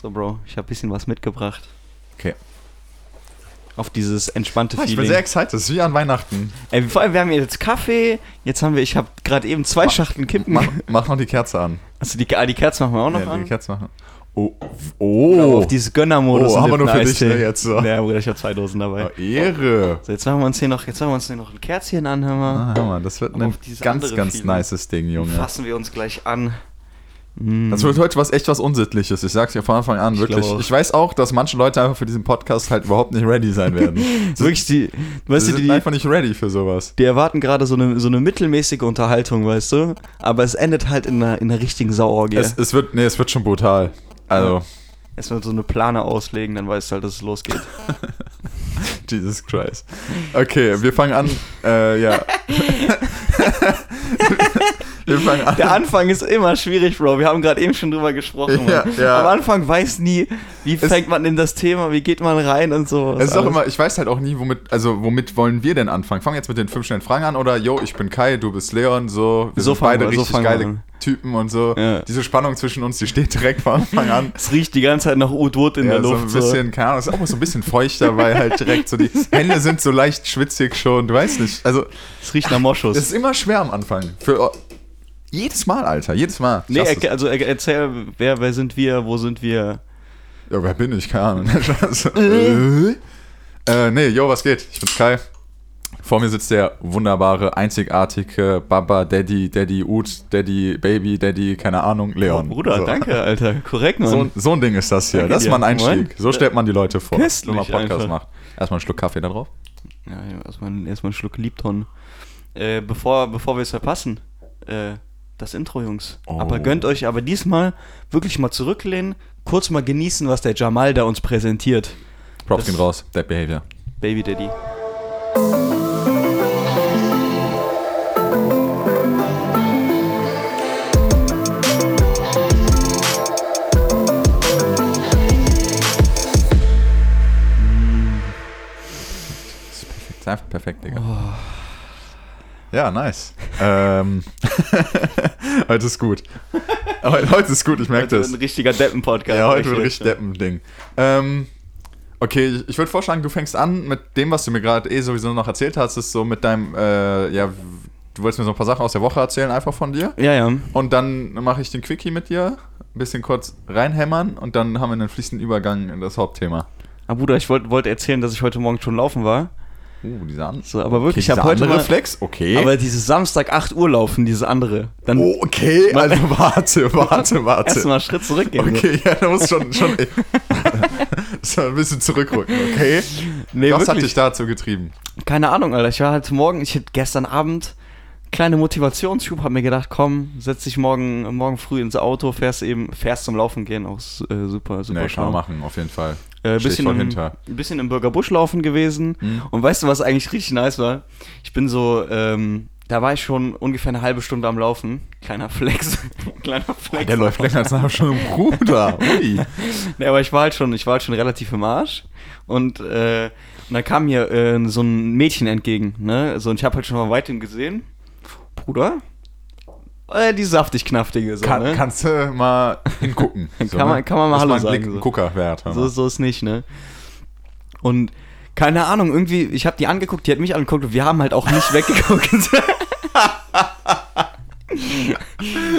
So, Bro, ich habe ein bisschen was mitgebracht. Okay. Auf dieses entspannte Ah, ich bin Feeling. sehr excited. Das ist wie an Weihnachten. Ey, vor allem, wir haben jetzt Kaffee. Jetzt haben wir, ich habe gerade eben zwei Schachteln Kippen. Mach, mach noch die Kerze an. Also die, ah, die Kerzen machen wir auch noch Ja, an. die Kerze machen. Oh. Oh. Auf dieses Gönnermodus. Oh, haben wir nur für dich, ne, jetzt so. Ja, Bruder, ich habe zwei Dosen dabei. Oh, Ehre. So, jetzt machen wir uns hier noch, jetzt machen wir uns hier noch ein Kerzchen an, hör mal. Ah, hör mal, das wird Aber ein ganz, ganz Feeling. nices Ding, Junge. Fassen wir uns gleich an. Mm. Das wird heute was echt was Unsittliches. Ich sag's dir von Anfang an, Ich wirklich. Ich weiß auch, dass manche Leute einfach für diesen Podcast halt überhaupt nicht ready sein werden. Wirklich, die, weißt du, sind die, einfach nicht ready für sowas. die erwarten gerade so eine, so eine mittelmäßige Unterhaltung, weißt du? Aber es endet halt in einer, in einer richtigen Sauorgie. Es, es wird, nee, es wird schon brutal. Also, Erstmal so eine Plane auslegen, dann weißt du halt, dass es losgeht. Jesus Christ. Okay, wir fangen an. Äh, ja. wir fangen an. Der Anfang ist immer schwierig, Bro. Wir haben gerade eben schon drüber gesprochen. Ja, ja. Am Anfang weiß nie, wie fängt man in das Thema, wie geht man rein und so. Es ist auch immer, ich weiß halt auch nie, womit, also womit wollen wir denn anfangen? Fangen wir jetzt mit den fünf schnellen Fragen an oder, yo, ich bin Kai, du bist Leon, so, wir So sind beide wir- so richtig wir geile. Typen und so. Ja. Diese Spannung zwischen uns, die steht direkt von Anfang an. Es riecht die ganze Zeit nach Ud-Wood in ja, der so Luft. ein bisschen, keine Ahnung, es ist auch so ein bisschen feuchter, weil halt direkt so die Hände sind so leicht schwitzig schon, du weißt nicht. Also, Es riecht nach Moschus. es ist immer schwer am Anfang. Für jedes Mal, Alter, jedes Mal. Ich nee, er, also er, erzähl, wer, wer sind wir, wo sind wir? Ja, wer bin ich? Keine Ahnung. Äh, äh, nee, yo, was geht? Ich bin's Kai. Vor mir sitzt der wunderbare, einzigartige Baba, Daddy, Daddy Ut, Daddy, Baby, Daddy, keine Ahnung, Leon. Oh, Bruder, so. danke, Alter. Korrekt, Mann. So, so ein Ding ist das hier. Danke das ist mal ein Einstieg. So stellt man die Leute vor, Köstlich wenn man Podcast einfach. macht. Erstmal einen Schluck Kaffee da drauf. Ja, erstmal, erstmal einen Schluck Lipton. Äh, bevor, bevor wir es verpassen, äh, das Intro, Jungs. Oh. Aber gönnt euch aber diesmal wirklich mal zurücklehnen, kurz mal genießen, was der Jamal da uns präsentiert. Props Das- gehen raus. That Behavior. Baby Daddy. Einfach perfekt, Digga. Oh. Ja, nice. ähm, heute ist gut. Heute, heute ist gut, ich merke Heute das. Ein richtiger Deppen-Podcast. Ja, heute wird ich richtig jetzt. Deppen-Ding. Ähm, okay, ich, ich würde vorschlagen, du fängst an mit dem, was du mir gerade eh sowieso noch erzählt hast, ist so mit deinem, äh, ja, du wolltest mir so ein paar Sachen aus der Woche erzählen, einfach von dir. Ja, ja. Und dann mache ich den Quickie mit dir, ein bisschen kurz reinhämmern und dann haben wir einen fließenden Übergang in das Hauptthema. Ah, Bruder, ich wollte wollt erzählen, dass ich heute Morgen schon laufen war. Uh, dieser an So, aber wirklich, okay, ich habe heute andere mal, Flex, okay. Aber dieses Samstag 8 Uhr laufen, diese andere. Dann oh, okay, Man- also warte, warte, warte. erstmal einen Schritt zurückgehen. Okay, ja, da muss schon, schon ein bisschen zurückrücken, okay? Nee, Was hat wirklich. dich dazu getrieben? Keine Ahnung, Alter. Ich war halt morgen, ich hatte gestern Abend kleine Motivationsschub, hab mir gedacht, komm, setz dich morgen, morgen früh ins Auto, fährst eben, fährst zum Laufen gehen, auch äh, super, super Nee, kann man machen, auf jeden Fall. Äh, bisschen, im, ein bisschen im Busch laufen gewesen. Mhm. Und weißt du, was eigentlich richtig nice war? Ich bin so, ähm, da war ich schon ungefähr eine halbe Stunde am Laufen. Kleiner Flex. Kleiner Flex. Der läuft länger als eine halbe Stunde, Bruder. Ui. Nee, aber ich war halt schon, ich war halt schon relativ im Arsch. Und, äh, und dann kam mir äh, so ein Mädchen entgegen, ne? So, und ich habe halt schon mal weitem gesehen. Bruder? Äh, die saftig knaftige, so, Kann, ne? Kannst du mal hingucken. Kann man- kann man mal Hallo sagen, Blick, so. Gucker wert. So, so ist nicht, ne? Und keine Ahnung, irgendwie, ich habe die angeguckt, die hat mich angeguckt und wir haben halt auch nicht weggeguckt.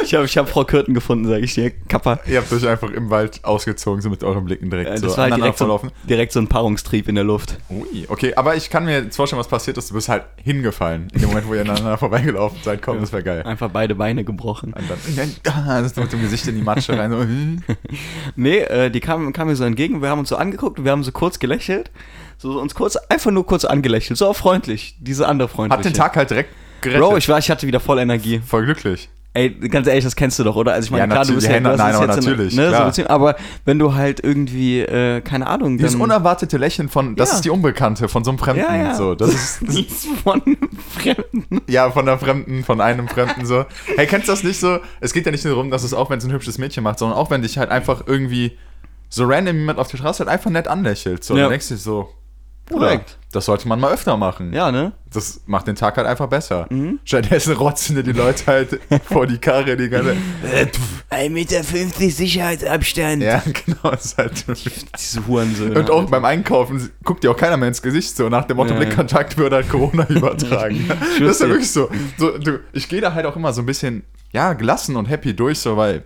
Ich habe ich hab Frau Kürten gefunden, sage ich dir. Kappa. Ihr habt euch einfach im Wald ausgezogen, so mit euren Blicken direkt Äh, so das war halt aneinander direkt so, direkt so ein Paarungstrieb in der Luft. Ui, okay, aber ich kann mir jetzt vorstellen, was passiert ist. Du bist halt hingefallen. In dem Moment, wo ihr aneinander vorbeigelaufen seid, komm, das wäre geil. Einfach beide Beine gebrochen. Und dann, ah, das ist mit dem Gesicht in die Matsche rein. So, hm. Nee, äh, die kam, kam mir so entgegen, wir haben uns so angeguckt, wir haben so kurz gelächelt. So uns kurz, einfach nur kurz angelächelt. So auch freundlich. Diese andere freundliche. Hat den Tag halt direkt gerettet. Bro, ich war, ich hatte wieder voll Energie. Voll glücklich. Ey, ganz ehrlich, das kennst du doch, oder? Also ich meine, Ja, klar, du bist ja, ja, du nein, jetzt natürlich, ne, so. Beziehung, aber wenn du halt irgendwie, äh, keine Ahnung, Dieses unerwartete Lächeln von, das Ja. ist die Unbekannte, von so einem Fremden. ja. So, das ist, das ist von Fremden. Ja, von der Fremden, von einem Fremden so. Hey, kennst du das nicht so? Es geht ja nicht nur darum, dass es auch, wenn es ein hübsches Mädchen macht, sondern auch, wenn dich halt einfach irgendwie so random jemand auf der Straße halt einfach nett anlächelt. So, Ja. dann denkst du so, Korrekt. Das sollte man mal öfter machen. Ja, ne? Das macht den Tag halt einfach besser. Mhm. Stattdessen rotzen dir die Leute halt vor die Karre die ganze 1,50 Meter Sicherheitsabstand. Ja, genau. Ist halt Diese Hurensöhne. und auch beim Einkaufen guckt dir auch keiner mehr ins Gesicht so nach dem Motto Ja. Blickkontakt würde halt Corona übertragen. das ist ja wirklich so. so du, ich gehe da halt auch immer so ein bisschen ja gelassen und happy durch so, weil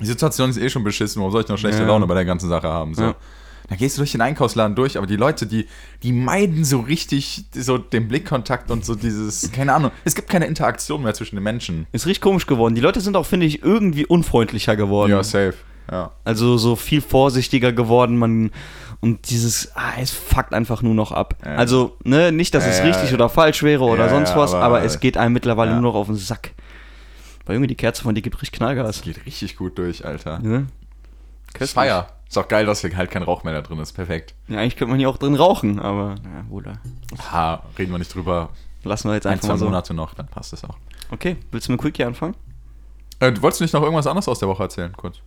die Situation ist eh schon beschissen. Warum soll ich noch schlechte Ja. Laune bei der ganzen Sache haben? So. Ja. Da gehst du durch den Einkaufsladen durch, aber die Leute, die, die meiden so richtig so den Blickkontakt und so dieses, keine Ahnung, es gibt keine Interaktion mehr zwischen den Menschen. Ist richtig komisch geworden. Die Leute sind auch, finde ich, irgendwie unfreundlicher geworden. Ja, safe. Ja. Also so viel vorsichtiger geworden, man und dieses, ah, es fuckt einfach nur noch ab. Ja. Also, ne, nicht, dass es Ja, richtig ja. oder falsch wäre oder Ja, sonst ja, was, aber, aber- es geht einem mittlerweile ja. nur noch auf den Sack. Weil Junge, die Kerze von dir gibt richtig Knallgas. Geht richtig gut durch, Alter. Ne? Das Feier. Ist auch geil, dass hier halt kein Rauch mehr da drin ist. Perfekt. Ja, eigentlich könnte man hier auch drin rauchen, aber ja, Bruder. Ha, reden wir nicht drüber. Lassen wir jetzt Ein, einfach zwei mal so. Monate noch, dann passt es auch. Okay, willst du mit Quickie anfangen? Äh, du wolltest nicht noch irgendwas anderes aus der Woche erzählen, kurz?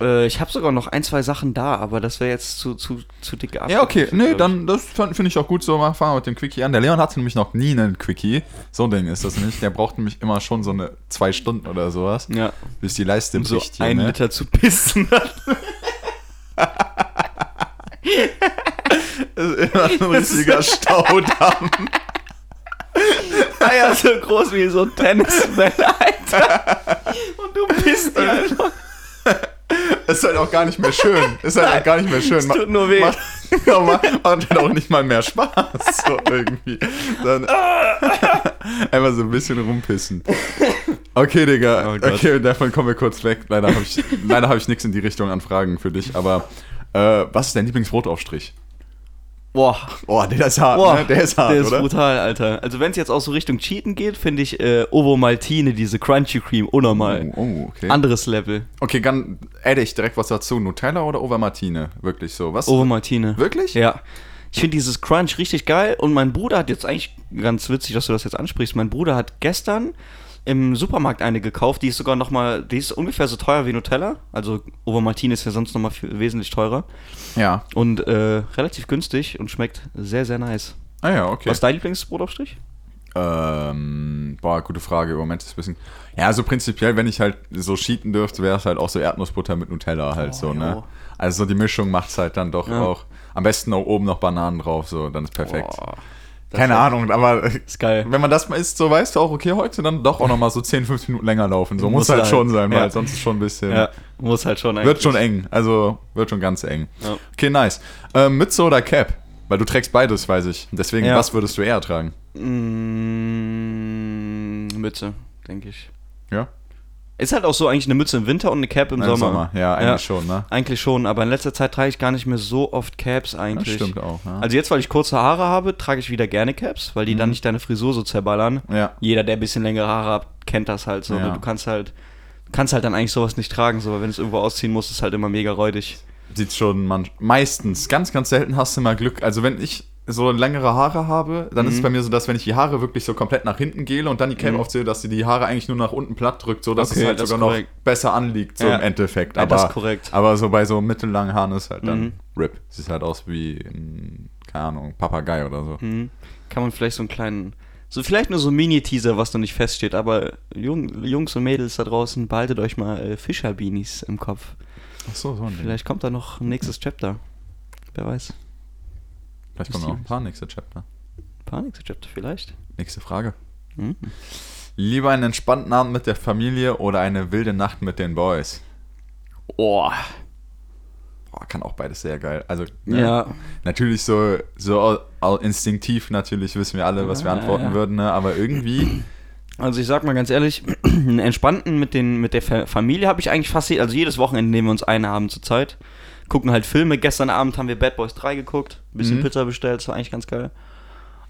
Äh, ich habe sogar noch ein, zwei Sachen da, aber das wäre jetzt zu, zu, zu dick ab. Ja, okay. Nee, dann, das finde ich auch gut so. Mal fangen wir mit dem Quickie an. Der Leon hatte nämlich noch nie einen Quickie. So ein Ding ist das nicht. Der braucht nämlich immer schon so eine zwei Stunden oder sowas, Ja, bis die Leiste um so bricht hier, ein ne? Liter zu pissen. Das ist immer ein richtiger Staudamm. Eier so groß wie so ein Tennisball, Alter. Und du pisst die einfach. Ist halt auch gar nicht mehr schön. Ist halt auch gar nicht mehr schön. Es tut nur weh. Macht, ja, macht, macht halt auch nicht mal mehr Spaß. So irgendwie. Dann einfach so ein bisschen rumpissen. Okay, Digga. Oh okay, davon kommen wir kurz weg. Leider habe ich, leider hab ich nichts in die Richtung an Fragen für dich. Aber äh, was ist dein Lieblingsbrotaufstrich? Boah, Oh, der ist hart, boah, ne? Der ist hart, der ist oder? brutal, Alter. Also wenn es jetzt auch so Richtung Cheaten geht, finde ich äh, Ovo Maltine, diese Crunchy Cream, unnormal. Oh, oh, okay. Anderes Level. Okay, dann adde ich direkt was dazu. Nutella oder Over Martine? Wirklich so. Was? Ovo Maltine. Wirklich? Ja. Ich finde dieses Crunch richtig geil und mein Bruder hat jetzt eigentlich, ganz witzig, dass du das jetzt ansprichst, mein Bruder hat gestern im Supermarkt eine gekauft, die ist sogar nochmal, die ist ungefähr so teuer wie Nutella. Also Ovo Maltine ist ja sonst nochmal wesentlich teurer. Ja. Und äh, relativ günstig und schmeckt sehr, sehr nice. Ah ja, okay. Was ist dein Lieblingsbrotaufstrich? Ähm, boah, gute Frage. Im Moment ist es ein bisschen. Ja, so prinzipiell, wenn ich halt so cheaten dürfte, wäre es halt auch so Erdnussbutter mit Nutella halt Oh, so, ne? jo. Also so die Mischung macht es halt dann doch Ja. auch. Am besten auch oben noch Bananen drauf, so, dann ist perfekt. Boah, Keine Ahnung, aber wenn man das mal isst, so weißt du auch, okay, heute dann doch auch nochmal so 10, 15 Minuten länger laufen. So muss, Muss halt schon sein, ja. weil sonst ist schon ein bisschen. Ja, muss halt schon Wird schon eng. Also wird schon ganz eng. Ja. Okay, nice. Ähm, Mütze oder Cap? Weil du trägst beides, weiß ich. Deswegen, Ja. was würdest du eher tragen? Mm, Mütze, denke ich. Ja? Ist halt auch so eigentlich eine Mütze im Winter und eine Cap im Im Sommer. Ja, eigentlich schon, ne? Eigentlich schon, aber in letzter Zeit trage ich gar nicht mehr so oft Caps Das eigentlich. stimmt auch. Ja. Also jetzt, weil ich kurze Haare habe, trage ich wieder gerne Caps, weil die dann nicht deine Frisur so zerballern. ja. Jeder, der ein bisschen längere Haare hat, kennt das halt so. Ja. Du kannst halt, kannst halt dann eigentlich sowas nicht tragen, so, aber wenn du es irgendwo ausziehen musst, ist es halt immer mega räudig. Sieht schon man meistens. Ganz, ganz selten hast du mal Glück. Also wenn ich so längere Haare habe, dann ist es bei mir so, dass wenn ich die Haare wirklich so komplett nach hinten gehle und dann die Cap Mhm. aufziehe, dass sie die Haare eigentlich nur nach unten platt drückt, so dass Okay, es halt das sogar noch besser anliegt, so Ja. im Endeffekt. Ja, aber, das ist korrekt. aber so bei so mittellangen Haaren ist halt dann Mhm. RIP. Sieht halt aus wie ein, keine Ahnung, Papagei oder so. Mhm. Kann man vielleicht so einen kleinen, so vielleicht nur so ein Mini-Teaser, was noch nicht feststeht, aber Jung, Jungs und Mädels da draußen, behaltet euch mal äh, Fischer-Beanies im Kopf. Ach so, so ein. Vielleicht kommt da noch ein nächstes Chapter. Wer weiß. Vielleicht kommen noch ein paar nächste Chapter. Ein paar nächste Chapter vielleicht. Nächste Frage. Mhm. Lieber einen entspannten Abend mit der Familie oder eine wilde Nacht mit den Boys? Oh. Boah, kann auch beides sehr geil. Also, ne, Ja. natürlich so, so instinktiv natürlich wissen wir alle, was wir Ja, antworten ja. würden, ne? aber irgendwie, Also ich sag mal ganz ehrlich, einen entspannten mit, den, mit der Fa- Familie habe ich eigentlich fast, also jedes Wochenende nehmen wir uns einen Abend zur Zeit. Gucken halt Filme. Gestern Abend haben wir Bad Boys 3 geguckt, bisschen Mhm. Pizza bestellt, das war eigentlich ganz geil.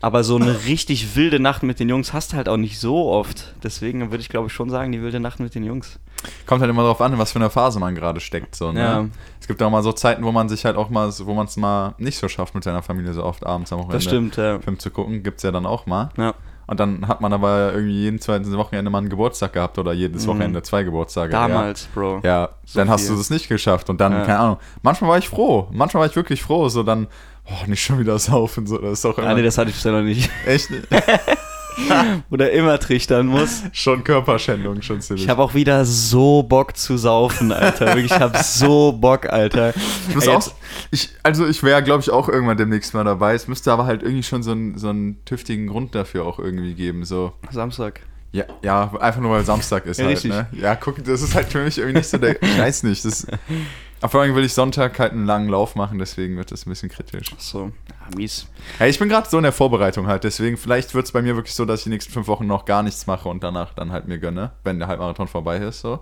Aber so eine richtig wilde Nacht mit den Jungs hast du halt auch nicht so oft. Deswegen würde ich glaube ich schon sagen, die wilde Nacht mit den Jungs. kommt halt immer darauf an, in was für eine Phase man gerade steckt. So, ne? Ja. Es gibt auch mal so Zeiten, wo man sich halt auch mal, wo man es mal nicht so schafft, mit seiner Familie so oft abends am Wochenende Das stimmt, ja. Film zu gucken, gibt es ja dann auch mal. ja. Und dann hat man aber irgendwie jeden zweiten Wochenende mal einen Geburtstag gehabt oder jedes Mhm. Wochenende zwei Geburtstage. Damals, Bro. Ja, ja So dann hast viel. du es nicht geschafft. Und dann, Ja. keine Ahnung, manchmal war ich froh. Manchmal war ich wirklich froh. So dann, oh, nicht schon wieder saufen. So, das ist doch immer Ah, nee, das hatte ich bisher noch nicht. echt Oder immer trichtern muss. schon Körperschändung, schon ziemlich. Ich habe auch wieder so Bock zu saufen, Alter. Wirklich, ich habe so Bock, Alter. Ich muss Ey, auch, ich, also ich wäre, glaube ich, auch irgendwann demnächst mal dabei. Es müsste aber halt irgendwie schon so einen, so einen tüftigen Grund dafür auch irgendwie geben. So, Samstag. ja, ja, einfach nur weil Samstag ist Ja, halt, richtig. ne? Ja, guck, das ist halt für mich irgendwie nicht so der, ich weiß nicht, das vor allem will ich Sonntag halt einen langen Lauf machen, deswegen wird das ein bisschen kritisch. Ach so, ja, mies. Hey, ich bin gerade so in der Vorbereitung halt, deswegen vielleicht wird es bei mir wirklich so, dass ich die nächsten fünf Wochen noch gar nichts mache und danach dann halt mir gönne, wenn der Halbmarathon vorbei ist, so.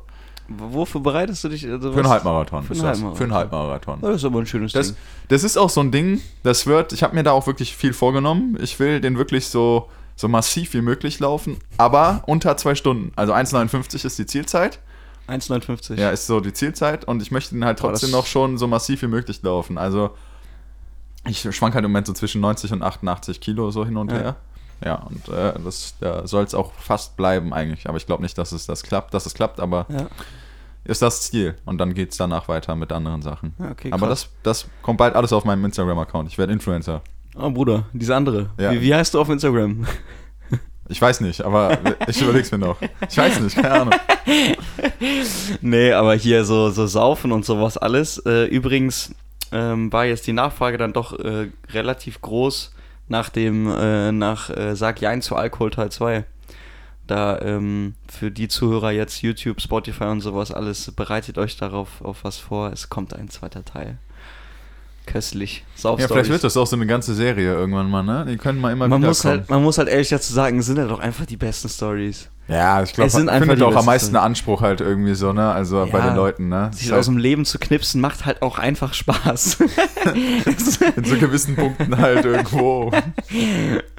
Wofür bereitest du dich? Also Für einen Halbmarathon. Für einen. Halbmarathon. Für einen Halbmarathon. Das ist aber ein schönes Das, Ding. das ist auch so ein Ding, das wird, ich habe mir da auch wirklich viel vorgenommen. Ich will den wirklich so, so massiv wie möglich laufen, aber unter zwei Stunden. Also 1,59 ist die Zielzeit. 1,59. Ja, ist so die Zielzeit und ich möchte den halt trotzdem das- noch schon so massiv wie möglich laufen. Also ich schwank halt im Moment so zwischen 90 und 88 Kilo so hin und Ja. her. Ja, und äh, das da soll es auch fast bleiben eigentlich. Aber ich glaube nicht, dass es das klappt, dass es klappt, aber Ja. ist das Ziel. Und dann geht es danach weiter mit anderen Sachen. Ja, okay, aber krass. das, das kommt bald alles auf meinem Instagram-Account. Ich werde Influencer. Oh, Bruder, diese andere. Wie, wie heißt du auf Instagram? Ich weiß nicht, aber ich überleg's mir noch. Ich weiß nicht, keine Ahnung. nee, aber hier so, so Saufen und sowas alles. Äh, übrigens ähm, war jetzt die Nachfrage dann doch äh, relativ groß nach dem, äh, nach äh, Sag Jein zu Alkohol Teil 2. Da ähm, für die Zuhörer jetzt YouTube, Spotify und sowas alles, bereitet euch darauf auf was vor. Es kommt ein zweiter Teil. Köstlich. Ja, Saufstories. vielleicht wird das auch so eine ganze Serie irgendwann mal, ne? Die können mal immer man wieder muss, kommen. halt, man muss halt ehrlich dazu sagen, sind ja doch einfach die besten Stories. Ja, ich glaube, Es sind einfach findet auch am meisten. Anspruch halt irgendwie so, ne? Also bei Ja, den Leuten, ne? Sich Ist aus halt dem Leben zu knipsen macht halt auch einfach Spaß. in so gewissen Punkten halt irgendwo.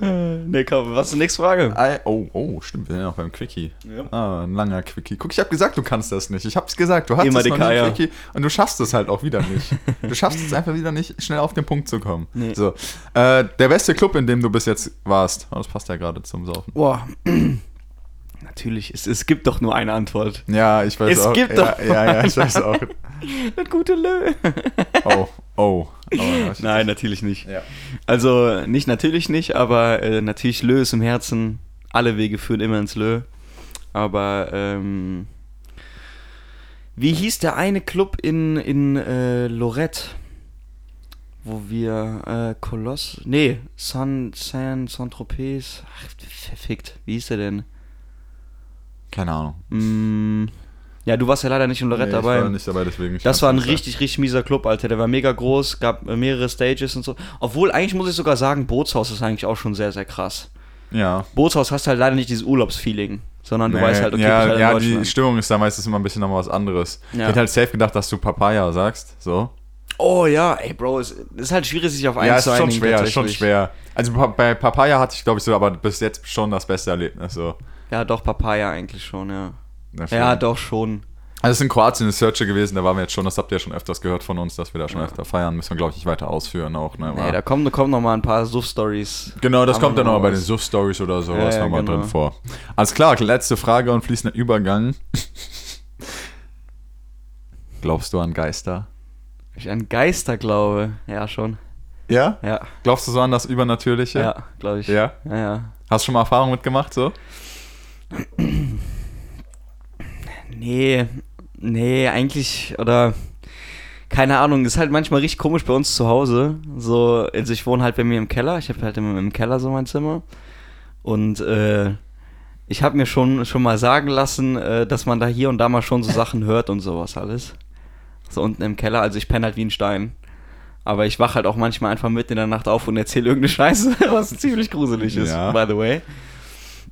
ne, komm, was ist die nächste Frage? Ei, oh, oh, stimmt, wir sind ja noch beim Quickie. Ja. Ah, ein langer Quickie. Guck, ich habe gesagt, du kannst das nicht. Ich hab's gesagt, du hast Immer es noch Kaya. Quickie und du schaffst es halt auch wieder nicht. Du schaffst es einfach wieder nicht, schnell auf den Punkt zu kommen. Nee. So, äh, der beste Club, in dem du bis jetzt warst. Oh, das passt ja gerade zum Saufen. Boah. Natürlich, es, es gibt doch nur eine Antwort. Ja, ich weiß Es auch. gibt ja, doch- ja, ja, ich weiß auch. Das gute Lö. Oh, oh. oh Nein, natürlich nicht. Ja. Also, nicht natürlich nicht, aber äh, natürlich Lö ist im Herzen. Alle Wege führen immer ins Lö. Aber, ähm, wie hieß der eine Club in, in äh, Lorette? Wo wir, äh, Koloss, nee, San, San, Saint-Tropez, ach, verfickt, wie hieß der denn? Keine Ahnung. Mm, ja, du warst ja leider nicht in Lorette Nee, dabei. Ich war nicht dabei, deswegen. Das war ein richtig, richtig mieser Club, Alter. Der war mega groß, gab mehrere Stages und so. Obwohl, eigentlich muss ich sogar sagen, Bootshaus ist eigentlich auch schon sehr, sehr krass. Ja. Bootshaus hast halt leider nicht dieses Urlaubsfeeling, sondern du Nee, weißt halt, okay, ja, halt ja die. Stimmung ist da meistens immer ein bisschen nochmal was anderes. Ja. Ich hätte halt safe gedacht, dass du Papaya sagst. So. Oh ja, ey, Bro, es ist halt schwierig, sich auf eins Ja, zu schon einigen, schwer, ist schon tatsächlich. schwer. Also bei Papaya hatte ich, glaube ich, so, aber bis jetzt schon das beste Erlebnis. So. Ja, doch, Papaya eigentlich schon, ja. Deswegen. Ja, doch schon. Also es ist in Kroatien eine Searcher gewesen, da waren wir jetzt schon, das habt ihr ja schon öfters gehört von uns, dass wir da schon Ja. öfter feiern. Müssen wir, glaube ich, nicht weiter ausführen auch. Ne? Nee, da kommen, da kommen noch mal ein paar Suff-Stories. Genau, das Haben kommt dann noch noch bei den. Suff-Stories oder sowas Ja, ja, nochmal genau. drin vor. Alles klar, letzte Frage und fließender Übergang. Glaubst du an Geister? Ich an Geister glaube. Ja, schon. Ja? Ja, Glaubst du so an das Übernatürliche? ja, glaube ich. Ja? Ja, ja. Hast du schon mal Erfahrung mitgemacht so? Nee, nee, eigentlich, oder keine Ahnung, ist halt manchmal richtig komisch bei uns zu Hause. So, also ich wohne halt bei mir im Keller, ich habe halt im, im Keller so mein Zimmer. Und äh, ich habe mir schon, schon mal sagen lassen, äh, dass man da hier und da mal schon so Sachen hört und sowas alles. So unten im Keller, also ich penne halt wie ein Stein. Aber ich wach halt auch manchmal einfach mitten in der Nacht auf und erzähle irgendeine Scheiße, was ziemlich gruselig ist, Ja. by the way.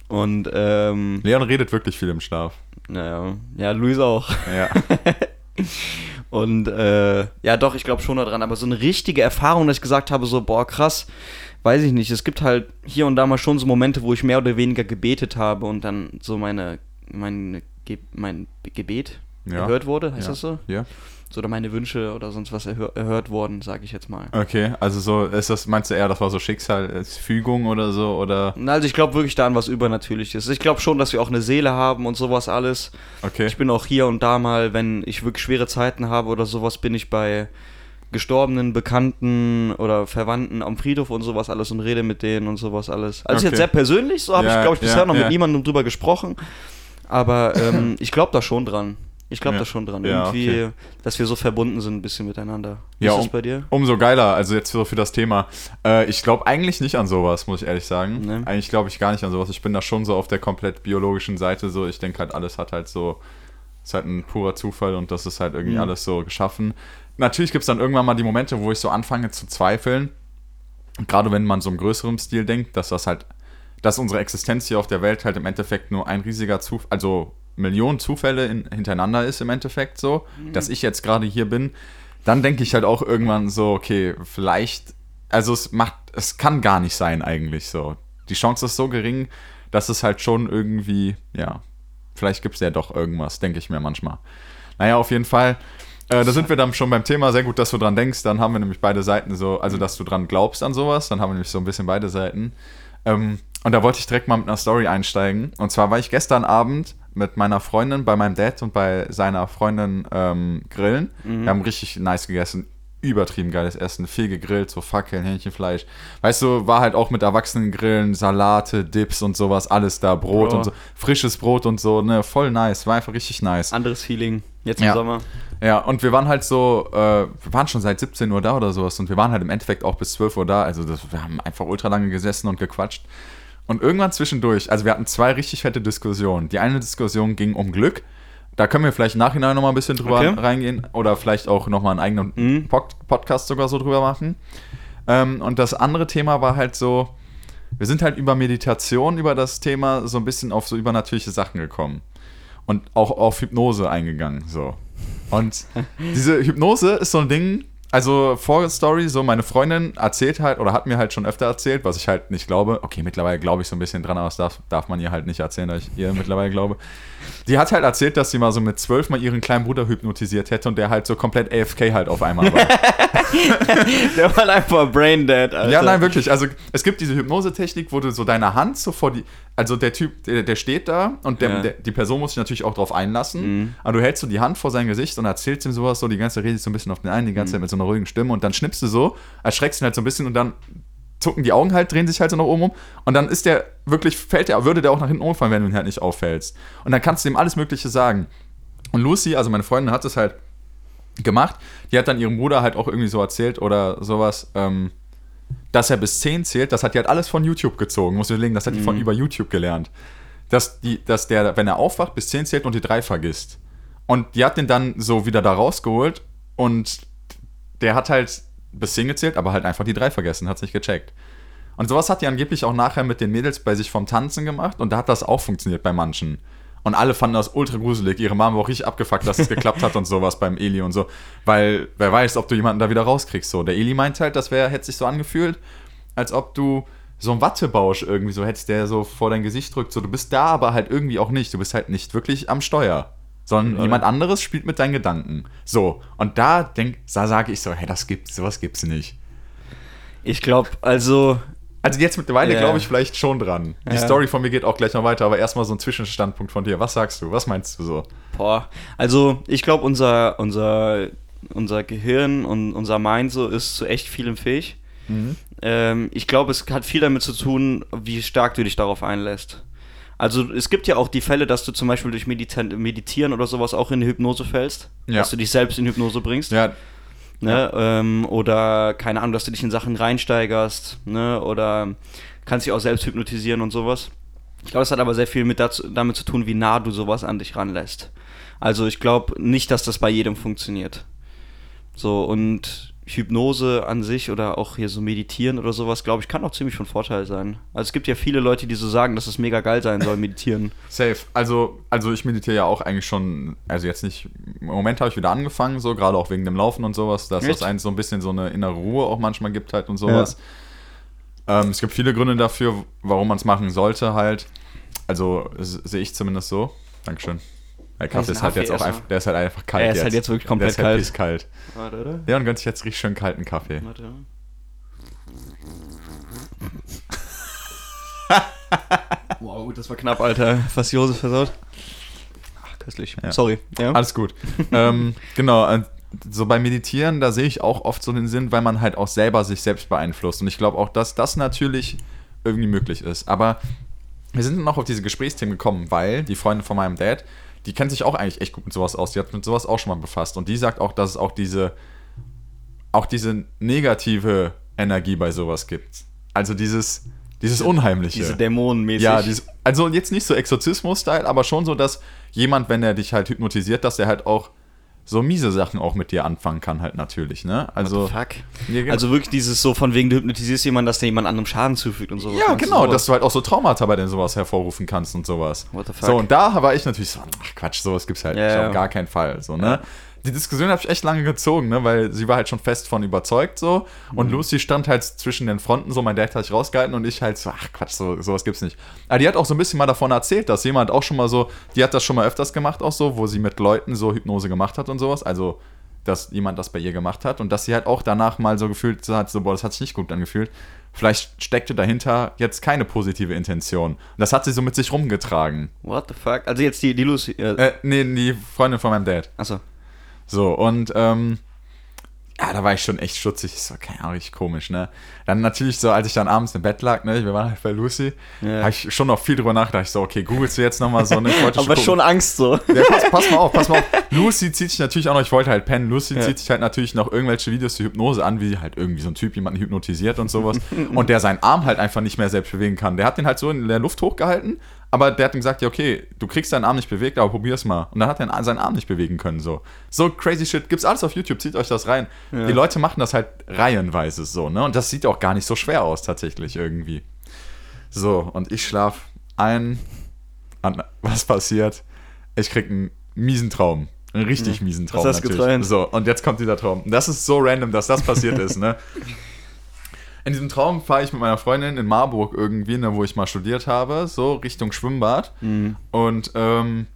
Und, ähm, Leon redet wirklich viel im Schlaf. naja, ja, Luis auch. Ja. Und äh, ja, doch, ich glaube schon daran. Aber so eine richtige Erfahrung, dass ich gesagt habe, so, boah, krass, weiß ich nicht. Es gibt halt hier und da mal schon so Momente, wo ich mehr oder weniger gebetet habe und dann so meine, meine mein Gebet Ja. gehört wurde, heißt Ja. das so? ja. So, oder meine Wünsche oder sonst was erhör erhört worden, sage ich jetzt mal. Okay, also so, ist das, meinst du eher, das war so Schicksalsfügung oder so, oder? Also ich glaube wirklich da an was Übernatürliches. Ich glaube schon, dass wir auch eine Seele haben und sowas alles. Okay. Ich bin auch hier und da mal, wenn ich wirklich schwere Zeiten habe oder sowas, bin ich bei gestorbenen Bekannten oder Verwandten am Friedhof und sowas alles und rede mit denen und sowas alles. Also Okay. jetzt sehr persönlich, so habe Ja, ich, glaube ich, bisher ja, noch ja. mit niemandem drüber gesprochen. Aber ähm, ich glaube da schon dran. Ich glaube Ja. da schon dran. Ja, Irgendwie, okay. dass wir so verbunden sind ein bisschen miteinander. Wie Ja, ist das um- bei dir? Umso geiler, also jetzt so für das Thema. Äh, ich glaube eigentlich nicht an sowas, muss ich ehrlich sagen. Nee. Eigentlich glaube ich gar nicht an sowas. Ich bin da schon so auf der komplett biologischen Seite so. Ich denke halt, alles hat halt so, ist halt ein purer Zufall und das ist halt irgendwie Mhm. alles so geschaffen. Natürlich gibt es dann irgendwann mal die Momente, wo ich so anfange zu zweifeln. Gerade wenn man so im größeren Stil denkt, dass das halt, dass unsere Existenz hier auf der Welt halt im Endeffekt nur ein riesiger Zufall, also Millionen Zufälle in, hintereinander ist im Endeffekt so, dass ich jetzt gerade hier bin, dann denke ich halt auch irgendwann so, okay, vielleicht, also es macht, es kann gar nicht sein eigentlich so. Die Chance ist so gering, dass es halt schon irgendwie, ja, vielleicht gibt es ja doch irgendwas, denke ich mir manchmal. Naja, auf jeden Fall. Äh, da sind wir dann schon beim Thema. Sehr gut, dass du dran denkst. Dann haben wir nämlich beide Seiten so, also dass du dran glaubst an sowas. Dann haben wir nämlich so ein bisschen beide Seiten. Ähm, und da wollte ich direkt mal mit einer Story einsteigen. Und zwar war ich gestern Abend mit meiner Freundin bei meinem Dad und bei seiner Freundin ähm, grillen. Wir haben richtig nice gegessen. Übertrieben geiles Essen, viel gegrillt, so Fackeln, Hähnchenfleisch. Weißt du, war halt auch mit Erwachsenen grillen, Salate, Dips und sowas, alles da, Brot Bro. und so. Frisches Brot und so, ne, voll nice, war einfach richtig nice. Anderes Feeling, jetzt im Ja. Sommer. Ja, und wir waren halt so, äh, wir waren schon seit 17 Uhr da oder sowas und wir waren halt im Endeffekt auch bis 12 Uhr da. Also das, wir haben einfach ultra lange gesessen und gequatscht. Und irgendwann zwischendurch, also wir hatten zwei richtig fette Diskussionen. Die eine Diskussion ging um Glück. Da können wir vielleicht im Nachhinein nochmal ein bisschen drüber Okay. reingehen oder vielleicht auch nochmal einen eigenen Mhm. Pod Podcast sogar so drüber machen. Ähm, und das andere Thema war halt so, wir sind halt über Meditation, über das Thema so ein bisschen auf so übernatürliche Sachen gekommen. Und auch auf Hypnose eingegangen, so. Und diese Hypnose ist so ein Ding, also Vorstory, so meine Freundin erzählt halt oder hat mir halt schon öfter erzählt, was ich halt nicht glaube. Okay, mittlerweile glaube ich so ein bisschen dran, aber das darf, darf man ihr halt nicht erzählen, dass ich ihr mittlerweile glaube. Die hat halt erzählt, dass sie mal so mit zwölf mal ihren kleinen Bruder hypnotisiert hätte und der halt so komplett AFK halt auf einmal war. Der war einfach brain dead, Alter. Ja, nein, wirklich. Also es gibt diese Hypnosetechnik, wo du so deine Hand so vor die. Also der Typ, der, der steht da und der, Ja. der, die Person muss sich natürlich auch drauf einlassen. Mhm. Aber du hältst so die Hand vor sein Gesicht und erzählst ihm sowas, so die ganze Zeit redest so ein bisschen auf den einen, die Mhm. ganze Zeit mit so einer ruhigen Stimme und dann schnippst du so, erschreckst ihn halt so ein bisschen und dann zucken die Augen halt, drehen sich halt so nach oben um und dann ist der wirklich, fällt der, würde der auch nach hinten umfallen, wenn du ihn halt nicht auffällst. Und dann kannst du ihm alles Mögliche sagen. Und Lucy, also meine Freundin, hat es halt gemacht. Die hat dann ihrem Bruder halt auch irgendwie so erzählt oder sowas, ähm, dass er bis 10 zählt. Das hat die halt alles von YouTube gezogen. Muss ich überlegen, das hat die von über YouTube gelernt. Dass, die, dass der, wenn er aufwacht, bis 10 zählt und die 3 vergisst. Und die hat den dann so wieder da rausgeholt und der hat halt bis 10 gezählt, aber halt einfach die 3 vergessen, hat nicht gecheckt. Und sowas hat die angeblich auch nachher mit den Mädels bei sich vom Tanzen gemacht und da hat das auch funktioniert bei manchen. Und alle fanden das ultra gruselig. Ihre Mama war auch richtig abgefuckt, dass es geklappt hat und sowas beim Eli und so. Weil wer weiß, ob du jemanden da wieder rauskriegst. So. Der Eli meint halt, das wär, hätte sich so angefühlt, als ob du so einen Wattebausch irgendwie so hättest, der so vor dein Gesicht drückt. So, du bist da, aber halt irgendwie auch nicht. Du bist halt nicht wirklich am Steuer. Sondern Ja. jemand anderes spielt mit deinen Gedanken. So. Und da denk, da sage ich so, hey, das gibt's, sowas gibt's nicht. Ich glaube, also, Also jetzt mittlerweile Ja. glaube ich vielleicht schon dran. Die Ja. Story von mir geht auch gleich noch weiter, aber erstmal so ein Zwischenstandpunkt von dir. Was sagst du? Was meinst du so? boah. Also, ich glaube, unser, unser, unser Gehirn und unser Mind so ist zu echt vielem fähig. Ähm, ich glaube, es hat viel damit zu tun, wie stark du dich darauf einlässt. Also es gibt ja auch die Fälle, dass du zum Beispiel durch Meditieren oder sowas auch in Hypnose fällst, Ja. dass du dich selbst in Hypnose bringst. Ja, Ne? Ähm, oder keine Ahnung, dass du dich in Sachen reinsteigerst, ne? Oder kannst dich auch selbst hypnotisieren und sowas. Ich glaube, es hat aber sehr viel mit dazu, damit zu tun, wie nah du sowas an dich ranlässt. Also ich glaube nicht, dass das bei jedem funktioniert. So, und Hypnose an sich oder auch hier so meditieren oder sowas, glaube ich, kann auch ziemlich von Vorteil sein. Also es gibt ja viele Leute, die so sagen, dass es mega geil sein soll, meditieren. safe. Also, also ich meditiere ja auch eigentlich schon, also jetzt nicht, im Moment habe ich wieder angefangen, so, gerade auch wegen dem Laufen und sowas, dass Echt? das einen so ein bisschen so eine innere Ruhe auch manchmal gibt halt und sowas. Ähm, es gibt viele Gründe dafür, warum man es machen sollte halt. Also sehe ich zumindest so. Dankeschön. Weil Kaffee ist halt Kaffee jetzt auch einfach, der ist halt einfach kalt. Er ist halt jetzt wirklich komplett der ist kalt. Halt kalt. Warte, oder? Leon gönnt sich jetzt richtig schön kalten Kaffee. Warte. wow, gut, das war knapp, Alter. Was Josef versaut. Ach, köstlich. Ja. Sorry. Ja. Alles gut. ähm, genau, äh, so beim Meditieren, da sehe ich auch oft so den Sinn, weil man halt auch selber sich selbst beeinflusst. Und ich glaube auch, dass das natürlich irgendwie möglich ist. Aber wir sind noch auf diese Gesprächsthemen gekommen, weil die Freundin von meinem Dad, die kennt sich auch eigentlich echt gut mit sowas aus. Die hat mit sowas auch schon mal befasst. Und die sagt auch, dass es auch diese, auch diese negative Energie bei sowas gibt. Also dieses, dieses Unheimliche. Diese Dämonenmäßig. Ja, dieses, also jetzt nicht so Exorzismus-Style, aber schon so, dass jemand, wenn er dich halt hypnotisiert, dass er halt auch so miese Sachen auch mit dir anfangen kann, halt natürlich, ne? Also. Fuck. Ja, genau. Also wirklich dieses so von wegen, du hypnotisierst jemanden, dass der jemand anderem Schaden zufügt und sowas. ja, genau, sowas? dass du halt auch so Traumata bei denen sowas hervorrufen kannst und sowas. What the fuck? So, und da war ich natürlich so, ach Quatsch, sowas gibt's halt Ja, nicht, ja. auf gar keinen Fall, so, ne? Die Diskussion habe ich echt lange gezogen, ne, weil sie war halt schon fest von überzeugt, so. Und Mhm. Lucy stand halt zwischen den Fronten, so, mein Dad hat sich rausgehalten und ich halt so, ach Quatsch, so, sowas gibt's nicht. Aber die hat auch so ein bisschen mal davon erzählt, dass jemand auch schon mal so, die hat das schon mal öfters gemacht, auch so, wo sie mit Leuten so Hypnose gemacht hat und sowas. Also, dass jemand das bei ihr gemacht hat und dass sie halt auch danach mal so gefühlt hat, so, boah, das hat sich nicht gut angefühlt. Vielleicht steckte dahinter jetzt keine positive Intention. Und das hat sie so mit sich rumgetragen. What the fuck? Also jetzt die, die Lucy. Äh, Äh, nee, die Freundin von meinem Dad. achso. So, und ähm, ja, da war ich schon echt stutzig. Ich so, keine Ahnung, richtig komisch, ne? Dann natürlich so, als ich dann abends im Bett lag, ne, wir waren halt bei Lucy, Ja. habe ich schon noch viel drüber nachgedacht. Ich so, okay, googelst du jetzt nochmal so, ne? Ich wollte Aber gucken. schon Angst so. Ja, pass, pass mal auf, pass mal auf. Lucy zieht sich natürlich auch noch, ich wollte halt pennen, Lucy Ja. zieht sich halt natürlich noch irgendwelche Videos zur Hypnose an, wie halt irgendwie so ein Typ jemanden hypnotisiert und sowas. und der seinen Arm halt einfach nicht mehr selbst bewegen kann. Der hat den halt so in der Luft hochgehalten, aber der hat ihm gesagt, ja, okay, du kriegst deinen Arm nicht bewegt, aber probier's mal. Und dann hat er seinen Arm nicht bewegen können, so. So crazy shit, gibt's alles auf YouTube, zieht euch das rein. Ja. Die Leute machen das halt reihenweise so, ne? Und das sieht auch gar nicht so schwer aus, tatsächlich irgendwie. So, und ich schlaf ein. Und was passiert? Ich krieg einen miesen Traum. Einen richtig miesen Traum. hast du natürlich. geträumt? So, und jetzt kommt dieser Traum. Das ist so random, dass das passiert ist, ne? In diesem Traum fahre ich mit meiner Freundin in Marburg irgendwie, ne, wo ich mal studiert habe, so Richtung Schwimmbad. Mhm. Und ähm,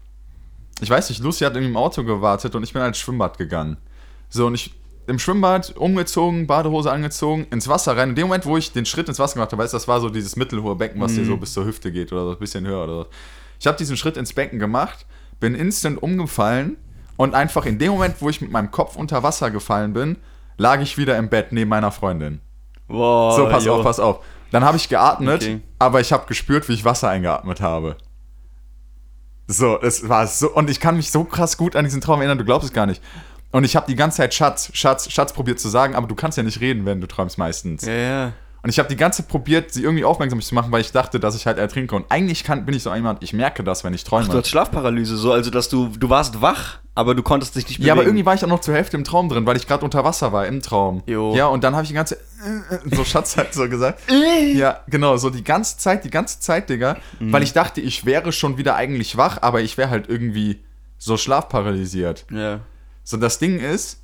ich weiß nicht, Lucy hat irgendwie im Auto gewartet und ich bin als Schwimmbad gegangen. So, und ich im Schwimmbad umgezogen, Badehose angezogen, ins Wasser rein. In dem Moment, wo ich den Schritt ins Wasser gemacht habe, weißt du, das war so dieses mittelhohe Becken, was dir so bis zur Hüfte geht oder so ein bisschen höher oder so. Ich habe diesen Schritt ins Becken gemacht, bin instant umgefallen und einfach in dem Moment, wo ich mit meinem Kopf unter Wasser gefallen bin, lag ich wieder im Bett neben meiner Freundin. Wow, So, pass jo. auf, pass auf. Dann habe ich geatmet, Okay. aber ich habe gespürt, wie ich Wasser eingeatmet habe. So, es war so, und ich kann mich so krass gut an diesen Traum erinnern, du glaubst es gar nicht. Und ich habe die ganze Zeit Schatz, Schatz, Schatz probiert zu sagen, aber du kannst ja nicht reden, wenn du träumst meistens. Ja, ja. Und ich habe die ganze Zeit probiert, sie irgendwie aufmerksam zu machen, weil ich dachte, dass ich halt ertrinke. Und eigentlich kann, bin ich so jemand, ich merke das, wenn ich träume. Du hast Schlafparalyse, so, also dass du, du warst wach, aber du konntest dich nicht bewegen. Ja, aber irgendwie war ich auch noch zur Hälfte im Traum drin, weil ich gerade unter Wasser war im Traum. Jo. Ja, und dann habe ich die ganze äh, so Schatz halt so gesagt. ja, genau, so die ganze Zeit, die ganze Zeit, Digga, weil ich dachte, ich wäre schon wieder eigentlich wach, aber ich wäre halt irgendwie so schlafparalysiert. Ja. So das Ding ist,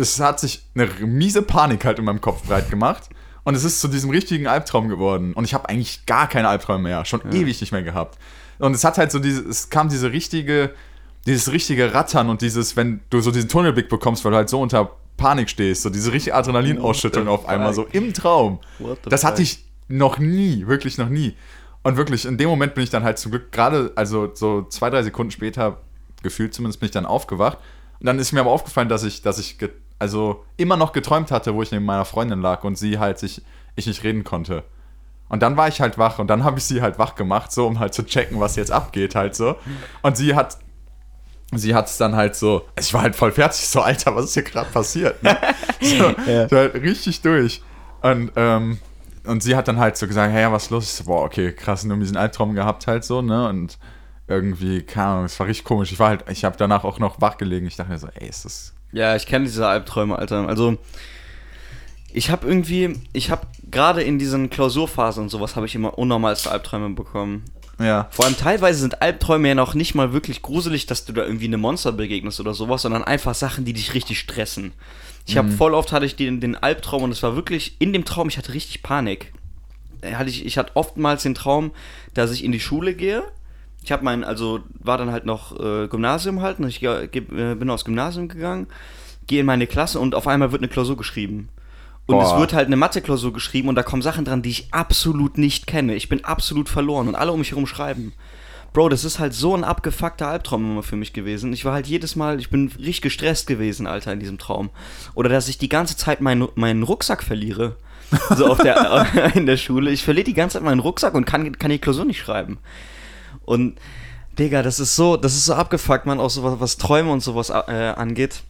es hat sich eine miese Panik halt in meinem Kopf breit gemacht und es ist zu diesem richtigen Albtraum geworden und ich habe eigentlich gar keine Albträume mehr, schon ewig nicht mehr gehabt. Und es hat halt so diese, es kam diese richtige, dieses richtige Rattern und dieses, wenn du so diesen Tunnelblick bekommst, weil du halt so unter Panik stehst, so diese richtige Adrenalinausschüttung auf einmal, so im Traum. Das hatte ich noch nie, wirklich noch nie. Und wirklich, in dem Moment bin ich dann halt zum Glück gerade, also so zwei, drei Sekunden später, gefühlt zumindest, bin ich dann aufgewacht. Und dann ist mir aber aufgefallen, dass ich, dass ich, also immer noch geträumt hatte, wo ich neben meiner Freundin lag und sie halt sich, ich nicht reden konnte. Und dann war ich halt wach und dann habe ich sie halt wach gemacht, so um halt zu checken, was jetzt abgeht, halt so. Und sie hat, sie hat es dann halt so, ich war halt voll fertig, so, Alter, was ist hier gerade passiert? Ne? So, Ja. so halt richtig durch. Und, ähm, und sie hat dann halt so gesagt, hey, was ist los? Ich so, boah, okay, krass, nur diesen Albtraum gehabt halt so, ne? Und irgendwie, keine Ahnung, es war richtig komisch. Ich war halt, ich habe danach auch noch wach gelegen. Ich dachte mir so, ey, ist das. Ja, ich kenne diese Albträume, Alter. Also, ich habe irgendwie, ich habe gerade in diesen Klausurphasen und sowas, habe ich immer unnormalste Albträume bekommen. Ja. Vor allem teilweise sind Albträume ja noch nicht mal wirklich gruselig, dass du da irgendwie einem Monster begegnest oder sowas, sondern einfach Sachen, die dich richtig stressen. Ich habe voll oft hatte ich den, den Albtraum und es war wirklich in dem Traum, ich hatte richtig Panik. Äh, Hatte ich, ich hatte oftmals den Traum, dass ich in die Schule gehe ich habe mein, also war dann halt noch äh, Gymnasium halt, und ich ge- ge- äh, bin aufs Gymnasium gegangen, gehe in meine Klasse und auf einmal wird eine Klausur geschrieben. Und Boah. es wird halt eine Mathe-Klausur geschrieben und da kommen Sachen dran, die ich absolut nicht kenne. Ich bin absolut verloren und alle um mich herum schreiben. Bro, das ist halt so ein abgefuckter Albtraum immer für mich gewesen. Ich war halt jedes Mal, ich bin richtig gestresst gewesen, Alter, in diesem Traum. Oder dass ich die ganze Zeit meinen, meinen Rucksack verliere. So auf der, in der Schule. Ich verliere die ganze Zeit meinen Rucksack und kann, kann die Klausur nicht schreiben. Und, Digga, das ist so, das ist so abgefuckt, man, auch so was, was Träume und sowas äh, angeht.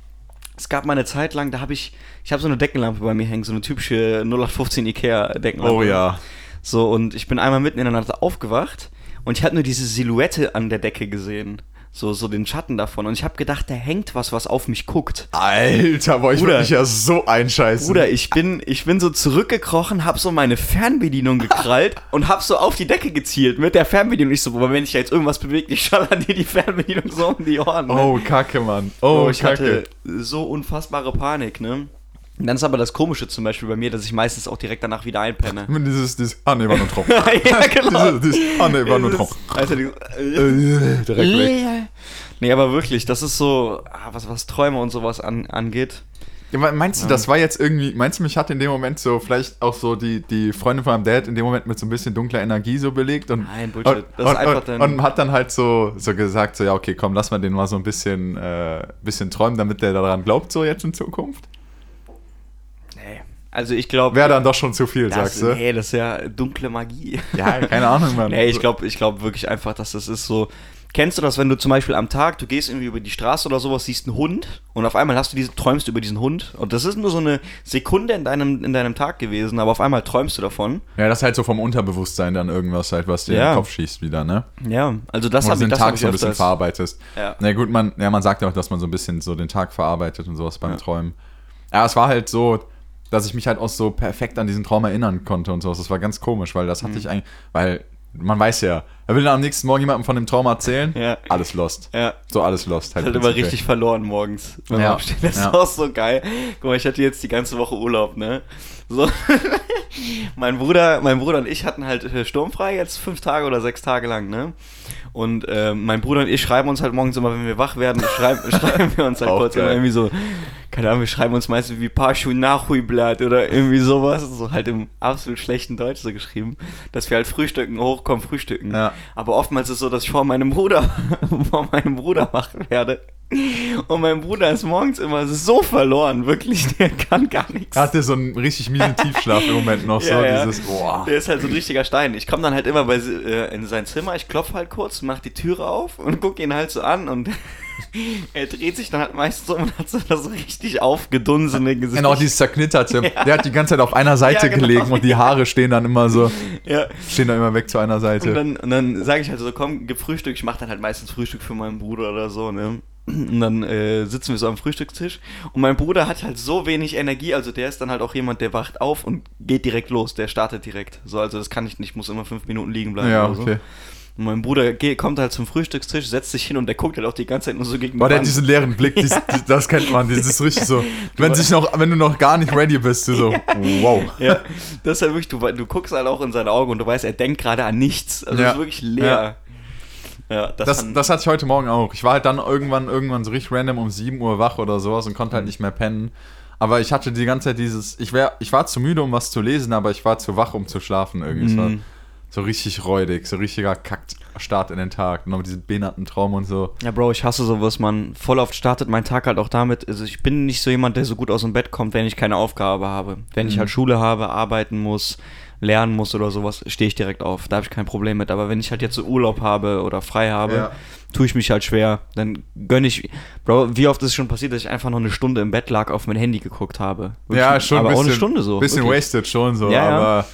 Es gab mal eine Zeit lang, da habe ich, ich habe so eine Deckenlampe bei mir hängen, so eine typische 0815 Ikea Deckenlampe. Oh ja. So, und ich bin einmal mitten in der Nacht aufgewacht und ich habe nur diese Silhouette an der Decke gesehen. So, so den Schatten davon. Und ich habe gedacht, da hängt was, was auf mich guckt. Alter, boah, ich würde mich ja so einscheißen. Bruder, ich bin, ich bin so zurückgekrochen, hab so meine Fernbedienung gekrallt und hab so auf die Decke gezielt mit der Fernbedienung. Ich so, aber wenn sich jetzt irgendwas bewegt, ich schaller dir die Fernbedienung so um die Ohren. Ne? Oh, Kacke, Mann. Oh, Bro, ich Kacke. hatte so unfassbare Panik, ne? Und dann ist aber das Komische zum Beispiel bei mir, dass ich meistens auch direkt danach wieder einpenne. Dieses, dieses, ah, nee, war nur Traum. ja, genau. dieses, dieses, ah, nee, war nur Traum. Alter, die, Äh, direkt weg. Nee, aber wirklich, das ist so, ah, was, was Träume und sowas an, angeht. Ja, meinst du, das war jetzt irgendwie, meinst du, mich hat in dem Moment so vielleicht auch so die, die Freundin von meinem Dad in dem Moment mit so ein bisschen dunkler Energie so belegt und, Nein, Bullshit. und, Das ist und, einfach und, dein- und hat dann halt so, so gesagt, so ja, okay, komm, lass mal den mal so ein bisschen, äh, bisschen träumen, damit der daran glaubt, so jetzt in Zukunft. Also ich glaube. Wäre dann doch schon zu viel, das, sagst du? Nee, das ist ja dunkle Magie. Ja, keine Ahnung, Mann. Nee, ich glaube ich glaub wirklich einfach, dass das ist so. Kennst du das, wenn du zum Beispiel am Tag, du gehst irgendwie über die Straße oder sowas, siehst einen Hund und auf einmal hast du diese, träumst du über diesen Hund und das ist nur so eine Sekunde in deinem, in deinem Tag gewesen, aber auf einmal träumst du davon. Ja, das ist halt so vom Unterbewusstsein dann irgendwas halt, was dir Ja. in den Kopf schießt wieder, ne? Ja, also das habe so ich, den das Tag so ein bisschen verarbeitest. Ja. Na gut, man, ja, man sagt ja auch, dass man so ein bisschen so den Tag verarbeitet und sowas beim Ja. Träumen. Ja, es war halt so, dass ich mich halt auch so perfekt an diesen Traum erinnern konnte und sowas. Das war ganz komisch, weil das hatte Mhm. ich eigentlich, weil man weiß ja, er will dann am nächsten Morgen jemandem von dem Traum erzählen, Ja. alles lost. Ja. So alles lost. Halt immer prinzipiell. richtig verloren morgens. Wenn Ja. aufsteht. Das Ja. ist auch so geil. Guck mal, ich hatte jetzt die ganze Woche Urlaub, ne? So. mein Bruder, mein Bruder und ich hatten halt äh, sturmfrei jetzt fünf Tage oder sechs Tage lang, ne? Und äh, mein Bruder und ich schreiben uns halt morgens immer, wenn wir wach werden, schreiben, schreiben wir uns halt kurz geil. immer irgendwie so, keine Ahnung, wir schreiben uns meistens wie Paschu Nachhuiblatt oder irgendwie sowas, so halt im absolut schlechten Deutsch so geschrieben, dass wir halt frühstücken, hochkommen, frühstücken. Ja. Aber oftmals ist es so, dass ich vor meinem Bruder, vor meinem Bruder wach werde. Und mein Bruder ist morgens immer so verloren, wirklich, der kann gar nichts. Er hatte so einen richtig miesen Tiefschlaf im Moment noch, so Ja, ja. dieses, boah. Der ist halt so ein richtiger Stein. Ich komme dann halt immer bei, äh, in sein Zimmer, ich klopfe halt kurz, mach die Türe auf und gucke ihn halt so an und er dreht sich dann halt meistens um und hat so das richtig aufgedunsene Gesicht. Genau, dieses zerknitterte. Ja. Der hat die ganze Zeit auf einer Seite Ja, genau. gelegen und die Haare stehen dann immer so, ja. stehen dann immer weg zu einer Seite. Und dann, und dann sage ich halt so, komm, gib Frühstück. Ich mache dann halt meistens Frühstück für meinen Bruder oder so, ne? Und dann äh, sitzen wir so am Frühstückstisch. Und mein Bruder hat halt so wenig Energie. Also der ist dann halt auch jemand, der wacht auf und geht direkt los. Der startet direkt. So, also das kann ich nicht. Ich muss immer fünf Minuten liegen bleiben ja, oder so. Und mein Bruder geht, kommt halt zum Frühstückstisch, setzt sich hin und der guckt halt auch die ganze Zeit nur so gegen Boah, der hat diesen leeren Blick, dies, dies- das kennt man, das ist richtig so. Wenn, sich noch, wenn du noch gar nicht ready bist, du so, wow. Ja, das ist halt wirklich, du, du guckst halt auch in seine Augen und du weißt, er denkt gerade an nichts. Also Ja. ist wirklich leer. Ja, das, Das, fand- das hatte ich heute Morgen auch. Ich war halt dann irgendwann, irgendwann so richtig random um 7 Uhr wach oder sowas und konnte halt nicht mehr pennen. Aber ich hatte die ganze Zeit dieses, ich, wär, ich war zu müde, um was zu lesen, aber ich war zu wach, um zu schlafen irgendwie. Mhm. So richtig räudig, so richtiger Kackstart in den Tag. Und noch mit diesem behinderten Traum und so. Ja, Bro, ich hasse sowas, man. Voll oft startet mein Tag halt auch damit. Also, ich bin nicht so jemand, der so gut aus dem Bett kommt, wenn ich keine Aufgabe habe. Wenn ich Mhm. halt Schule habe, arbeiten muss, lernen muss oder sowas, stehe ich direkt auf. Da habe ich kein Problem mit. Aber wenn ich halt jetzt so Urlaub habe oder frei habe, Ja. tue ich mich halt schwer. Dann gönne ich. Bro, wie oft ist es schon passiert, dass ich einfach noch eine Stunde im Bett lag, auf mein Handy geguckt habe? Wirklich, ja, schon aber ein bisschen, auch eine Stunde so. Bisschen wirklich. wasted schon so, Ja, ja.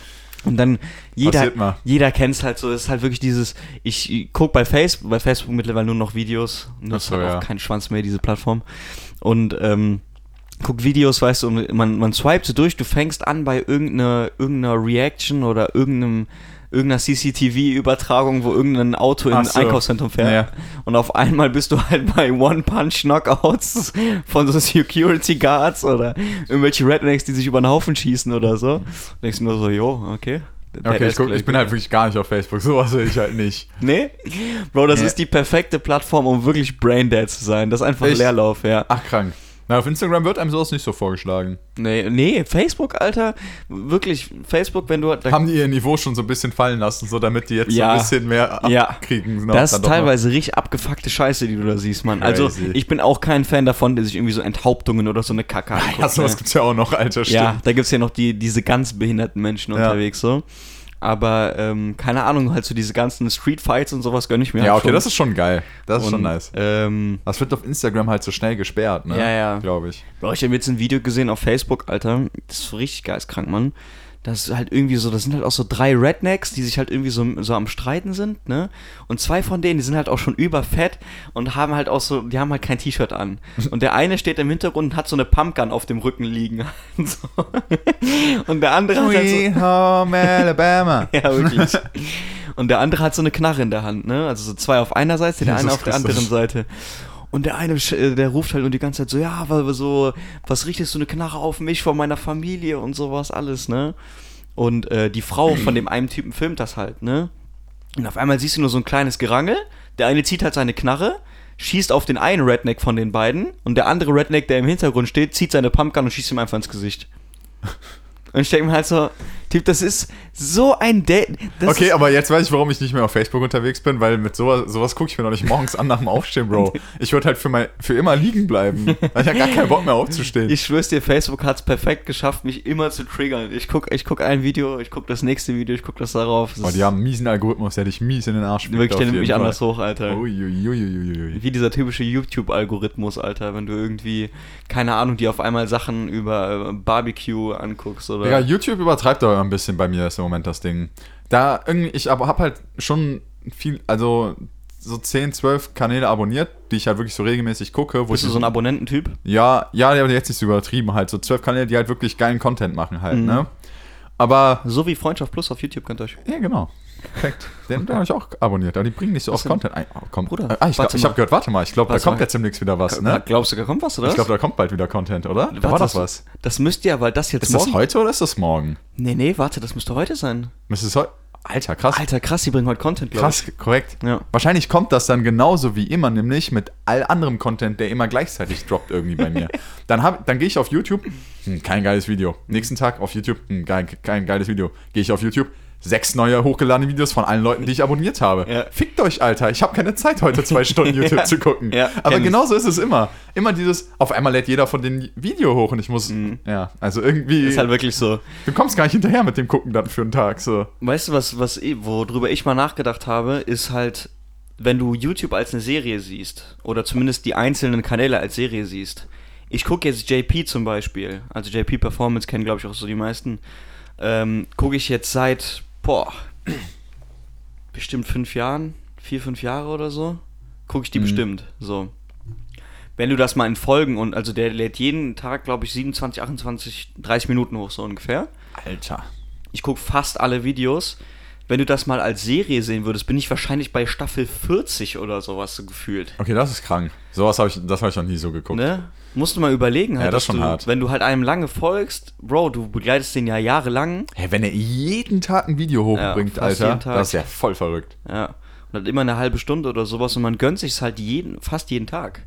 Und dann jeder, jeder kennt es halt so. Es ist halt wirklich dieses, ich gucke bei Facebook, bei Facebook mittlerweile nur noch Videos. Nutzt so, halt ja. auch keinen Schwanz mehr, diese Plattform. Und ähm, guckt Videos, weißt du, und man, man swipet so durch, du fängst an bei irgendeiner, irgendeiner Reaction oder irgendeinem irgendeiner CCTV-Übertragung, wo irgendein Auto Ach ins so. Einkaufszentrum fährt. Ja. Und auf einmal bist du halt bei One-Punch-Knockouts von so Security Guards oder irgendwelche Rednecks, die sich über den Haufen schießen oder so. Und denkst du nur so, jo, okay. Okay, ich, guck, ich bin halt wirklich gar nicht auf Facebook. Sowas will ich halt nicht. Nee? Bro, das Nee. ist die perfekte Plattform, um wirklich Braindead zu sein. Das ist einfach Echt? Leerlauf, ja. Ach, krank. Na, auf Instagram wird einem sowas nicht so vorgeschlagen. Nee, nee, Facebook, Alter. Wirklich, Facebook, wenn du. Haben die ihr Niveau schon so ein bisschen fallen lassen, so damit die jetzt Ja. so ein bisschen mehr Ja. abkriegen? das Na, dann ist noch. teilweise richtig abgefuckte Scheiße, die du da siehst, Mann. Also, Crazy. ich bin auch kein Fan davon, der sich irgendwie so Enthauptungen oder so eine Kacke anguckt. Ja, sowas ne? gibt's ja auch noch, Alter. Stimmt. Ja, da gibt's ja noch die, diese ganz behinderten Menschen Ja. unterwegs, so. Aber, ähm, keine Ahnung, halt so diese ganzen Streetfights und sowas gönn ich mir Ja, halt okay, schon. das ist schon geil. Das ist Und, schon nice. Ähm, Das wird auf Instagram halt so schnell gesperrt, ne? Ja, ja. Glaube ich. Bro, ich habe jetzt ein Video gesehen auf Facebook, Alter. Das ist richtig geistkrank, Mann. Das ist halt irgendwie so, das sind halt auch so drei Rednecks, die sich halt irgendwie so, so am Streiten sind, ne? Und zwei von denen, die sind halt auch schon überfett und haben halt auch so, die haben halt kein T-Shirt an. Und der eine steht im Hintergrund und hat so eine Pumpgun auf dem Rücken liegen. So. Und der andere hat halt so, Home Alabama. ja, wirklich. Und der andere hat so eine Knarre in der Hand, ne? Also so zwei auf einer Seite, der Jesus eine auf der Christus. anderen Seite. Und der eine, äh, der ruft halt und die ganze Zeit so, ja, weil so, was richtest du eine Knarre auf mich von meiner Familie und sowas alles, ne? Und äh, die Frau von dem einen Typen filmt das halt, ne? Und auf einmal siehst du nur so ein kleines Gerangel. Der eine zieht halt seine Knarre, schießt auf den einen Redneck von den beiden und der andere Redneck, der im Hintergrund steht, zieht seine Pumpgun und schießt ihm einfach ins Gesicht. Und ich denke mir halt so, Typ, das ist so ein Date. Okay, aber jetzt weiß ich, warum ich nicht mehr auf Facebook unterwegs bin, weil mit sowas, sowas gucke ich mir noch nicht morgens an nach dem Aufstehen, Bro. Ich würde halt für, mein, für immer liegen bleiben. Weil ich habe gar keinen Bock mehr aufzustehen. Ich schwör's dir, Facebook hat's perfekt geschafft, mich immer zu triggern. Ich guck, ich guck ein Video, ich guck das nächste Video, ich guck das darauf. Das Boah, die haben einen miesen Algorithmus, der dich mies in den Arsch wirklich, der nimmt mich Fall. anders hoch, Alter. Wie dieser typische YouTube-Algorithmus, Alter, wenn du irgendwie, keine Ahnung, die auf einmal Sachen über äh, Barbecue anguckst oder. Digga, YouTube übertreibt aber ein bisschen bei mir ist im Moment das Ding. Da irgendwie, ich aber hab halt schon viel, also so 10, 12 Kanäle abonniert, die ich halt wirklich so regelmäßig gucke. Wo Bist du so ein Abonnententyp? Ja, ja, der hat jetzt nicht so übertrieben, halt so 12 Kanäle, die halt wirklich geilen Content machen halt, Mhm. ne? Aber, So wie Freundschaft Plus auf YouTube könnt ihr euch. ja genau, perfekt. Den, den habe ich auch abonniert, aber die bringen nicht so Was oft? Content ein. Oh, komm. Bruder, ah, ich, warte ich mal. habe gehört, warte mal, ich glaube, da kommt war- jetzt demnächst wieder was, ne? Glaubst du, da kommt was, oder? Ich glaube, da kommt bald wieder Content, oder? Da war Warte, das was. Das müsste ja, weil das jetzt Ist das morgen. heute oder ist das morgen? Nee, nee, warte, das müsste heute sein. Müsste es heute? Alter, krass. Alter, krass, die bringen heute Content, glaub Krass, korrekt. Ja. Wahrscheinlich kommt das dann genauso wie immer, nämlich mit all anderem Content, der immer gleichzeitig droppt irgendwie bei mir. Dann, hab- dann gehe ich auf YouTube, hm, kein geiles Video. Nächsten Tag auf YouTube, hm, geil, kein geiles Video. Gehe ich auf YouTube, sechs neue hochgeladene Videos von allen Leuten, die ich abonniert habe. Ja. Fickt euch, Alter. Ich habe keine Zeit, heute zwei Stunden YouTube Ja. zu gucken. Ja, Aber kenn ich. genauso ist es immer. Immer dieses, auf einmal lädt jeder von den Video hoch und ich muss, ja, also irgendwie, Mhm. Ist halt wirklich so. du kommst gar nicht hinterher mit dem Gucken dann für einen Tag, so. Weißt du, was, was, ich- worüber ich mal nachgedacht habe, ist halt, wenn du YouTube als eine Serie siehst, oder zumindest die einzelnen Kanäle als Serie siehst. Ich gucke jetzt JP zum Beispiel, also JP Performance kennen, glaube ich, auch so die meisten. Ähm, gucke ich jetzt seit, boah, bestimmt fünf Jahren, vier, fünf Jahre oder so, gucke ich die Mhm. bestimmt, so. Wenn du das mal in Folgen und, also der lädt jeden Tag, glaube ich, 27, 28, 30 Minuten hoch, so ungefähr Alter. ich gucke fast alle Videos. Wenn du das mal als Serie sehen würdest, bin ich wahrscheinlich bei Staffel 40 oder sowas so gefühlt. Okay, das ist krank. Sowas habe ich, das habe ich noch nie so geguckt. Ne? Musst du mal überlegen, halt, Ja, das ist schon du, hart. wenn du halt einem lange folgst, Bro, du begleitest den ja jahrelang, Hey, wenn er jeden Tag ein Video hochbringt, fast Alter, das ist ja voll verrückt. ja, und hat immer eine halbe Stunde oder sowas und man gönnt sich halt jeden, fast jeden Tag.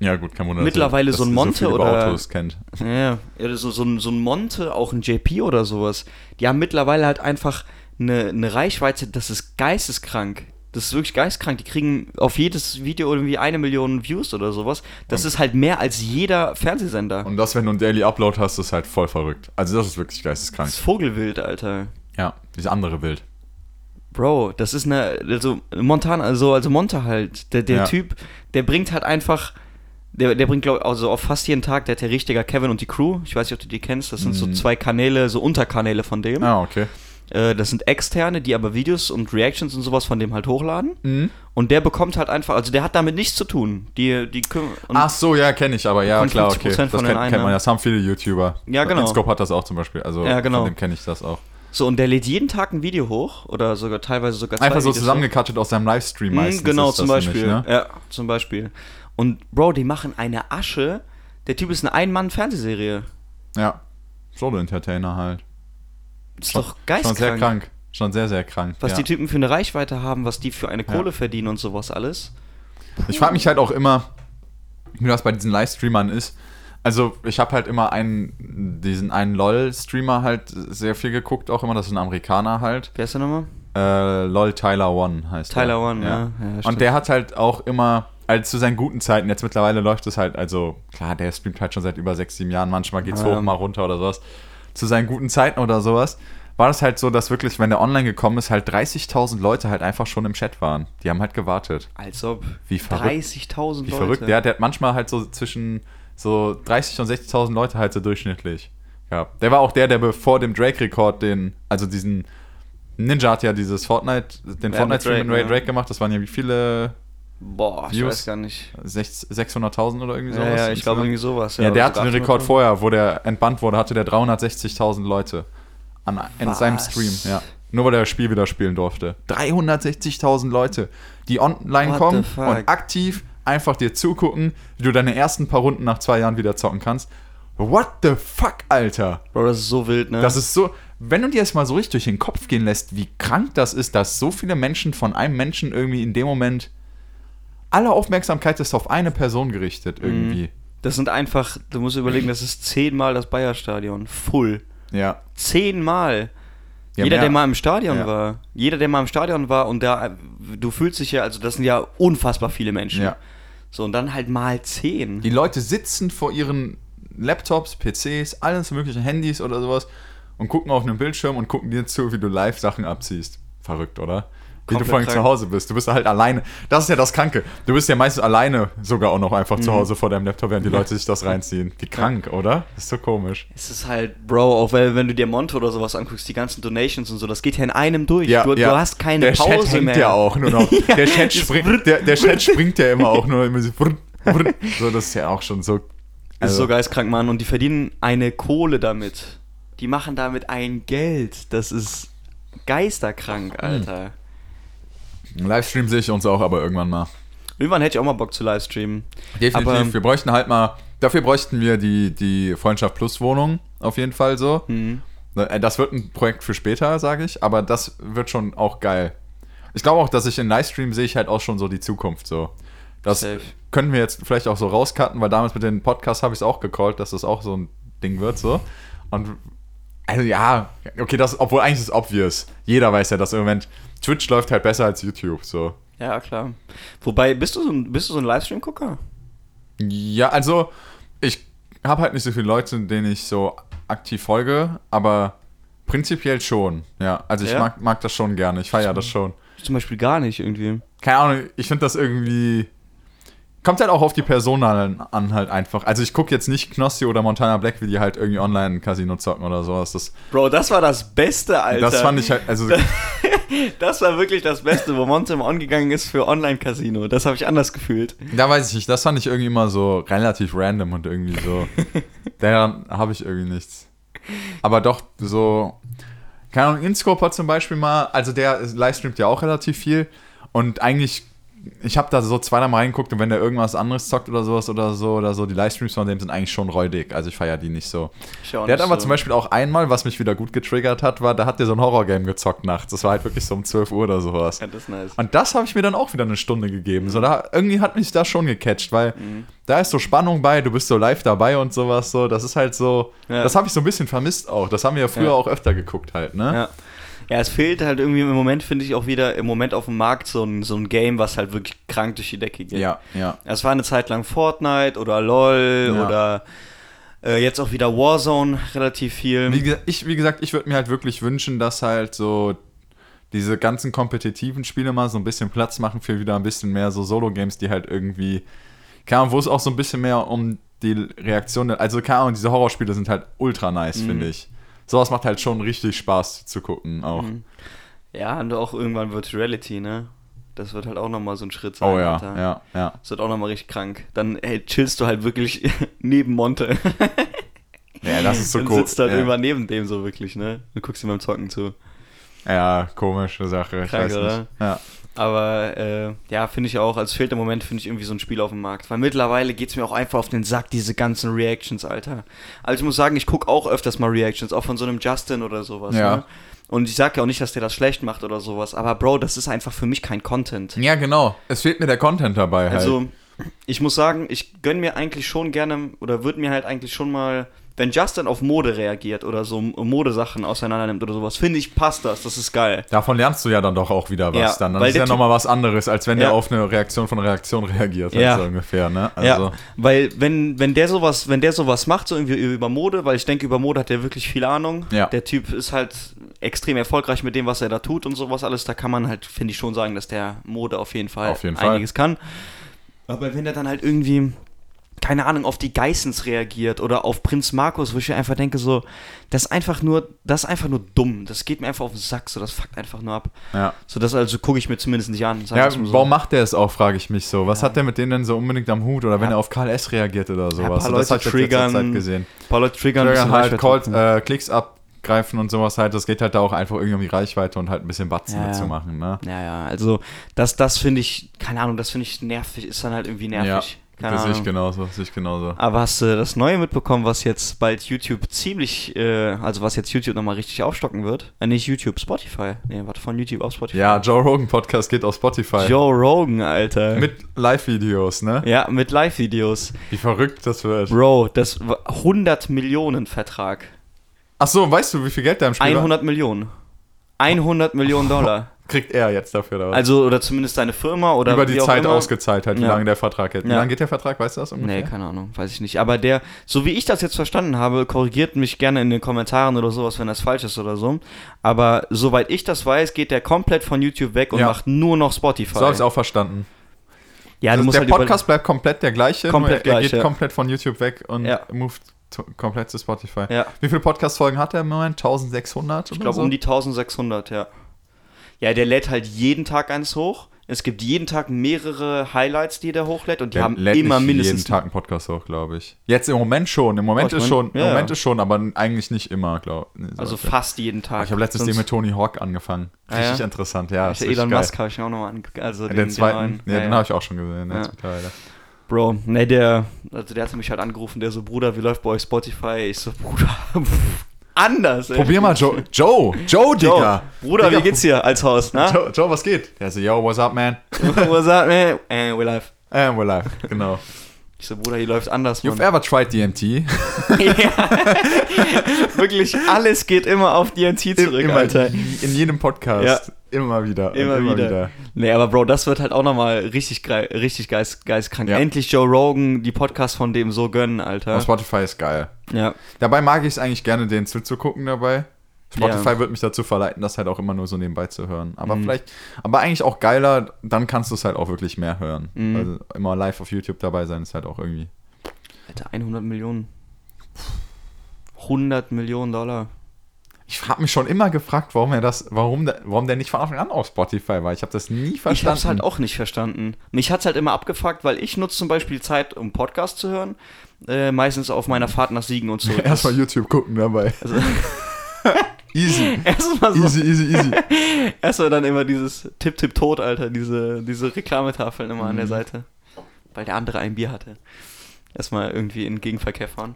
Ja, gut, kein Wunder. Mittlerweile so ein Monte über oder- Autos kennt. Ja, ja so, so, ein- so ein Monte, auch ein JP oder sowas, die haben mittlerweile halt einfach eine, eine Reichweite, das ist geisteskrank. Das ist wirklich geisteskrank. Die kriegen auf jedes Video irgendwie eine Million Views oder sowas. Das ist halt mehr als jeder Fernsehsender. Und das, wenn du einen Daily Upload hast, ist halt voll verrückt. Also das ist wirklich geisteskrank. Das ist Vogelwild, Alter. Ja, dieses andere Bild. Bro, das ist eine, also Montana, also, also Monte halt, der, der Ja. Typ, der bringt halt einfach, der, der bringt, glaube ich, also auf fast jeden Tag, der hat der richtiger Kevin und die Crew, ich weiß nicht, ob du die kennst, das sind so Mhm. zwei Kanäle, so Unterkanäle von dem. Ah, okay. Äh, das sind externe, die aber Videos und Reactions und sowas von dem halt hochladen. Mhm. Und der bekommt halt einfach, also der hat damit nichts zu tun. Die, die Ach so, ja, kenne ich, aber ja, klar, 50% okay. Das kennt, kennt man, Einnahmen. das haben viele YouTuber. Ja, genau. Inscope hat das auch zum Beispiel, also Ja, genau. von dem kenne ich das auch. so, und der lädt jeden Tag ein Video hoch oder sogar teilweise sogar zwei Einfach so zusammengecuttet aus seinem Livestream Mhm, meistens. Genau, ist zum das Beispiel. nämlich, ne? Ja, zum Beispiel. Und Bro, die machen eine Asche. Der Typ ist eine Ein-Mann-Fernsehserie. Ja. Solo-Entertainer halt. Ist Schon- doch Schon sehr geistkrank. krank. Schon sehr, sehr krank. Was ja. die Typen für eine Reichweite haben, was die für eine Ja. Kohle verdienen und sowas alles. Ich frage mich halt auch immer, wie das bei diesen Livestreamern ist. Also, ich habe halt immer einen, diesen einen LOL-Streamer halt sehr viel geguckt, auch immer. Das ist ein Amerikaner halt. Wer ist der nochmal? Äh, LOL Tyler One heißt Tyler der. One, ja. Ja. Und der hat halt auch immer, also zu seinen guten Zeiten, jetzt mittlerweile läuft es halt, also klar, der streamt halt schon seit über sechs, sieben Jahren, manchmal geht's Ja. hoch, mal runter oder sowas. Zu seinen guten Zeiten oder sowas, war das halt so, dass wirklich, wenn der online gekommen ist, halt 30.000 Leute halt einfach schon im Chat waren. Die haben halt gewartet. Als ob. Wie verrückt. 30.000 Wie Leute. verrückt. Der, der hat manchmal halt so zwischen so 30 und 60.000 Leute halt so durchschnittlich. Ja. Der war auch der, der bevor dem Drake-Rekord den, also diesen Ninja hat ja dieses Fortnite, den Ja, Fortnite-Stream mit Ray Drake, Drake ne? gemacht. Das waren ja wie viele? Boah, ich Views. weiß gar nicht. Sech- 600.000 oder irgendwie Ja, sowas? ja, ich glaube irgendwie sowas. Ja, der oder hatte den Rekord 800. vorher, wo der entbannt wurde, hatte der 360.000 Leute an, in Was? seinem Stream. Ja. Nur weil er das Spiel wieder spielen durfte. 360.000 Leute, die online What kommen und aktiv einfach dir zugucken, wie du deine ersten paar Runden nach zwei Jahren wieder zocken kannst. What the fuck, Alter? Bro, das ist so wild, ne? Das ist so, wenn du dir das mal so richtig durch den Kopf gehen lässt, wie krank das ist, dass so viele Menschen von einem Menschen irgendwie in dem Moment alle Aufmerksamkeit ist auf eine Person gerichtet irgendwie. Das sind einfach, du musst überlegen, das ist zehnmal das Bayer-Stadion. Full. Ja. Zehnmal. Ja, Jeder, mehr. der mal im Stadion Ja. war. Jeder, der mal im Stadion war und da, du fühlst dich ja, also das sind ja unfassbar viele Menschen. Ja. So, und dann halt mal zehn. Die Leute sitzen vor ihren Laptops, PCs, alles mögliche Handys oder sowas und gucken auf einen Bildschirm und gucken dir zu, wie du live Sachen abziehst. Verrückt, oder? Wie du Komplett vor allem zu Hause bist. Du bist halt alleine. Das ist ja das Kranke. Du bist ja meistens alleine sogar auch noch einfach Mhm. zu Hause vor deinem Laptop, während die Leute sich das reinziehen. Wie krank, oder? Das ist so komisch. Es ist halt, Bro, auch weil, wenn du dir Monte oder sowas anguckst, die ganzen Donations und so, das geht ja in einem durch. Ja, du, ja. du hast keine der Pause Chat hängt mehr. ja auch nur noch. Ja, der, Chat springt, der, der Chat springt ja immer auch nur immer so. So, das ist ja auch schon so. Das ist also- so geistkrank, Mann. Und die verdienen eine Kohle damit. Die machen damit ein Geld. Das ist geisterkrank, Hm. Alter. Livestream sehe ich uns auch aber irgendwann mal. Irgendwann hätte ich auch mal Bock zu livestreamen. Definitiv. Aber- wir bräuchten halt mal, dafür bräuchten wir die, die Freundschaft Plus Wohnung auf jeden Fall so. Mhm. Äh, Das wird ein Projekt für später, sage ich, aber das wird schon auch geil. Ich glaube auch, dass ich in Livestream sehe ich halt auch schon so die Zukunft so. Das Safe. können wir jetzt vielleicht auch so rauscutten, weil damals mit den Podcasts habe ich es auch gecallt, dass das auch so ein Ding wird so. Und also ja, okay, das, obwohl eigentlich ist es obvious. Jeder weiß ja, dass im Moment Twitch läuft halt besser als YouTube so. Ja, klar. Wobei, bist du so ein, bist du so ein Livestream-Gucker? Ja, also ich habe halt nicht so viele Leute, denen ich so aktiv folge, aber prinzipiell schon. Ja, also ich Ja? mag, mag das schon gerne. Ich feiere das schon. Zum Beispiel gar nicht irgendwie. Keine Ahnung, ich finde das irgendwie. Kommt halt auch auf die Person an, an halt einfach. Also ich gucke jetzt nicht Knossi oder Montana Black, wie die halt irgendwie online Casino zocken oder sowas. Das, Bro, das war das Beste, Alter. das fand ich halt, also Das war wirklich das Beste, wo Monte im On gegangen ist für Online-Casino. Das habe ich anders gefühlt. da weiß ich nicht, das fand ich irgendwie immer so relativ random und irgendwie so. Daran habe ich irgendwie nichts. Aber doch so, keine Ahnung, Inscope hat zum Beispiel mal, also der livestreamt ja auch relativ viel und eigentlich, ich habe da so zweimal mal reingeguckt und wenn der irgendwas anderes zockt oder sowas oder so oder so, die Livestreams von dem sind eigentlich schon räudig, also ich feiere die nicht so. Der hat aber so. zum Beispiel auch einmal, was mich wieder gut getriggert hat, war, da hat der so ein Horrorgame gezockt nachts, das war halt wirklich so um 12 Uhr oder sowas. Ja, das ist nice. Und das habe ich mir dann auch wieder eine Stunde gegeben. So, da, irgendwie hat mich das schon gecatcht, weil Mhm. da ist so Spannung bei, du bist so live dabei und sowas so. Das ist halt so, Ja. das habe ich so ein bisschen vermisst auch. Das haben wir ja früher Ja. auch öfter geguckt halt, ne? Ja. Ja, es fehlt halt irgendwie im Moment, finde ich, auch wieder im Moment auf dem Markt so ein, so ein Game, was halt wirklich krank durch die Decke geht. Ja, ja. Es war eine Zeit lang Fortnite oder LOL Ja. oder äh, jetzt auch wieder Warzone relativ viel. Wie, ich, wie gesagt, ich würde mir halt wirklich wünschen, dass halt so diese ganzen kompetitiven Spiele mal so ein bisschen Platz machen für wieder ein bisschen mehr so Solo-Games, die halt irgendwie, keine Ahnung, wo es auch so ein bisschen mehr um die Reaktion, also keine Ahnung, diese Horrorspiele sind halt ultra nice, Mhm. finde ich. Sowas macht halt schon richtig Spaß zu gucken auch. Mhm. Ja, und auch irgendwann Virtual Reality, ne? Das wird halt auch nochmal so ein Schritt sein. Oh ja, Alter. ja, ja. Das wird auch nochmal richtig krank. Dann hey, chillst du halt wirklich neben Monte. Ja, das ist so Dann cool. sitzt halt ja. irgendwann neben dem so wirklich, ne? Du guckst ihm beim Zocken zu. ja, komische Sache. Ich Krank, weiß oder? nicht. Ja. Aber äh, ja, finde ich auch, als fehlt im Moment, finde ich irgendwie so ein Spiel auf dem Markt. Weil mittlerweile geht es mir auch einfach auf den Sack, diese ganzen Reactions, Alter. Also ich muss sagen, ich gucke auch öfters mal Reactions, auch von so einem Justin oder sowas. Ja. Ne? Und ich sage ja auch nicht, dass der das schlecht macht oder sowas. Aber Bro, das ist einfach für mich kein Content. Ja, genau. Es fehlt mir der Content dabei halt. Also, ich muss sagen, ich gönn mir eigentlich schon gerne, oder würde mir halt eigentlich schon mal, wenn Justin auf Mode reagiert oder so Modesachen auseinander nimmt oder sowas, finde ich, passt das, das ist geil. Davon lernst du ja dann doch auch wieder was. Ja, dann dann weil ist ja nochmal was anderes, als wenn Ja. der auf eine Reaktion von Reaktion reagiert, halt Ja. so ungefähr, ne? Also, ja, weil wenn, wenn der sowas, wenn der sowas macht, so irgendwie über Mode, weil ich denke, über Mode hat der wirklich viel Ahnung. Ja. Der Typ ist halt extrem erfolgreich mit dem, was er da tut und sowas alles. Da kann man halt, finde ich, schon sagen, dass der Mode auf jeden Fall Auf jeden Fall. einiges kann. Aber wenn er dann halt irgendwie, keine Ahnung, auf die Geissens reagiert oder auf Prinz Markus, wo ich mir einfach denke, so, das ist einfach nur, das ist einfach nur dumm. Das geht mir einfach auf den Sack, so, das fuckt einfach nur ab. ja. So, das also gucke ich mir zumindest nicht an. Ja, so. warum macht der es auch, frage ich mich so. Was hat der mit denen denn so unbedingt am Hut? Oder wenn Ja. er auf KLS reagiert oder sowas? ein paar So, das Leute jetzt in letzter triggern, Zeit gesehen. Ein paar Leute triggern, Trigger halt, Reichweite Call, äh, Klicks abgreifen und sowas halt. Das geht halt da auch einfach irgendwie um die Reichweite und halt ein bisschen Batzen Ja, ja. mitzumachen, ne? Ja, ja, also das, das finde ich, keine Ahnung, das finde ich nervig, ist dann halt irgendwie nervig. keine das sehe ich genauso, das sehe ich genauso. Aber hast du das Neue mitbekommen, was jetzt bald YouTube ziemlich, äh, also was jetzt YouTube nochmal richtig aufstocken wird? Äh, nicht YouTube, Spotify. Nee, warte, von YouTube auf Spotify. Ja, Joe Rogan Podcast geht auf Spotify. Joe Rogan, Alter. Mit Live-Videos, ne? ja, mit Live-Videos. Wie verrückt das wird. Bro, das war 100 Millionen Vertrag. Ach so, weißt du, wie viel Geld der im Spiel 100 Millionen. 100 Millionen Dollar. kriegt er jetzt dafür? Oder was? Also, oder zumindest seine Firma oder Über die Zeit immer. ausgezahlt halt, wie Ja. lange der Vertrag hält. Wie Ja. lange geht der Vertrag, weißt du das Nee, ungefähr? keine Ahnung, weiß ich nicht. Aber der, so wie ich das jetzt verstanden habe, korrigiert mich gerne in den Kommentaren oder sowas, wenn das falsch ist oder so. Aber soweit ich das weiß, geht der komplett von YouTube weg und Ja. macht nur noch Spotify. So habe ich auch verstanden. ja, du also musst der halt Podcast bleibt komplett der gleiche, Komplett nur er, er gleich, geht komplett von YouTube weg und Ja. moved komplett zu Spotify. Ja, Wie viele Podcast-Folgen hat er im Moment? 1600? ich glaube um die 1600, ja. Ja, der lädt halt jeden Tag eins hoch. Es gibt jeden Tag mehrere Highlights, die der hochlädt und die Der haben immer mindestens jeden Tag einen Podcast hoch, glaube ich. Jetzt im Moment schon. Im Moment Oh, ich ist mein, schon, im ja, Moment ja. ist schon, aber eigentlich nicht immer, glaube ich. also fast jeden Tag. Ich habe letztes Jahr mit Tony Hawk angefangen. Ah, Richtig ja? interessant, ja. richtig Elon. Musk habe ich auch nochmal angeguckt. Also den, Den zweiten, neuen. ja, den habe ich auch schon gesehen. Ja. Ja. Bro, ne, der, also der hat mich halt angerufen, der so, Bruder, wie läuft bei euch Spotify? Ich so, Bruder, anders, ey. Probier mal Joe. Joe, Joe, Joe, Digga. Bruder, Digga. wie geht's dir als Host, ne? Joe, Joe, was geht? Der so, yo, what's up, man? What's up, man? And we live. And we're live. Genau. Ich so, Bruder, hier läuft anders, You've Mann. ever tried DMT? ja. Wirklich, alles geht immer auf DNT zurück, immer, Alter. In jedem Podcast. Immer wieder. und Immer, wieder. Nee, aber Bro, das wird halt auch nochmal richtig, richtig geist, geistkrank. Ja. Endlich Joe Rogan, die Podcasts von dem so gönnen, Alter. Aber Spotify ist geil. Ja. Dabei mag ich es eigentlich gerne, den zuzugucken dabei. Spotify Ja. wird mich dazu verleiten, das halt auch immer nur so nebenbei zu hören. Aber Mhm. vielleicht, aber eigentlich auch geiler, dann kannst du es halt auch wirklich mehr hören. Mhm. Also immer live auf YouTube dabei sein ist halt auch irgendwie. Alter, 100 Millionen. 100 Millionen Dollar. Ich habe mich schon immer gefragt, warum er das, warum der, warum der nicht von Anfang an auf Spotify war. Ich habe das nie verstanden. Ich hab's halt auch nicht verstanden. Mich hat's halt immer abgefuckt, weil ich nutze zum Beispiel Zeit, um Podcast zu hören. Äh, meistens auf meiner Fahrt nach Siegen und so. Erstmal YouTube gucken dabei. Also, Easy. erstmal so, Easy, easy, easy. erstmal dann immer dieses Tipp, Tipp, Tot, Alter, diese, diese Reklametafeln immer an der Mhm. Seite. Weil der andere ein Bier hatte. Erstmal irgendwie in den Gegenverkehr fahren.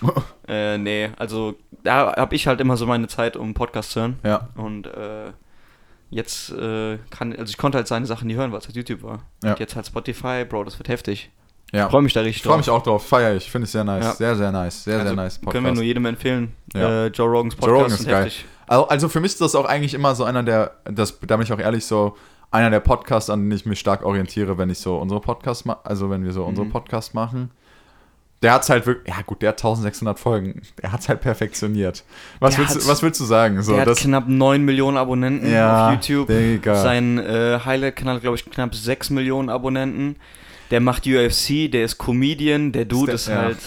Äh, nee, also da habe ich halt immer so meine Zeit, um Podcast zu hören. Ja, Und äh, jetzt äh, kann, also ich konnte halt seine Sachen nie hören, weil es halt YouTube war. Ja. Und jetzt halt Spotify, Bro, das wird heftig. ja. Ich freue mich da richtig Ich freue mich auch drauf, feiere ich. Finde ich sehr nice. Ja. Sehr, sehr nice. Sehr, Also, sehr nice Können wir nur jedem empfehlen. Ja. Äh, Joe Rogans Joe Podcast Rogan ist geil. heftig. Also, also für mich ist das auch eigentlich immer so einer der, das, da bin ich auch ehrlich, so einer der Podcasts, an denen ich mich stark orientiere, wenn ich so unsere Podcasts mache, also wenn wir so unsere Mhm. Podcasts machen. Der hat's halt wirklich, ja gut, der hat 1600 Folgen, der hat's halt perfektioniert. Was, Der willst, hat- du, was willst du sagen? So, Der das, hat knapp 9 Millionen Abonnenten Ja, auf YouTube. Digga. Sein äh, Highlight-Kanal, glaube ich, knapp 6 Millionen Abonnenten. Der macht UFC, der ist Comedian, der Dude Ist ist, der- ja. halt.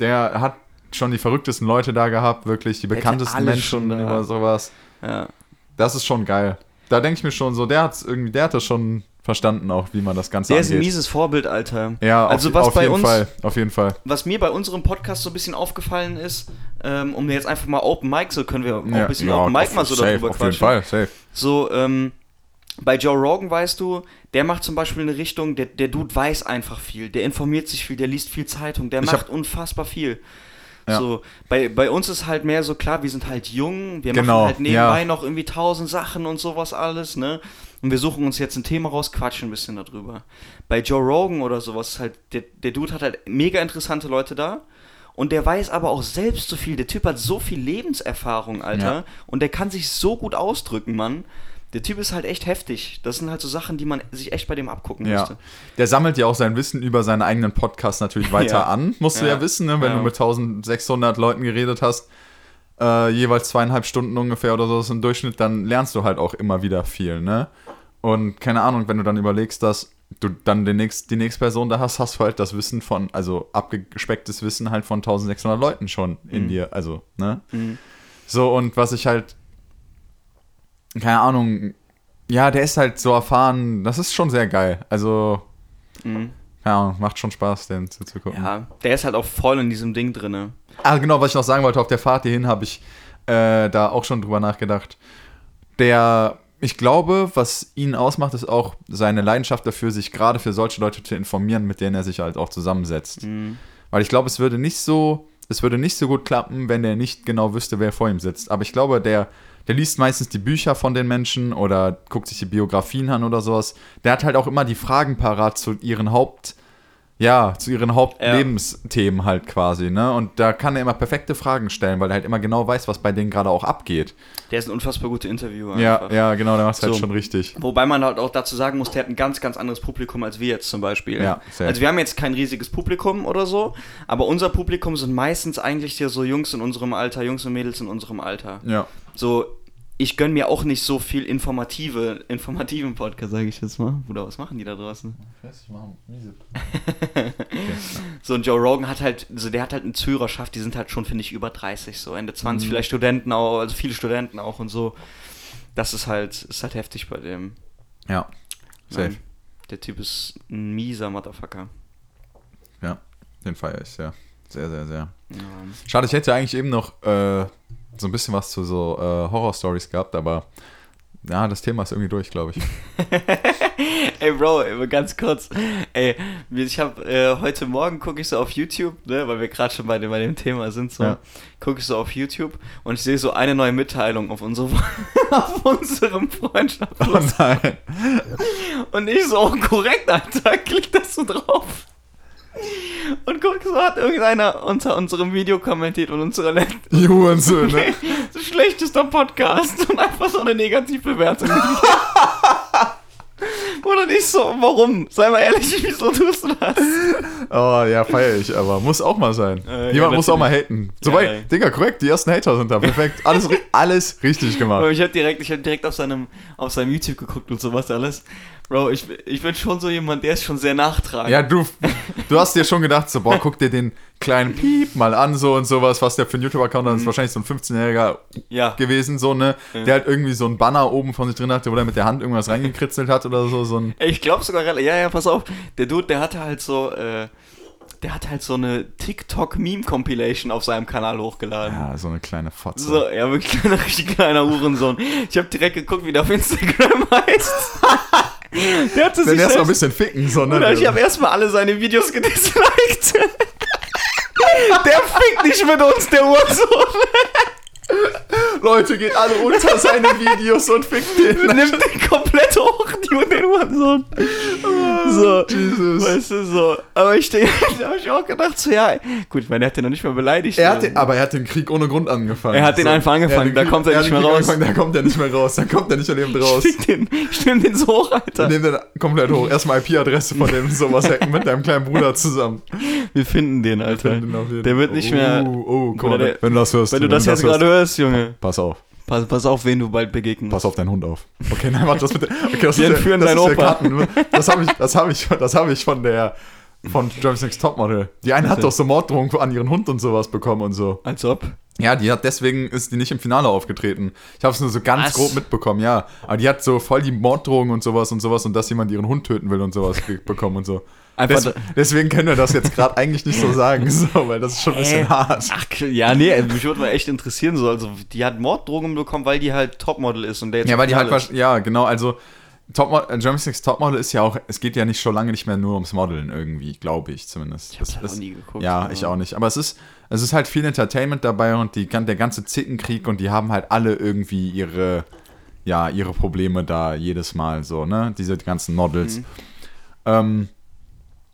der hat schon die verrücktesten Leute da gehabt, wirklich, die bekanntesten Menschen über sowas. Ja. Das ist schon geil. Da denke ich mir schon so, der hat's irgendwie, der hat das schon verstanden auch, wie man das Ganze Der ist ein angeht. mieses Vorbild, Alter. ja, also auf, was auf bei jeden uns, Fall, auf jeden Fall. was mir bei unserem Podcast so ein bisschen aufgefallen ist, ähm, um jetzt einfach mal Open Mic, so können wir auch Ja, ein bisschen ja, Open Mic auf- mal so safe, darüber Auf jeden quatschen. Fall, safe. So, ähm, bei Joe Rogan weißt du, der macht zum Beispiel eine Richtung, der, der Dude weiß einfach viel, der informiert sich viel, der liest viel Zeitung, der Ich macht unfassbar viel. Ja. So, bei, bei uns ist halt mehr so klar, wir sind halt jung, wir Genau, machen halt nebenbei ja. noch irgendwie tausend Sachen und sowas alles, ne? Und wir suchen uns jetzt ein Thema raus, quatschen ein bisschen darüber. Bei Joe Rogan oder sowas ist halt, der, der Dude hat halt mega interessante Leute da. Und der weiß aber auch selbst so viel. Der Typ hat so viel Lebenserfahrung, Alter. Ja. Und der kann sich so gut ausdrücken, Mann. Der Typ ist halt echt heftig. Das sind halt so Sachen, die man sich echt bei dem abgucken Ja. müsste. Der sammelt ja auch sein Wissen über seinen eigenen Podcast natürlich weiter Ja. an, musst du ja, Ja. wissen, ne? wenn Ja. du mit 1600 Leuten geredet hast, äh, jeweils zweieinhalb Stunden ungefähr oder so ist im Durchschnitt, dann lernst du halt auch immer wieder viel, ne? Und keine Ahnung, wenn du dann überlegst, dass du dann den nächst, die nächste Person da hast, hast du halt das Wissen von, also abgespecktes Wissen halt von 1600 Leuten schon in dir, also, ne? Mhm. So, und was ich halt, keine Ahnung, ja, der ist halt so erfahren, das ist schon sehr geil. Also, Mhm. keine Ahnung, macht schon Spaß, den zuzugucken. Ja, der ist halt auch voll in diesem Ding drinne. Ah, genau, was ich noch sagen wollte, auf der Fahrt hierhin habe ich äh, da auch schon drüber nachgedacht. Der, ich glaube, was ihn ausmacht, ist auch seine Leidenschaft dafür, sich gerade für solche Leute zu informieren, mit denen er sich halt auch zusammensetzt. Mhm. Weil ich glaube, es würde nicht so, es würde nicht so gut klappen, wenn er nicht genau wüsste, wer vor ihm sitzt. Aber ich glaube, der, der liest meistens die Bücher von den Menschen oder guckt sich die Biografien an oder sowas. Der hat halt auch immer die Fragen parat zu ihren Haupt, ja, zu ihren Hauptlebensthemen halt quasi, ne? Und da kann er immer perfekte Fragen stellen, weil er halt immer genau weiß, was bei denen gerade auch abgeht. Der ist ein unfassbar guter Interviewer. Ja, einfach. ja, genau, der macht es halt So. schon richtig. Wobei man halt auch dazu sagen muss, der hat ein ganz, ganz anderes Publikum als wir jetzt zum Beispiel. Ja, safe. also wir haben jetzt kein riesiges Publikum oder so, aber unser Publikum sind meistens eigentlich hier so Jungs in unserem Alter, Jungs und Mädels in unserem Alter. Ja. So, ich gönn mir auch nicht so viel informative, informativen Podcast, sage ich jetzt mal. Bruder, was machen die da draußen? So, und Joe Rogan hat halt, also der hat halt eine Zuhörerschaft, die sind halt schon, finde ich, über 30, so Ende 20, Mhm. vielleicht Studenten auch, also viele Studenten auch und so. Das ist halt, ist halt heftig bei dem. Ja. Safe. Mann, der Typ ist ein mieser Motherfucker. Ja. Den feiere ich sehr. Sehr, sehr, sehr. Ja. Schade, ich hätte eigentlich eben noch äh, so ein bisschen was zu so äh, Horror-Stories gehabt, aber ja, das Thema ist irgendwie durch, glaube ich. Ey, Bro, ganz kurz. Ey, ich habe äh, heute Morgen gucke ich so auf YouTube, ne, weil wir gerade schon bei dem, bei dem Thema sind, so Ja. gucke ich so auf YouTube und ich sehe so eine neue Mitteilung auf, unsere, auf unserem Freundschaft. Oh nein. Und ich so, oh, korrekt, Alter, klick das so drauf. Und guck, so hat irgendeiner unter unserem Video kommentiert und unsere letzte so schlechtester Podcast und einfach so eine Negativbewertung. Oder nicht so, warum? Sei mal ehrlich, wieso tust du das? Oh ja, feiere ich, aber muss auch mal sein. Äh, Jemand ja, muss auch mal haten. So Ja, weit, ey. Digga, korrekt, die ersten Hater sind da. Perfekt. Alles, alles richtig gemacht. ich hab direkt, ich hab direkt auf seinem, auf seinem YouTube geguckt und sowas alles. Bro, ich, ich bin schon so jemand, der ist schon sehr nachtragend. Ja, du, du hast dir schon gedacht, so, boah, guck dir den kleinen Piep mal an, so und sowas, was der für einen YouTube-Account. Das ist wahrscheinlich so ein 15-Jähriger ja. gewesen, so, ne? Der halt irgendwie so ein Banner oben von sich drin hatte, wo er mit der Hand irgendwas reingekritzelt hat oder so, so ein. Ich glaube sogar, ja, ja, pass auf. Der Dude, der hatte halt so, äh, der hat halt so eine TikTok-Meme-Compilation auf seinem Kanal hochgeladen. Ja, so eine kleine Fotze. So, ja, wirklich ein richtig kleiner Hurensohn. Ich habe direkt geguckt, wie der auf Instagram heißt. der hatte sich erstmal ein bisschen ficken, so, ne? Ich habe erstmal alle seine Videos gedisliked. der fickt nicht mit uns, der Hurensohn. Leute, geht alle unter seine Videos und fickt den. Nimmt den komplett hoch, die den Hurensohn. So, Jesus. weißt du, so. Aber ich denke, da habe ich auch gedacht, so, ja, gut, ich meine, er hat den noch nicht mal beleidigt. Er hat so. den, aber er hat den Krieg ohne Grund angefangen. Er hat den einfach angefangen, da kommt er nicht mehr raus. Da kommt er nicht mehr raus. Da kommt er nicht lebend raus. Schick den, stimmt den so hoch, Alter. Nimm den komplett hoch. Erstmal IP-Adresse von dem sowas hacken mit deinem kleinen Bruder zusammen. Wir finden den, Alter. finden den Der wird nicht mehr. Oh, oh, der- wenn du das hörst. Wenn du das jetzt gerade hörst, Junge, Pass auf. pass, pass auf, wen du bald begegnen Pass auf deinen Hund auf. Okay, nein, warte, das bitte. Okay, das Wir ist entführen das deinen Opa. Karten. Das habe ich, das habe ich, das habe ich von der von Germany's Next Topmodel. Die eine hat denn? doch so Morddrohungen an ihren Hund und sowas bekommen und so. Als ob. Ja, die hat deswegen ist die nicht im Finale aufgetreten. Ich habe es nur so ganz Was? grob mitbekommen, ja. Aber die hat so voll die Morddrohungen und sowas und sowas und dass jemand ihren Hund töten will und sowas bekommen und so. Des, deswegen können wir das jetzt gerade eigentlich nicht so sagen, so, weil das ist schon ein bisschen Äh, hart. Ach, ja, nee, also mich würde mal echt interessieren, so. Also, die hat Morddrohungen bekommen, weil die halt Topmodel ist und der jetzt Ja, weil die halt, ja, genau, also Topmodel, äh, Germany's Next Topmodel ist ja auch, es geht ja nicht schon lange nicht mehr nur ums Modeln irgendwie, glaube ich zumindest. Ich hab's Es halt auch nie geguckt, Ja, aber- ich auch nicht. Aber es ist, es ist halt viel Entertainment dabei und die, der ganze Zickenkrieg und die haben halt alle irgendwie ihre, ja, ihre Probleme da jedes Mal so, ne? Diese ganzen Models. Mhm. Ähm,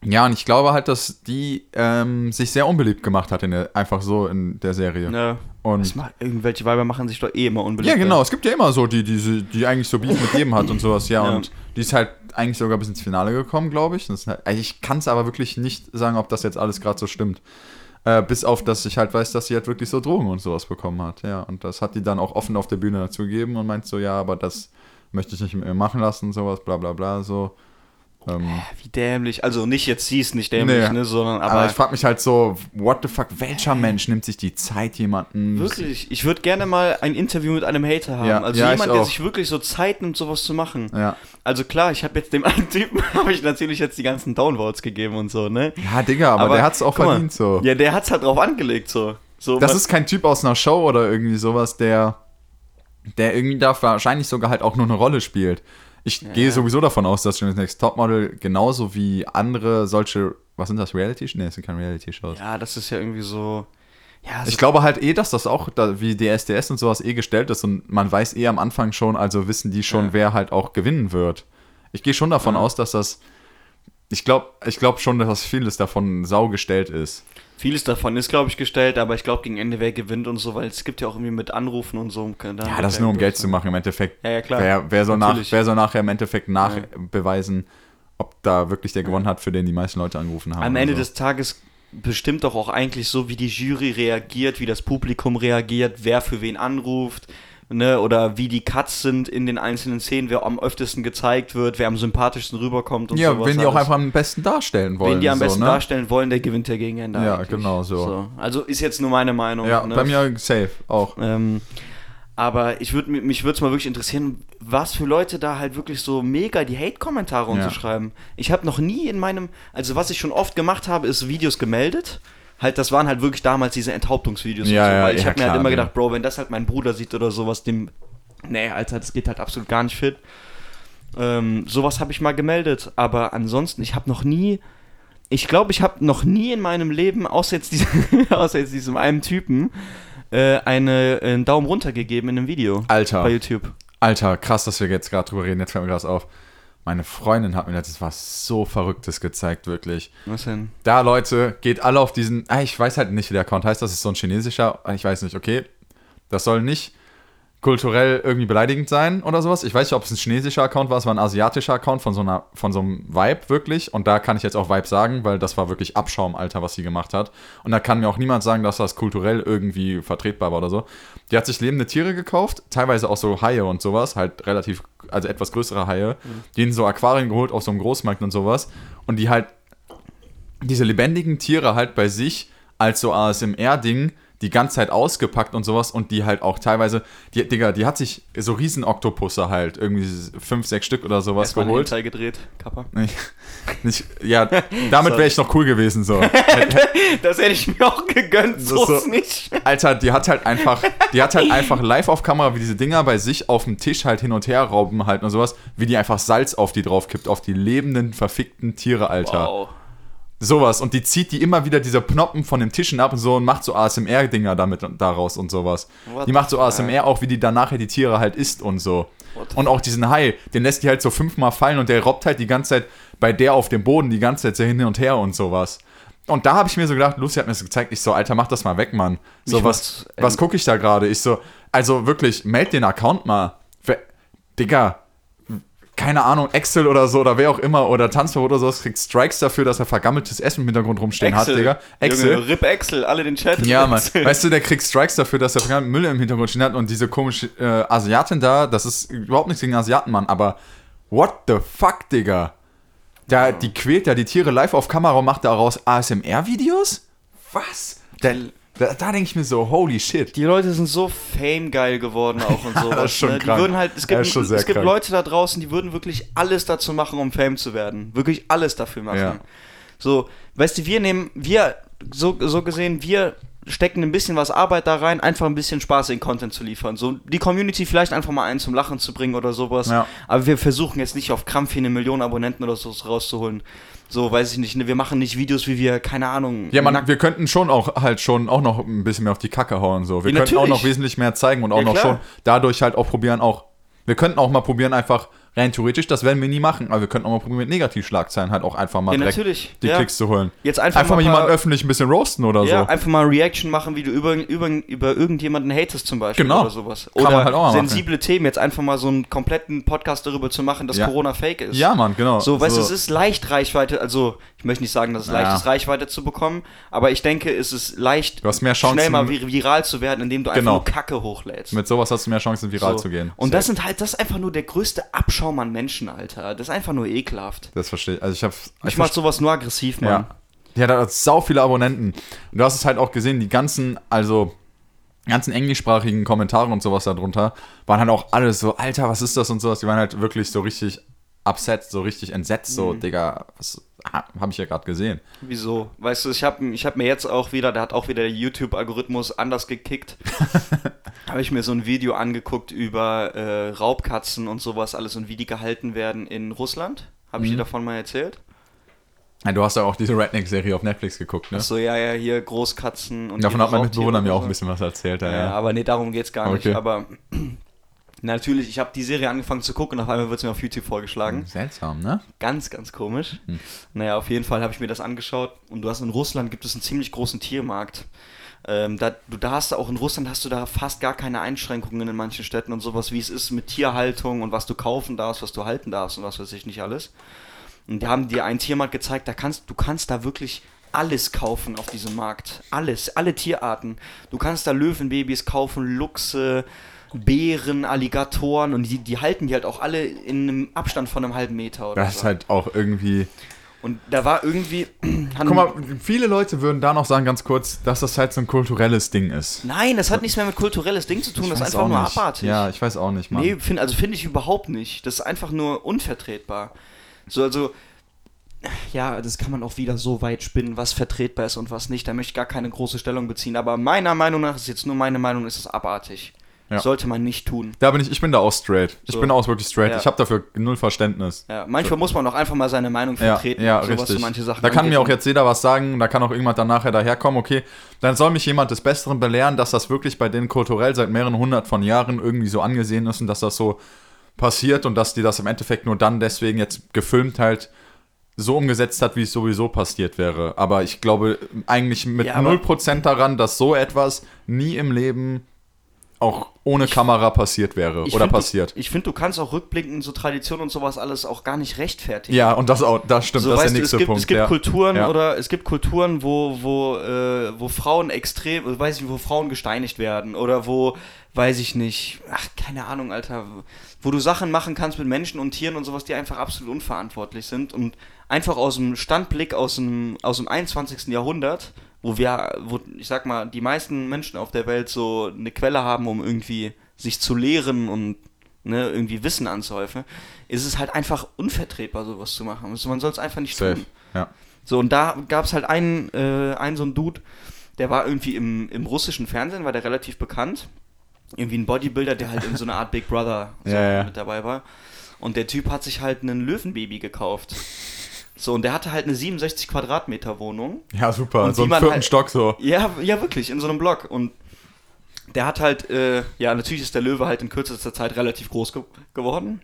ja, und ich glaube halt, dass die ähm, sich sehr unbeliebt gemacht hat in der, einfach so in der Serie. Ja. Und macht, irgendwelche Weiber machen sich doch eh immer unbeliebt. ja, genau. Es gibt ja immer so die, die, die eigentlich so Beef mit jedem hat und sowas. Ja, Ja. und die ist halt eigentlich sogar bis ins Finale gekommen, glaube ich. Halt, also ich kann es aber wirklich nicht sagen, ob das jetzt alles gerade so stimmt. Äh, bis auf, dass ich halt weiß, dass sie halt wirklich so Drogen und sowas bekommen hat. Ja, und das hat die dann auch offen auf der Bühne dazu gegeben und meint so, ja, aber das möchte ich nicht mit mir machen lassen, sowas, bla bla bla, so. Ähm, Wie dämlich. Also nicht jetzt sie ist nicht dämlich, Nee. ne, sondern aber, aber, ich frage mich halt so, what the fuck, welcher Mensch nimmt sich die Zeit, jemanden. wirklich, ich würde gerne mal ein Interview mit einem Hater haben. Ja, also ja, jemand, der sich wirklich so Zeit nimmt, sowas zu machen. Ja. Also klar, ich habe jetzt dem einen Typen, habe ich natürlich jetzt die ganzen Downvotes gegeben und so, ne? ja, Digga, aber, der hat's auch guck mal, verdient, so. Ja, der hat's halt drauf angelegt, so. so Das ist kein Typ aus einer Show oder irgendwie sowas, der, der irgendwie da wahrscheinlich sogar halt auch nur eine Rolle spielt. Ich gehe sowieso davon aus, dass Germany's Next Topmodel genauso wie andere solche, was sind das, Reality? Nee, das sind keine Reality-Shows. Ja, das ist ja irgendwie so. Ja, Ich glaube halt eh, dass das auch da, wie DSDS und sowas eh gestellt ist und man weiß eh am Anfang schon, also wissen die schon, Ja. wer halt auch gewinnen wird. Ich gehe schon davon Ja. aus, dass das, ich glaube ich glaub schon, dass vieles davon sau gestellt ist. Vieles davon ist, glaube ich, gestellt, aber ich glaube gegen Ende wer gewinnt und so, weil es gibt ja auch irgendwie mit Anrufen und so. dann Ja, das ist ja nur um Geld zu machen im Endeffekt. Ja, ja, klar. Wer, wer, soll nach, wer soll nachher im Endeffekt nachbeweisen, ob da wirklich der gewonnen hat, für den die meisten Leute angerufen haben? Am Ende so. des Tages bestimmt doch auch eigentlich so, wie die Jury reagiert, wie das Publikum reagiert, wer für wen anruft, ne, oder wie die Cuts sind in den einzelnen Szenen, wer am öftesten gezeigt wird, wer am sympathischsten rüberkommt und Ja, wenn die auch alles. einfach am besten darstellen wollen. Wen die am so, besten ne? darstellen wollen, der gewinnt ja gegen Ende. Ja, eigentlich. genau so. Also ist jetzt nur meine Meinung. Ja, ne? bei mir safe auch. Ähm, aber ich würd, mich würde es mal wirklich interessieren, was für Leute da halt wirklich so mega die Hate-Kommentare Ja. unterschreiben. Ich habe noch nie in meinem, also was ich schon oft gemacht habe, ist Videos gemeldet. Halt, das waren halt wirklich damals diese Enthauptungsvideos. Ja, und so, ja, weil ich ja, habe mir halt immer ja. gedacht, Bro, wenn das halt mein Bruder sieht oder sowas, dem, nee, Alter, das geht halt absolut gar nicht fit. Ähm, sowas habe ich mal gemeldet, aber ansonsten, ich habe noch nie, ich glaube, ich habe noch nie in meinem Leben, außer jetzt, diesem, außer jetzt diesem einen Typen, äh, eine, einen Daumen runter gegeben in einem Video Alter. bei YouTube. Alter, krass, dass wir jetzt gerade drüber reden. Jetzt fällt mir gerade auf. Meine Freundin hat mir letztens was so Verrücktes gezeigt, wirklich. Was denn? Da, Leute, geht alle auf diesen. Ah, ich weiß halt nicht, wie der Account heißt. Das ist so ein chinesischer. Ich weiß nicht, okay. Das soll nicht kulturell irgendwie beleidigend sein oder sowas. Ich weiß nicht, ob es ein chinesischer Account war. Es war ein asiatischer Account von so, einer, von so einem Vibe, wirklich. Und da kann ich jetzt auch Vibe sagen, weil das war wirklich Abschaum, Alter, was sie gemacht hat. Und da kann mir auch niemand sagen, dass das kulturell irgendwie vertretbar war oder so. Die hat sich lebende Tiere gekauft, teilweise auch so Haie und sowas, halt relativ, also etwas größere Haie, die in so Aquarien geholt auf so einem Großmarkt und sowas. Und die halt diese lebendigen Tiere halt bei sich als so ASMR-Ding die ganze Zeit ausgepackt und sowas und die halt auch teilweise, die, Digga, die hat sich so riesen Oktopusse halt, irgendwie fünf, sechs Stück oder sowas Erstmal geholt. Hentai gedreht, Kappa. Nicht, nicht, ja, damit wäre ich noch cool gewesen so. Das hätte ich mir auch gegönnt, so so- ist nicht. Alter, die hat halt einfach, die hat halt einfach live auf Kamera, wie diese Dinger bei sich auf dem Tisch halt hin und her rauben halt und sowas, wie die einfach Salz auf die draufkippt, auf die lebenden, verfickten Tiere, Alter. Wow. Sowas. Und die zieht die immer wieder diese Pnoppen von den Tischen ab und so und macht so ASMR-Dinger damit und daraus und sowas. What die macht so ASMR auch, wie die dann nachher die Tiere halt isst und so. What Und auch diesen Hai, den lässt die halt so fünfmal fallen und der robbt halt die ganze Zeit bei der auf dem Boden die ganze Zeit so hin und her und sowas. Und da habe ich mir so gedacht, Lucy hat mir das gezeigt, ich so, Alter, mach das mal weg, Mann. So, Mich was, was gucke ich da gerade? Ich so, also wirklich, meld den Account mal. Digga, keine Ahnung, Excel oder so oder wer auch immer oder Tanzverbot oder sowas kriegt Strikes dafür, dass er vergammeltes Essen im Hintergrund rumstehen hat, Digga. Excel. Junge, Rip Excel, alle den Chat. Ja, Mann. Excel. Weißt du, der kriegt Strikes dafür, dass er vergammelten Müll im Hintergrund stehen hat und diese komische äh, Asiatin da, das ist überhaupt nichts gegen Asiaten, Mann, aber what the fuck, Digga? Da, die quält ja die Tiere live auf Kamera und macht daraus ASMR-Videos? Was? Da, da, da denke ich mir so, holy shit. Die Leute sind so famegeil geworden auch und sowas. das ist schon ne? Die krank. würden halt, es gibt, es gibt krank. Leute da draußen, die würden wirklich alles dazu machen, um Fame zu werden. Wirklich alles dafür machen. Ja. So, weißt du, wir nehmen, wir, so, so gesehen, wir stecken ein bisschen was Arbeit da rein, einfach ein bisschen spaßigen Content zu liefern. So die Community vielleicht einfach mal einen zum Lachen zu bringen oder sowas. Ja. Aber wir versuchen jetzt nicht auf Krampf hier eine Million Abonnenten oder so rauszuholen. So, weiß ich nicht, ne, wir machen nicht Videos, wie wir, keine Ahnung. Ja, man, wir könnten schon auch halt schon auch noch ein bisschen mehr auf die Kacke hauen. So. Wir Ja, könnten auch noch wesentlich mehr zeigen und auch Ja, noch klar. schon dadurch halt auch probieren, auch. Wir könnten auch mal probieren, einfach rein theoretisch, das werden wir nie machen, aber wir könnten auch mal probieren, mit Negativschlagzeilen halt auch einfach mal Ja, direkt natürlich. die Ja. Klicks zu holen. Jetzt einfach, Einfach mal paar- jemanden öffentlich ein bisschen roasten oder Ja, so. einfach mal Reaction machen, wie du über, über, über irgendjemanden hatest zum Beispiel Genau. oder sowas. Kann Oder man halt auch mal machen. sensible Themen, jetzt einfach mal so einen kompletten Podcast darüber zu machen, dass. Corona fake ist. Ja, Mann, genau. So, weißt du, es ist leicht Reichweite, also ich möchte nicht sagen, dass es leicht Ja. ist, Reichweite zu bekommen, aber ich denke, es ist leicht, Du hast mehr Chancen- schnell mal vir viral zu werden, indem du einfach Genau. nur Kacke hochlädst. Mit sowas hast du mehr Chancen, viral So. zu gehen. Und das sind halt, das ist einfach nur der größte Abschaum an Menschen, Alter. Das ist einfach nur ekelhaft. Das verstehe ich. Also ich habe Ich mach sowas nur aggressiv, Mann. Ja. Ja, da hat sau viele Abonnenten. Und du hast es halt auch gesehen, die ganzen, also ganzen englischsprachigen Kommentare und sowas darunter waren halt auch alles so, Alter, was ist das und sowas. Die waren halt wirklich so richtig upset, so richtig entsetzt, so, Mhm. Digga, was habe ich ja gerade gesehen. Wieso? Weißt du, ich habe ich hab mir jetzt auch wieder, da hat auch wieder der YouTube-Algorithmus anders gekickt. habe ich mir so ein Video angeguckt über äh, Raubkatzen und sowas alles und wie die gehalten werden in Russland. Habe ich Mhm. dir davon mal erzählt? Ja, du hast ja auch diese Redneck-Serie auf Netflix geguckt, ne? Achso, ja, ja, hier Großkatzen und Davon hat mein Mitbewohner mir auch ein bisschen was erzählt, ja. Ja, ja. aber nee, darum geht's gar Okay. nicht. Aber natürlich, ich habe die Serie angefangen zu gucken und auf einmal wird es mir auf YouTube vorgeschlagen. Seltsam, ne? Ganz, ganz komisch. Hm. Naja, auf jeden Fall habe ich mir das angeschaut und du hast in Russland gibt es einen ziemlich großen Tiermarkt. Ähm, da, du da hast auch in Russland hast du da fast gar keine Einschränkungen in manchen Städten und sowas, wie es ist mit Tierhaltung und was du kaufen darfst, was du halten darfst und was weiß ich nicht alles. Und die haben dir einen Tiermarkt gezeigt, da kannst du kannst da wirklich alles kaufen auf diesem Markt. Alles, alle Tierarten. Du kannst da Löwenbabys kaufen, Luchse, Bären, Alligatoren und die, die halten die halt auch alle in einem Abstand von einem halben Meter oder Das ist so. halt auch irgendwie. Und da war irgendwie. Guck mal, viele Leute würden da noch sagen, ganz kurz, dass das halt so ein kulturelles Ding ist. Nein, das hat nichts mehr mit kulturelles Ding zu tun, Ich das ist einfach nur nicht. abartig. Ja, ich weiß auch nicht, Mann. nee, find, also finde ich überhaupt nicht. Das ist einfach nur unvertretbar. So, also. Ja, das kann man auch wieder so weit spinnen, was vertretbar ist und was nicht. Da möchte ich gar keine große Stellung beziehen. Aber meiner Meinung nach, ist jetzt nur meine Meinung, ist es abartig. Ja. Sollte man nicht tun. Da bin ich, ich bin da auch straight. Ich So. bin auch wirklich straight. Ja. Ich habe dafür null Verständnis. Ja, manchmal muss man auch einfach mal seine Meinung Ja, vertreten, ja, so richtig. so manche Sachen da kann angeht. mir auch jetzt jeder was sagen, da kann auch irgendjemand dann nachher daherkommen, okay, dann soll mich jemand des Besseren belehren, dass das wirklich bei denen kulturell seit mehreren hundert von Jahren irgendwie so angesehen ist und dass das so passiert und dass die das im Endeffekt nur dann deswegen jetzt gefilmt halt so umgesetzt hat, wie es sowieso passiert wäre. Aber ich glaube eigentlich mit Ja, aber- 0% daran, dass so etwas nie im Leben auch ohne Kamera passiert wäre Ich oder find, passiert. Du, ich finde, du kannst auch rückblickend so Tradition und sowas alles auch gar nicht rechtfertigen. Ja, und das auch, das stimmt, So, das ist der du, es nächste gibt, Punkt. es gibt ja. Kulturen Ja. oder es gibt Kulturen, wo, wo, äh, wo Frauen extrem, weiß ich, wo Frauen gesteinigt werden oder wo, weiß ich nicht, ach, keine Ahnung, Alter, wo du Sachen machen kannst mit Menschen und Tieren und sowas, die einfach absolut unverantwortlich sind und einfach aus dem Standblick aus dem, aus dem 21. Jahrhundert, wo wir, wo, ich sag mal, die meisten Menschen auf der Welt so eine Quelle haben, um irgendwie sich zu lehren und ne, irgendwie Wissen anzuhäufen, ist es halt einfach unvertretbar, sowas zu machen. Also man soll es einfach nicht Safe. tun. Ja. So, und da gab es halt einen, äh, einen so einen Dude, der war irgendwie im, im russischen Fernsehen, war der relativ bekannt. Irgendwie ein Bodybuilder, der halt in so einer Art Big Brother so Ja, ja. mit dabei war. Und der Typ hat sich halt einen Löwenbaby gekauft. So, und der hatte halt eine 67 Quadratmeter Wohnung. Ja, super. Und so im vierten halt- Stock so. Ja, ja, wirklich, in so einem Block. Und der hat halt, äh, ja, natürlich ist der Löwe halt in kürzester Zeit relativ groß ge geworden.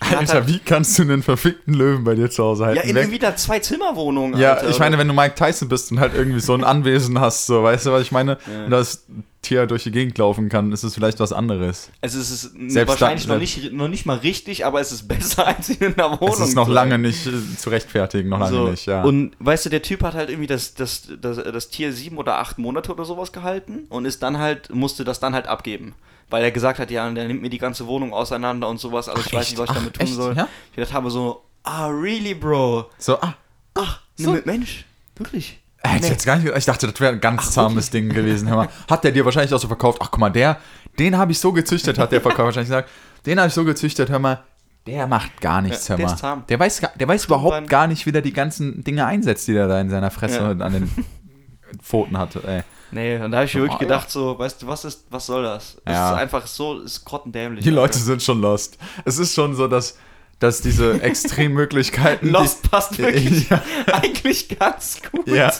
Alter, halt, wie kannst du einen verfickten Löwen bei dir zu Hause halten? ja, in irgendwie da zwei Zimmerwohnungen. ja Alter, ich meine, wenn du Mike Tyson bist und halt irgendwie so ein Anwesen hast, so, weißt du, was ich meine? Ja. Und das Tier durch die Gegend laufen kann, ist es vielleicht was anderes. Also es ist Selbst wahrscheinlich dann- noch, nicht, noch nicht mal richtig, aber es ist besser als in einer Wohnung. Es ist noch lange nicht äh, zu rechtfertigen, noch lange so. nicht, ja. Und weißt du, der Typ hat halt irgendwie das, das, das, das Tier sieben oder acht Monate oder sowas gehalten und ist dann halt, musste das dann halt abgeben. Weil er gesagt hat, ja, der nimmt mir die ganze Wohnung auseinander und sowas, also ich weiß nicht, was ich Ach, damit tun echt? soll. Ja? Ich gedacht habe so, ah, really, Bro? so, ah, Ach, So. so. Mensch, wirklich? hätte ich jetzt gar nicht, ich dachte, das wäre ein ganz zahmes Ding gewesen. Hör mal. Hat der dir wahrscheinlich auch so verkauft, ach guck mal, der, den habe ich so gezüchtet, hat der Verkäufer wahrscheinlich gesagt, den habe ich so gezüchtet, hör mal, der macht gar nichts, Ja, hör der mal. ist zahm. Der weiß, der weiß überhaupt gar nicht, wie der die ganzen Dinge einsetzt, die der da in seiner Fresse Ja. und an den Pfoten hatte, ey. Nee, und da habe ich mir wirklich gedacht, so, weißt du, was ist, was soll das? Es Ja. ist einfach so, es ist grottendämlich. Die Alter. Leute sind schon lost. Es ist schon so, dass, dass diese Extremmöglichkeiten. die- Lost passt wirklich Ja. eigentlich ganz gut. Ja,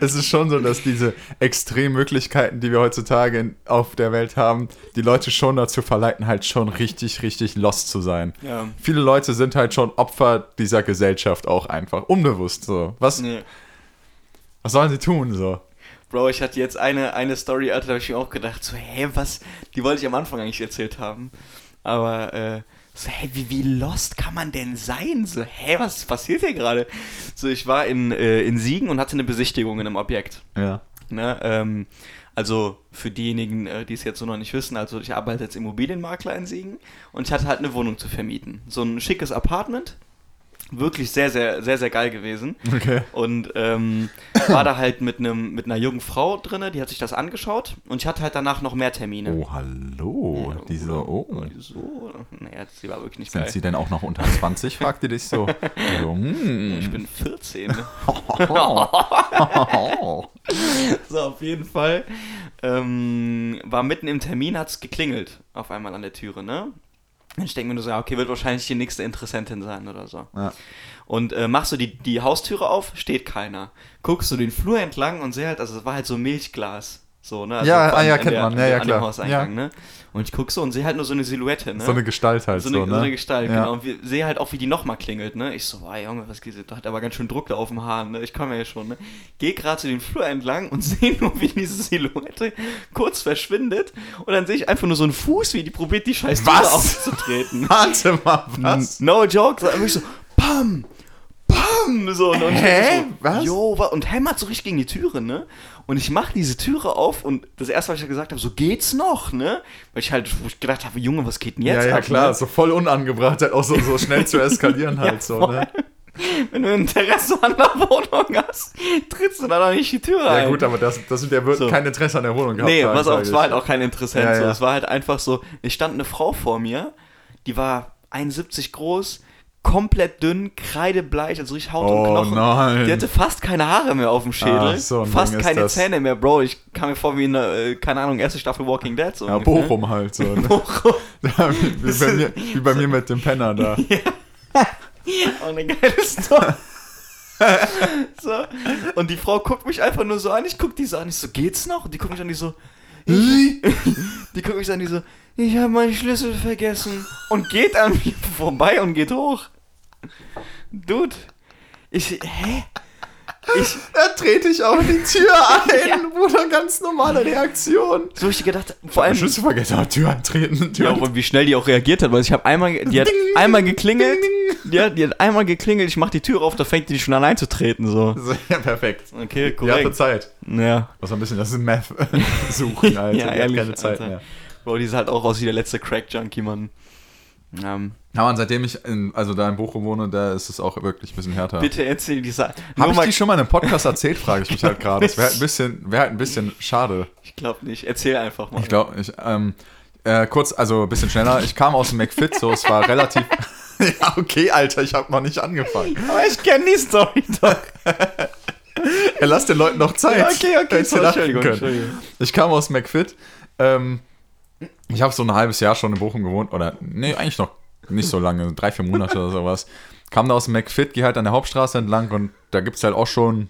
es ist schon so, dass diese Extremmöglichkeiten, die wir heutzutage in, auf der Welt haben, die Leute schon dazu verleiten, halt schon richtig, richtig lost zu sein. Ja. Viele Leute sind halt schon Opfer dieser Gesellschaft auch einfach, unbewusst so. Was, Nee. was sollen sie tun so? Bro, ich hatte jetzt eine, eine Story, Alter, da habe ich mir auch gedacht, so, hä, was, die wollte ich am Anfang eigentlich erzählt haben. Aber, äh, so, hä, wie, wie lost kann man denn sein? So, hä, was passiert hier gerade? So, ich war in, äh, in Siegen und hatte eine Besichtigung in einem Objekt. Ja. Ne? Ähm, also für diejenigen, äh, die es jetzt so noch nicht wissen, also ich arbeite als Immobilienmakler in Siegen und ich hatte halt eine Wohnung zu vermieten. So ein schickes Apartment. Wirklich sehr, sehr, sehr, sehr geil gewesen. Okay. Und ähm, war da halt mit, einem, mit einer jungen Frau drinne, die hat sich das angeschaut und ich hatte halt danach noch mehr Termine. Oh, hallo. Ja, Diese, oh. So, naja, sie war wirklich nicht Sind geil. sie denn auch noch unter 20? fragte dich so. so hm. ich bin 14. so, auf jeden Fall. Ähm, war mitten im Termin, hat es geklingelt auf einmal an der Türe, ne? Ich denke mir nur so, ja, okay, wird wahrscheinlich die nächste Interessentin sein oder so. Ja. Und äh, machst du die, die Haustüre auf, steht keiner. Guckst du den Flur entlang und sehe halt, also es war halt so Milchglas. So, ne? Also Ja, ah, ja, kennt der- man. Ja, ja, klar. Hauseingang, Ja. ne? Und ich guck so und sehe halt nur so eine Silhouette, ne? So eine Gestalt halt so so, eine, ne? so eine Gestalt, Ja. genau. Und wir sehe halt auch, wie die nochmal klingelt, ne? Ich so, wow, Junge, was geht Da hat aber ganz schön Druck da auf dem Hahn, ne? Ich komme ja schon, ne? Geh gerade zu den Flur entlang und sehe nur, wie diese Silhouette kurz verschwindet. Und dann sehe ich einfach nur so einen Fuß, wie die probiert, die scheiß Tür aufzutreten. Warte mal, was? No joke, so einfach so, pam, pam, so. Und ich Hä? so, Was? Jo, und hämmert so richtig gegen die Türe, ne? Und ich mache diese Türe auf und das erste, was ich gesagt habe, so geht's noch, ne? Weil ich halt, wo ich gedacht habe, Junge, was geht denn jetzt Ja, ja, ab, klar, Ne? so voll unangebracht, halt auch so, so schnell zu eskalieren halt Ja, so, ne? Wenn du Interesse an der Wohnung hast, trittst du da doch nicht die Tür rein. Ja gut, aber das, das sind der wird So. kein Interesse an der Wohnung gehabt. Nee, was auch, es war halt auch kein Interessent. Ja, So. ja. Es war halt einfach so, es stand eine Frau vor mir, die war 71 groß, komplett dünn, kreidebleich, also richtig Haut und Oh Knochen. nein. Die hatte fast keine Haare mehr auf dem Schädel, Ach, so fast keine. Zähne mehr, Bro. Ich kam mir vor wie eine, äh, keine Ahnung, erste Staffel Walking Dead. So Ja, ungefähr. Bochum halt so. Ne? Bochum. Ja, wie, bei mir, wie bei mir mit dem Penner da. Oh, eine geile Story. so. Und die Frau guckt mich einfach nur so an. Ich guck die so an. Ich so, geht's noch? Und die guckt mich an, die so, die guckt mich an, die so, ich habe meinen Schlüssel vergessen. Und geht an mir vorbei und geht hoch. Dude. Ich, hä? Ich, Da trete ich auch die Tür ein, Bruder, ganz normale Reaktion. so hab ich gedacht, vor allem, Schlüssel vergessen, aber Tür antreten, Tür ja, und wie schnell die auch reagiert hat, weil ich habe einmal, die hat einmal geklingelt, die hat, die hat einmal geklingelt, ich mach die Tür auf, da fängt die schon allein zu treten, so. So, Ja, perfekt. Okay, Die hatte korrekt. Zeit. Ja. Was ein bisschen, das ist Meth suchen, Alter. Ja, die hat ehrlich, keine Zeit Alter. mehr. Bro, die sah halt auch aus wie der letzte Crack-Junkie, Mann. Ähm, Ja, und seitdem ich in, also da in Bochum wohne, da ist es auch wirklich ein bisschen härter. bitte erzähl die Sache. Habe ich die schon mal in einem Podcast erzählt, frage ich mich halt gerade. Das wäre halt, ein bisschen- wär halt ein bisschen schade. Ich glaube nicht. Erzähl einfach mal. Ich glaube, ich, ähm, äh, kurz, also ein bisschen schneller. Ich kam aus dem McFit, so, es war relativ. ja, okay, Alter, ich habe noch nicht angefangen. Aber ich kenne die Story doch. Ja, lass den Leuten noch Zeit. Ja, okay, okay, lachen Entschuldigung. Entschuldigung. Ich kam aus McFit. Ähm, ich habe so ein halbes Jahr schon in Bochum gewohnt. Oder, nee, eigentlich noch nicht so lange, drei, vier Monate oder sowas. Kam da aus dem McFit, gehe halt an der Hauptstraße entlang und da gibt es halt auch schon,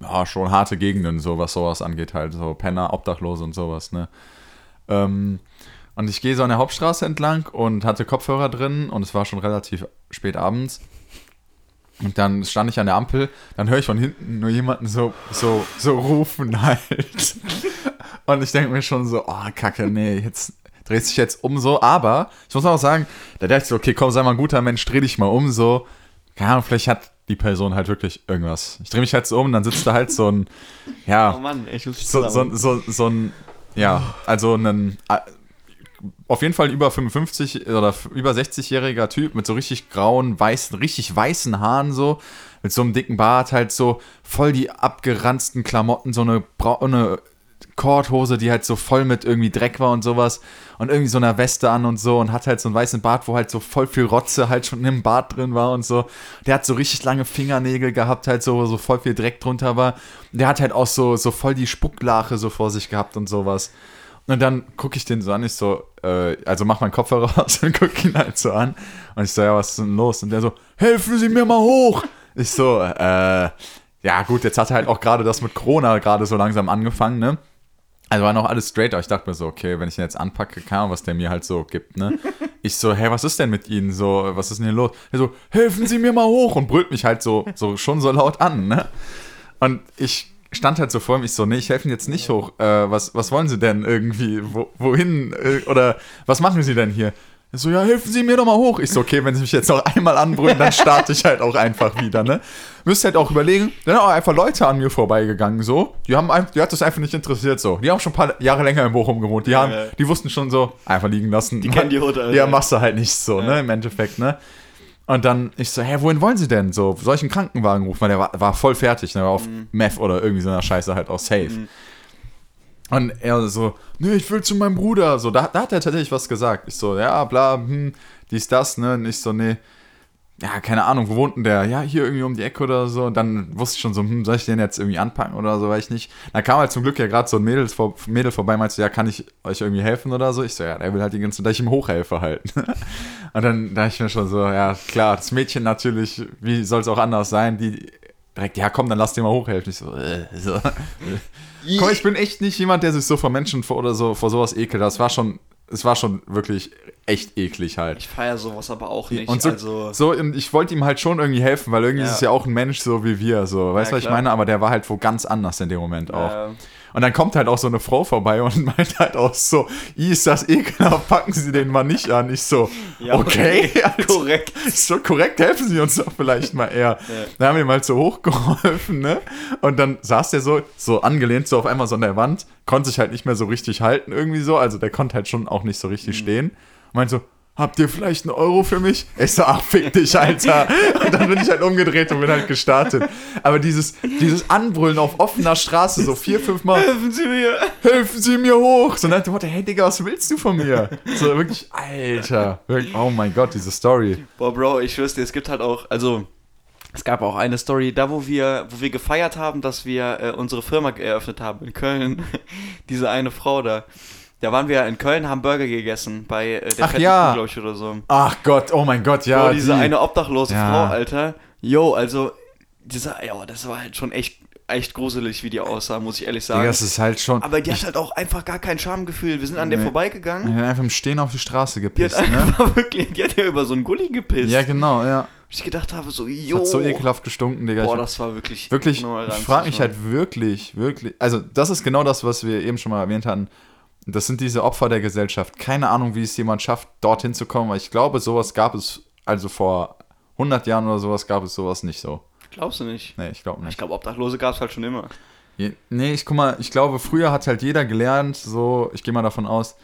ja, schon harte Gegenden, so was sowas angeht, halt. So Penner, Obdachlose und sowas, ne? Ähm, und ich gehe so an der Hauptstraße entlang und hatte Kopfhörer drin und es war schon relativ spät abends. Und dann stand ich an der Ampel, dann höre ich von hinten nur jemanden so, so, so rufen halt. Und ich denke mir schon so, oh, kacke, nee, jetzt dreht sich jetzt um so. Aber ich muss auch sagen, da dachte ich so, okay, komm, sei mal ein guter Mensch, dreh dich mal um so. Keine Ahnung, vielleicht hat die Person halt wirklich irgendwas. Ich drehe mich halt so um, dann sitzt da halt so ein, ja, Oh Mann, ich muss so, so, so, so ein, ja, also ein, auf jeden Fall über 55 oder über 60-jähriger Typ mit so richtig grauen, weißen, richtig weißen Haaren so, mit so einem dicken Bart halt so, voll die abgeranzten Klamotten, so eine braune Korthose, die halt so voll mit irgendwie Dreck war und sowas und irgendwie so einer Weste an und so und hat halt so einen weißen Bart, wo halt so voll viel Rotze halt schon im Bart drin war und so. Der hat so richtig lange Fingernägel gehabt, halt so, wo so voll viel Dreck drunter war. Der hat halt auch so, so voll die Spucklache so vor sich gehabt und sowas. Und dann gucke ich den so an, ich so, äh, also mach meinen Kopfhörer raus und guck ihn halt so an. Und ich so, ja, was ist denn los? Und der so, helfen Sie mir mal hoch! Ich so, äh, ja gut, jetzt hat er halt auch gerade das mit Corona gerade so langsam angefangen, ne? Also war noch alles straight, aber ich dachte mir so, okay, wenn ich ihn jetzt anpacke, keine Ahnung, was der mir halt so gibt, ne? Ich so, hey, was ist denn mit Ihnen so, was ist denn hier los? Er so, helfen Sie mir mal hoch und brüllt mich halt so, so schon so laut an, ne? Und ich stand halt so vor ihm, ich so, nee, ich helfe Ihnen jetzt nicht hoch. Äh, was, was wollen Sie denn irgendwie? Wo, wohin? Äh, oder was machen Sie denn hier? Er so, ja, helfen Sie mir doch mal hoch. Ich so, okay, wenn Sie mich jetzt noch einmal anbrüllen, dann starte ich halt auch einfach wieder, ne? Müsst halt auch überlegen, dann sind auch einfach Leute an mir vorbeigegangen, so. Die haben ein- die hat das einfach nicht interessiert, so. Die haben schon ein paar Jahre länger in Bochum gewohnt. Die haben, Ja. die wussten schon so, einfach liegen lassen. Die kennen die Hut, Alter. Ja, machst du halt nicht so, ne, im Endeffekt, ne? Und dann, ich so, hä, wohin wollen Sie denn? So, soll ich einen Krankenwagen rufen? Weil der war, war voll fertig, ne, war auf Mhm. Meth oder irgendwie so einer Scheiße halt auch safe. Und er so, nee, ich will zu meinem Bruder. So, da, da hat er tatsächlich was gesagt. Ich so, ja, bla, hm, dies, das, ne? Und ich so, nee, ja, keine Ahnung, wo wohnt denn der? Ja, hier irgendwie um die Ecke oder so. Und dann wusste ich schon so, hm, soll ich den jetzt irgendwie anpacken oder so, weiß ich nicht. Da kam halt zum Glück ja gerade so ein Mädel, vor, Mädel vorbei, meinte, ja, kann ich euch irgendwie helfen oder so? Ich so, ja, der will halt die ganze Zeit, dass ich ihm hochhelfe halt. Und dann dachte ich mir schon so, ja, klar, das Mädchen natürlich, wie soll es auch anders sein, die direkt, ja, komm, dann lass dir mal hochhelfen. Ich so, äh, so. Komm, ich bin echt nicht jemand, der sich so vor Menschen vor oder so vor sowas ekelt. Das war schon, es war schon wirklich echt eklig halt. Ich feiere sowas aber auch nicht. Und so, also, so und ich wollte ihm halt schon irgendwie helfen, weil irgendwie Ja. ist es ja auch ein Mensch so wie wir, so, weißt du, Ja, was ich meine? Aber der war halt wo ganz anders in dem Moment auch. äh, Und dann kommt halt auch so eine Frau vorbei und meint halt auch so, "I, ist das ekelhaft, packen Sie den mal nicht an. Ich so, Ja, okay, okay, also, korrekt. Ist schon korrekt, helfen Sie uns doch vielleicht mal eher. Dann haben wir ihm halt so hochgeholfen, ne? Und dann saß der so, so angelehnt so auf einmal so an der Wand, konnte sich halt nicht mehr so richtig halten irgendwie so, also der konnte halt schon auch nicht so Mhm. richtig stehen. Und meint so, habt ihr vielleicht einen Euro für mich? Ich so, ach, fick dich, Alter. Und dann bin ich halt umgedreht und bin halt gestartet. Aber dieses, dieses Anbrüllen auf offener Straße, so vier, fünf Mal, helfen Sie mir. helfen Sie mir hoch. So nach dem Motto, hey Digga, was willst du von mir? So wirklich, Alter. Wirklich, oh mein Gott, diese Story. Boah, Bro, ich dir, es gibt halt auch, also es gab auch eine Story, da wo wir, wo wir gefeiert haben, dass wir äh, unsere Firma eröffnet haben in Köln. Diese eine Frau da. Da waren wir in Köln, haben Burger gegessen bei äh, der Ach ja. glaube ich, oder so. Ach Gott, oh mein Gott, ja. Bro, diese die- eine obdachlose Ja. Frau, Alter. Yo, also, dieser, ja, das war halt schon echt, echt gruselig, wie die aussah, muss ich ehrlich sagen. Digga, das ist halt schon. Aber die hat halt auch einfach gar kein Schamgefühl. Wir sind an der Nee. vorbeigegangen. Die hat einfach im Stehen auf die Straße Die hat gepisst, ne? einfach wirklich, die hat ja über so einen Gully gepisst. Ja, genau, ja. ich gedacht habe, so, jo. Hat so ekelhaft gestunken, Digga. Boah, das war wirklich. wirklich, ich frage mich halt wirklich, wirklich. Also, das ist genau das, was wir eben schon mal erwähnt hatten. Das sind diese Opfer der Gesellschaft. Keine Ahnung, wie es jemand schafft, dorthin zu kommen, weil ich glaube, sowas gab es, also vor 100 Jahren oder sowas gab es sowas nicht so. Glaubst du nicht? Nee, ich glaube Ich nicht. glaube, Obdachlose gab es halt schon immer. Je- Nee, ich guck mal, ich glaube, früher hat halt jeder gelernt, so, ich gehe mal davon aus,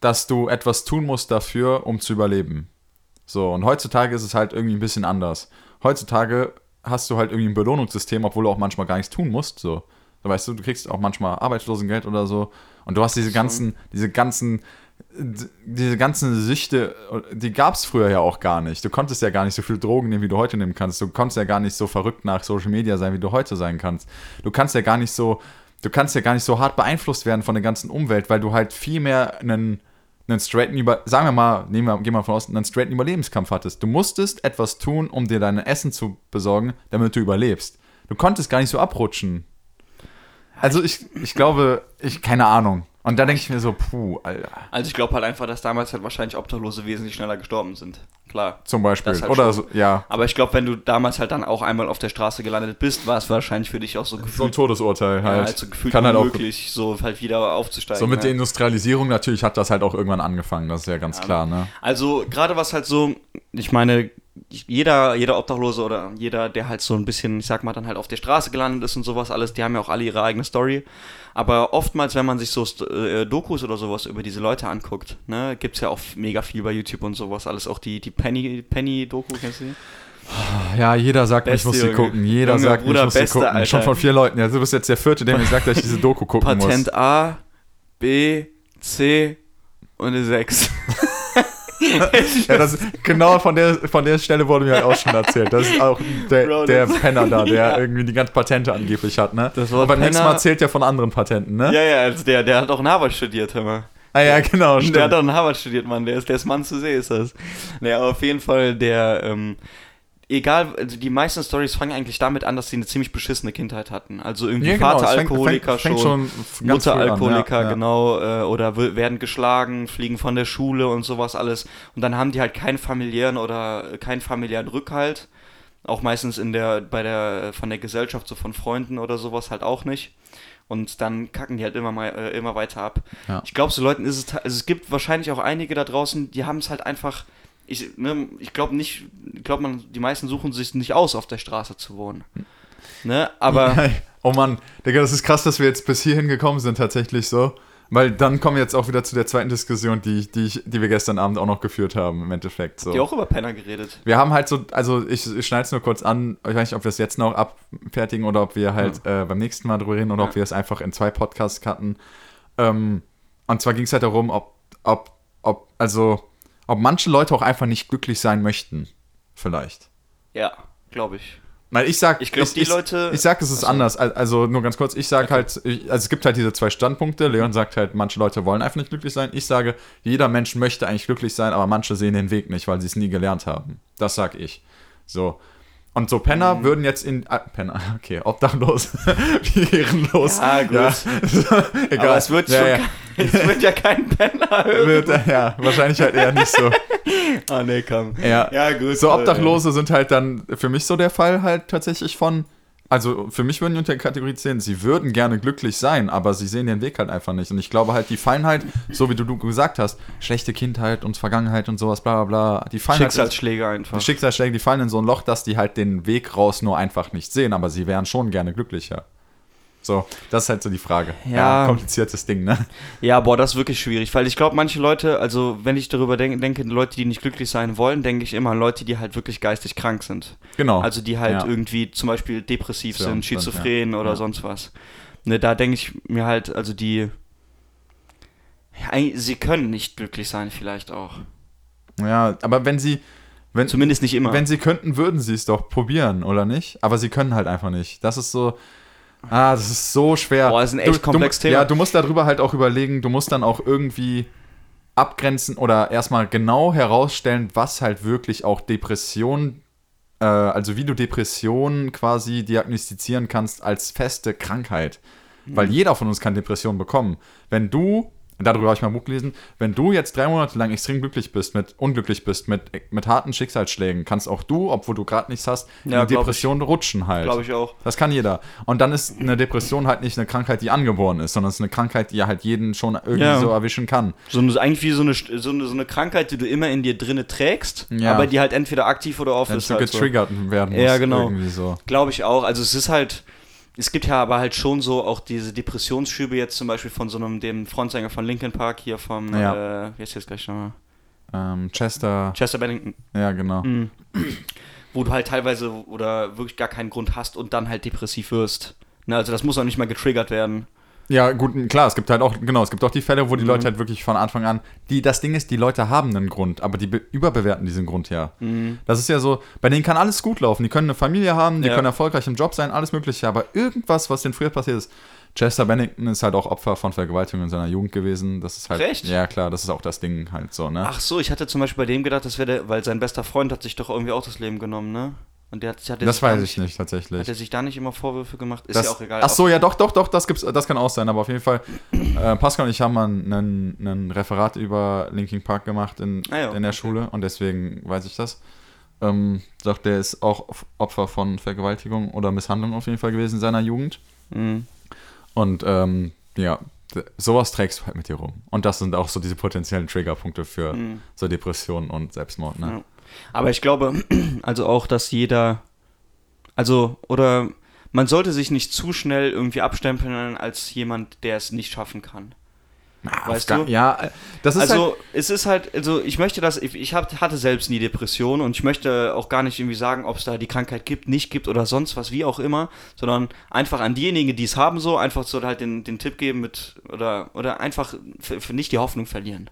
dass du etwas tun musst dafür, um zu überleben. So, und heutzutage ist es halt irgendwie ein bisschen anders. Heutzutage hast du halt irgendwie ein Belohnungssystem, obwohl du auch manchmal gar nichts tun musst, so. Weißt du, du kriegst auch manchmal Arbeitslosengeld oder so. Und du hast diese ganzen, diese ganzen, diese ganzen Süchte, die gab es früher ja auch gar nicht. Du konntest ja gar nicht so viel Drogen nehmen, wie du heute nehmen kannst. Du konntest ja gar nicht so verrückt nach Social Media sein, wie du heute sein kannst. Du kannst ja gar nicht so, du kannst ja gar nicht so hart beeinflusst werden von der ganzen Umwelt, weil du halt viel mehr einen, einen straighten Über, sagen wir mal, nehmen wir, gehen wir von aus, einen straighten Überlebenskampf hattest. Du musstest etwas tun, um dir dein Essen zu besorgen, damit du überlebst. Du konntest gar nicht so abrutschen. Also ich, ich glaube, ich, keine Ahnung. Und da denke ich mir so, puh, Alter. Also ich glaube halt einfach, dass damals halt wahrscheinlich Obdachlose wesentlich schneller gestorben sind. Klar. Zum Beispiel. Halt Oder so, ja. Aber ich glaube, wenn du damals halt dann auch einmal auf der Straße gelandet bist, war es wahrscheinlich für dich auch so So ein gefühlt, Todesurteil ja, halt. halt so gefühlt Kann halt auch. unmöglich, so halt wieder aufzusteigen. So mit ne? der Industrialisierung natürlich hat das halt auch irgendwann angefangen, das ist ja ganz klar, ne? Also gerade was halt so, ich meine, jeder, jeder Obdachlose oder jeder, der halt so ein bisschen, ich sag mal, dann halt auf der Straße gelandet ist und sowas alles, die haben ja auch alle ihre eigene Story. Aber oftmals, wenn man sich so äh, Dokus oder sowas über diese Leute anguckt, ne, gibt's ja auch mega viel bei YouTube und sowas alles. Auch die, die Penny, Penny-Doku, kennst du die? Ja, jeder sagt, mir, ich Beste, muss sie gucken. Jeder Junge, sagt, Bruder, ich muss sie Beste, gucken. Alter. Schon von vier Leuten. Ja, du bist jetzt der vierte, der mir sagt, dass ich diese Doku gucken Patent A, B, C und eine 6. Ja, das, genau von der, von der Stelle wurde mir halt auch schon erzählt. Das ist auch der, Bro, der Penner da, der Ja. irgendwie die ganzen Patente angeblich hat, ne? Das Wort Und beim nächsten Mal zählt ja von anderen Patenten, ne? ja, ja, also der, der hat auch in Harvard studiert, hör mal. Ah ja, genau, Der hat stimmt. auch in Harvard studiert, Mann. Der ist, der ist Mann zu sehen, ist das. Naja, aber auf jeden Fall, der, ähm, egal, also die meisten Stories fangen eigentlich damit an, dass sie eine ziemlich beschissene Kindheit hatten. Also irgendwie Ja, genau, Vater fängt- Alkoholiker fängt- schon, Mutter früh an, Alkoholiker, ja, genau, äh, oder werden geschlagen, fliegen von der Schule und sowas alles. Und dann haben die halt keinen familiären oder äh, keinen familiären Rückhalt. Auch meistens in der, bei der, von der Gesellschaft, so von Freunden oder sowas halt auch nicht. Und dann kacken die halt immer mal äh, immer weiter ab. Ja. Ich glaube, so Leuten ist es, also es gibt wahrscheinlich auch einige da draußen, die haben es halt einfach, ich, ne, ich glaube nicht, ich glaube man, die meisten suchen sich nicht aus, auf der Straße zu wohnen. Ne, aber Oh Mann, Digga, das ist krass, dass wir jetzt bis hierhin gekommen sind, tatsächlich so. Weil dann kommen wir jetzt auch wieder zu der zweiten Diskussion, die, ich- die, ich, die wir gestern Abend auch noch geführt haben, im Endeffekt. So. die auch über Penner geredet. Wir haben halt so, also ich, ich schneide es nur kurz an, ich weiß nicht, ob wir es jetzt noch abfertigen oder ob wir halt äh, beim nächsten Mal drüber reden oder ob Ja. wir es einfach in zwei Podcasts cutten. Ähm, und zwar ging es halt darum, ob, ob, ob, also, ob manche Leute auch einfach nicht glücklich sein möchten. Vielleicht. Ja, glaube ich. Weil ich sag, Ich glaub, die Leute- Ich sag, es ist Achso. anders. Al- Also nur ganz kurz, ich sag Okay. halt, ich, also es gibt halt diese zwei Standpunkte. Leon sagt halt, manche Leute wollen einfach nicht glücklich sein. Ich sage, jeder Mensch möchte eigentlich glücklich sein, aber manche sehen den Weg nicht, weil sie es nie gelernt haben. Das sag ich. So. Und so Penner Mhm. würden jetzt in. Ah, Penner, okay, obdachlos. Ehrenlos. Ja, gut. egal. Aber es wird ja, schon, ja. Es wird ja kein Penner hören. Wird, äh, ja, wahrscheinlich halt eher nicht so. Ah, nee, komm. Ja. Ja, gut. So äh, Obdachlose sind halt dann für mich so der Fall halt tatsächlich von, also für mich würden die unter der Kategorie zählen, sie würden gerne glücklich sein, aber sie sehen den Weg halt einfach nicht. Und ich glaube halt, die fallen halt, so wie du, du gesagt hast, schlechte Kindheit und Vergangenheit und sowas, bla bla bla, die fallen Schicksalsschläge halt, einfach. die Schicksalsschläge, die fallen in so ein Loch, dass die halt den Weg raus nur einfach nicht sehen, aber sie wären schon gerne glücklicher. So, das ist halt so die Frage. Ja. kompliziertes Ding, ne? Ja, boah, das ist wirklich schwierig, weil ich glaube, manche Leute, also wenn ich darüber denk, denke, Leute, die nicht glücklich sein wollen, denke ich immer an Leute, die halt wirklich geistig krank sind. Genau. Also die halt Ja. irgendwie zum Beispiel depressiv So, sind, schizophren ja. oder Ja. sonst was. Ne, da denke ich mir halt, also die, ja, sie können nicht glücklich sein vielleicht auch. Ja, aber wenn sie, wenn, Zumindest nicht immer. Wenn sie könnten, würden sie es doch probieren, oder nicht? Aber sie können halt einfach nicht. Das ist so. Ah, das ist so schwer. Boah, das ist ein echt du, komplexes Thema. Ja, du musst darüber halt auch überlegen, du musst dann auch irgendwie abgrenzen oder erstmal genau herausstellen, was halt wirklich auch Depression, äh, also wie du Depression quasi diagnostizieren kannst als feste Krankheit. Weil Mhm. jeder von uns kann Depression bekommen. Wenn du, darüber habe ich mal Buch gelesen, wenn du jetzt drei Monate lang extrem glücklich bist, mit unglücklich bist, mit, mit harten Schicksalsschlägen, kannst auch du, obwohl du gerade nichts hast, in Ja, die glaub ich. Depression rutschen halt. Glaube ich auch. Das kann jeder. Und dann ist eine Depression halt nicht eine Krankheit, die angeboren ist, sondern es ist eine Krankheit, die halt jeden schon irgendwie Ja. so erwischen kann. So eine, eigentlich wie so eine, so, eine, so eine Krankheit, die du immer in dir drinne trägst, Ja. aber die halt entweder aktiv oder off Wenn ist. Halt so. getriggert werden musst. Ja, genau. So. Glaube ich auch. Also es ist halt, es gibt ja aber halt schon so auch diese Depressionsschübe jetzt zum Beispiel von so einem, dem Frontsänger von Linkin Park hier vom, Ja. äh, wie heißt jetzt gleich nochmal? Ähm, Chester, Chester Bennington. ja genau. Mhm. Wo du halt teilweise oder wirklich gar keinen Grund hast und dann halt depressiv wirst. Ne, also das muss auch nicht mal getriggert werden. Ja, gut, klar, es gibt halt auch, genau, es gibt auch die Fälle, wo die Mhm. Leute halt wirklich von Anfang an, die, das Ding ist, die Leute haben einen Grund, aber die be- überbewerten diesen Grund ja. Mhm. Das ist ja so, bei denen kann alles gut laufen, die können eine Familie haben, die Ja. können erfolgreich im Job sein, alles mögliche, aber irgendwas, was denen früher passiert ist, Chester Bennington ist halt auch Opfer von Vergewaltigung in seiner Jugend gewesen, das ist halt, Echt? ja klar, das ist auch das Ding halt so, ne? Ach so, ich hatte zum Beispiel bei dem gedacht, das wäre weil sein bester Freund hat sich doch irgendwie auch das Leben genommen, ne? Und der hat, hat der das weiß ich nicht tatsächlich. Hat er sich da nicht immer Vorwürfe gemacht? Ist Das, ja auch egal. Ach so, ja, doch, doch, doch, das gibt's, das kann auch sein, aber auf jeden Fall, äh, Pascal und ich haben mal einen, einen Referat über Linkin Park gemacht in, Ah ja, in der okay. Schule und deswegen weiß ich das. Ähm, sagt, der ist auch Opfer von Vergewaltigung oder Misshandlung auf jeden Fall gewesen in seiner Jugend. Mhm. Und ähm, ja, sowas trägst du halt mit dir rum. Und das sind auch so diese potenziellen Triggerpunkte für Mhm. so Depressionen und Selbstmord, ne? Ja. Aber ich glaube, also auch, dass jeder, also, oder man sollte sich nicht zu schnell irgendwie abstempeln als jemand, der es nicht schaffen kann. weißt Gar- du? Ja, äh, das ist also halt, es ist halt, also ich möchte das, ich, ich hab, hatte selbst nie Depressionen und ich möchte auch gar nicht irgendwie sagen, ob es da die Krankheit gibt, nicht gibt oder sonst was, wie auch immer, sondern einfach an diejenigen, die es haben, so einfach so halt den, den Tipp geben mit oder oder einfach für, für nicht die Hoffnung verlieren.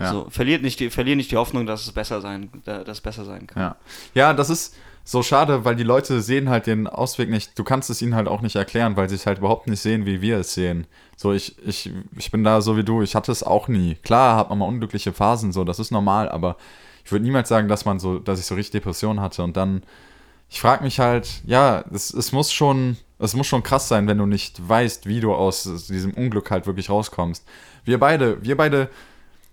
Ja. So, verliert nicht die, verlier nicht die Hoffnung, dass es besser sein, dass es besser sein kann. Ja. ja, das ist so schade, weil die Leute sehen halt den Ausweg nicht. Du kannst es ihnen halt auch nicht erklären, weil sie es halt überhaupt nicht sehen, wie wir es sehen. So, ich, ich, ich bin da so wie du, ich hatte es auch nie. Klar hat man mal unglückliche Phasen, so, das ist normal, aber ich würde niemals sagen, dass man so, dass ich so richtig Depressionen hatte und dann, ich frage mich halt, ja, es, es muss schon, es muss schon krass sein, wenn du nicht weißt, wie du aus diesem Unglück halt wirklich rauskommst. Wir beide, wir beide,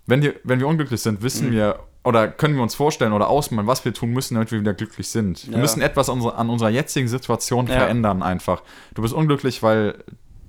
wenn wir, wenn wir unglücklich sind, wissen Mhm. wir oder können wir uns vorstellen oder ausmalen, was wir tun müssen, damit wir wieder glücklich sind. Wir Ja. müssen etwas an unserer, an unserer jetzigen Situation Ja. verändern einfach. Du bist unglücklich, weil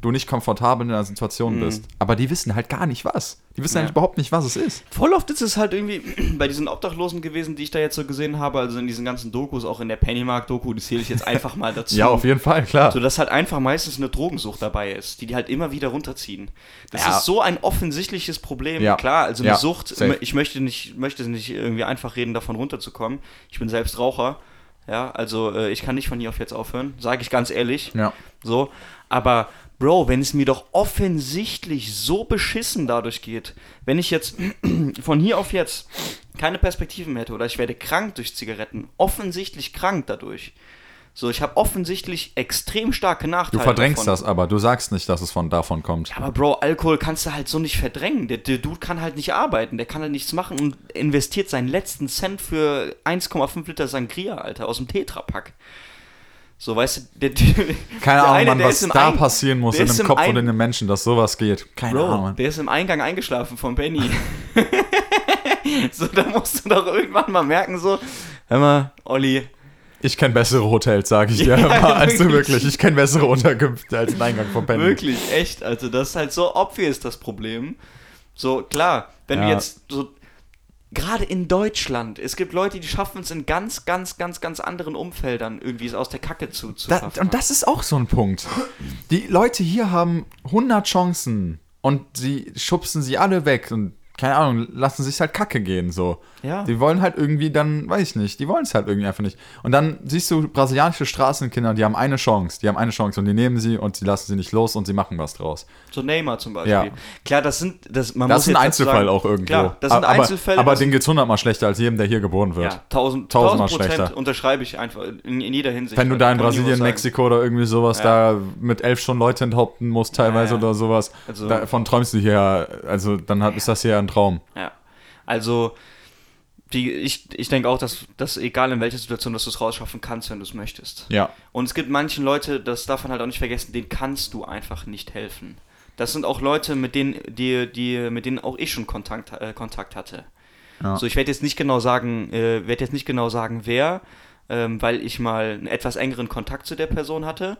du nicht komfortabel in einer Situation bist. Aber die wissen halt gar nicht was. Die wissen Mhm. Ja. halt überhaupt nicht, was es ist. Voll oft ist es halt irgendwie bei diesen Obdachlosen gewesen, die ich da jetzt so gesehen habe, also in diesen ganzen Dokus, auch in der Pennymark-Doku, die zähle ich jetzt einfach mal dazu. Ja, auf jeden Fall, klar. So, dass halt einfach meistens eine Drogensucht dabei ist, die die halt immer wieder runterziehen. Das Ja. ist so ein offensichtliches Problem. Ja. Klar, also eine Sucht, safe. ich möchte nicht, möchte nicht irgendwie einfach reden, davon runterzukommen. Ich bin selbst Raucher. Ja, also äh, ich kann nicht von hier auf jetzt aufhören, sage ich ganz ehrlich. Ja. So, aber Bro, wenn es mir doch offensichtlich so beschissen dadurch geht, wenn ich jetzt von hier auf jetzt keine Perspektiven hätte oder ich werde krank durch Zigaretten, offensichtlich krank dadurch. So, ich habe offensichtlich extrem starke Du Nachteile. verdrängst davon. das aber. Du sagst nicht, dass es von davon kommt. Ja, aber Bro, Alkohol kannst du halt so nicht verdrängen. Der, der Dude kann halt nicht arbeiten, der kann halt nichts machen und investiert seinen letzten Cent für 1,5 Liter Sangria, Alter, aus dem Tetrapack. So, weißt du, der, Keine Ahnung, Mann, was da Ein- passieren muss in dem Kopf Ein- von einem Menschen, dass sowas geht. Keine Bro, Ahnung, Mann. der ist im Eingang eingeschlafen von Benny. so, da musst du doch irgendwann mal merken, so, hör mal, Olli, Ich kenne bessere Hotels, sage ich dir. Ja, mal. also wirklich. wirklich, ich kenne bessere Unterkünfte als den Eingang von Penny. Wirklich, echt. Also das ist halt so obvious, das Problem. So, klar, wenn Ja. du jetzt so, gerade in Deutschland, es gibt Leute, die schaffen es in ganz, ganz, ganz, ganz anderen Umfeldern irgendwie es aus der Kacke zu, zu Da, und das ist auch so ein Punkt. Die Leute hier haben 100 Chancen und sie schubsen sie alle weg und keine Ahnung, lassen sich halt kacke gehen so. Ja. Die wollen halt irgendwie dann, weiß ich nicht, die wollen es halt irgendwie einfach nicht. Und dann siehst du brasilianische Straßenkinder, die haben eine Chance, die haben eine Chance und die nehmen sie und sie lassen sie nicht los und sie machen was draus. So Neymar zum Beispiel. Ja. Klar, das sind, das, man Das muss ist ein dazu Einzelfall sagen, auch irgendwo. Klar, das sind aber, Einzelfälle. Aber das den geht's hundertmal schlechter als jedem, der hier geboren wird. ja, tausend, tausendmal tausend Prozent schlechter. unterschreibe ich einfach in, in jeder Hinsicht. Wenn du da in Brasilien. Mexiko oder irgendwie sowas Ja. da mit elf schon Leute enthaupten musst, teilweise ja. oder sowas, Also- davon träumst du hier, also dann hat, ist das hier ein Traum. Ja. Also, die, ich, ich denke auch, dass, dass egal in welcher Situation, dass du es rausschaffen kannst, wenn du es möchtest. Ja. Und es gibt manchen Leute, das darf man halt auch nicht vergessen, denen kannst du einfach nicht helfen. Das sind auch Leute, mit denen, die, die, mit denen auch ich schon Kontakt, äh, Kontakt hatte. Ja. So, ich werde jetzt nicht genau sagen, äh, werde jetzt nicht genau sagen, wer, ähm, weil ich mal einen etwas engeren Kontakt zu der Person hatte.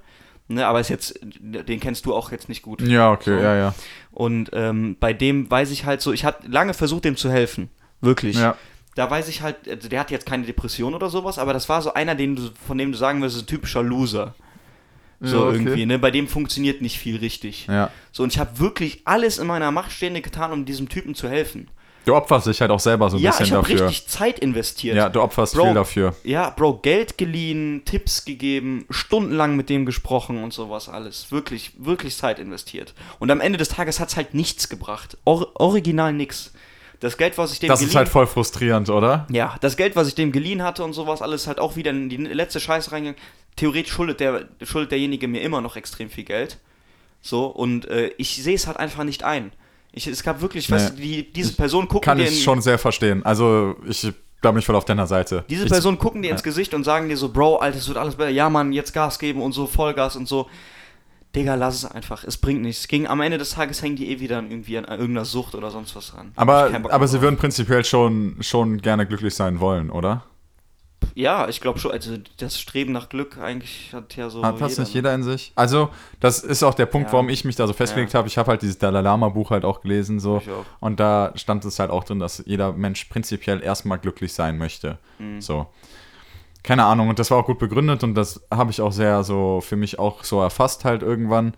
Ne, aber ist jetzt, den kennst du auch jetzt nicht gut. Ja, okay, So. ja, ja. Und ähm, bei dem weiß ich halt so, ich hatte lange versucht, dem zu helfen. Wirklich. Ja. Da weiß ich halt, also der hat jetzt keine Depression oder sowas, aber das war so einer, den du, von dem du sagen würdest, ein typischer Loser. So Ja, okay. irgendwie, ne? Bei dem funktioniert nicht viel richtig. Ja. So, und ich habe wirklich alles in meiner Macht Stehende getan, um diesem Typen zu helfen. Du opferst dich halt auch selber so ein ja, bisschen ich habe dafür. richtig Zeit investiert. Ja, du opferst Bro. viel dafür. Ja, Bro, Geld geliehen, Tipps gegeben, stundenlang mit dem gesprochen und sowas alles. Wirklich, wirklich Zeit investiert. Und am Ende des Tages hat es halt nichts gebracht. Or original nix. Das Geld, was ich dem Das ist halt voll frustrierend, oder? ja, das Geld, was ich dem geliehen hatte und sowas, alles halt auch wieder in die letzte Scheiße reingegangen. Theoretisch schuldet, der, schuldet derjenige mir immer noch extrem viel Geld. So, und äh, ich sehe es halt einfach nicht ein. Ich, es gab wirklich, Nee. weißt du, die, diese Person gucken Kann dir ich in- schon sehr verstehen. Also, ich da bin ich voll auf deiner Seite. Diese ich, Personen gucken dir ins Gesicht und sagen dir so, Bro, Alter, es wird alles besser. Ja, Mann, jetzt Gas geben und so, Vollgas und so. Digga, lass es einfach. Es bringt nichts. Gegen, am Ende des Tages hängen die eh wieder an irgendwie an irgendeiner Sucht oder sonst was dran. Ich Aber, aber sie drauf. würden prinzipiell schon, schon gerne glücklich sein wollen, oder? Ja, ich glaube schon. Also das Streben nach Glück eigentlich hat ja so. Hat das nicht ne? jeder in sich? Also, das ist auch der Punkt, Ja. warum ich mich da so festgelegt Ja. habe. Ich habe halt dieses Dalai Lama-Buch halt auch gelesen, so. Auch. Und da stand es halt auch drin, dass jeder Mensch prinzipiell erstmal glücklich sein möchte. Mhm. So. Keine Ahnung. Und das war auch gut begründet und das habe ich auch sehr so für mich auch so erfasst halt irgendwann.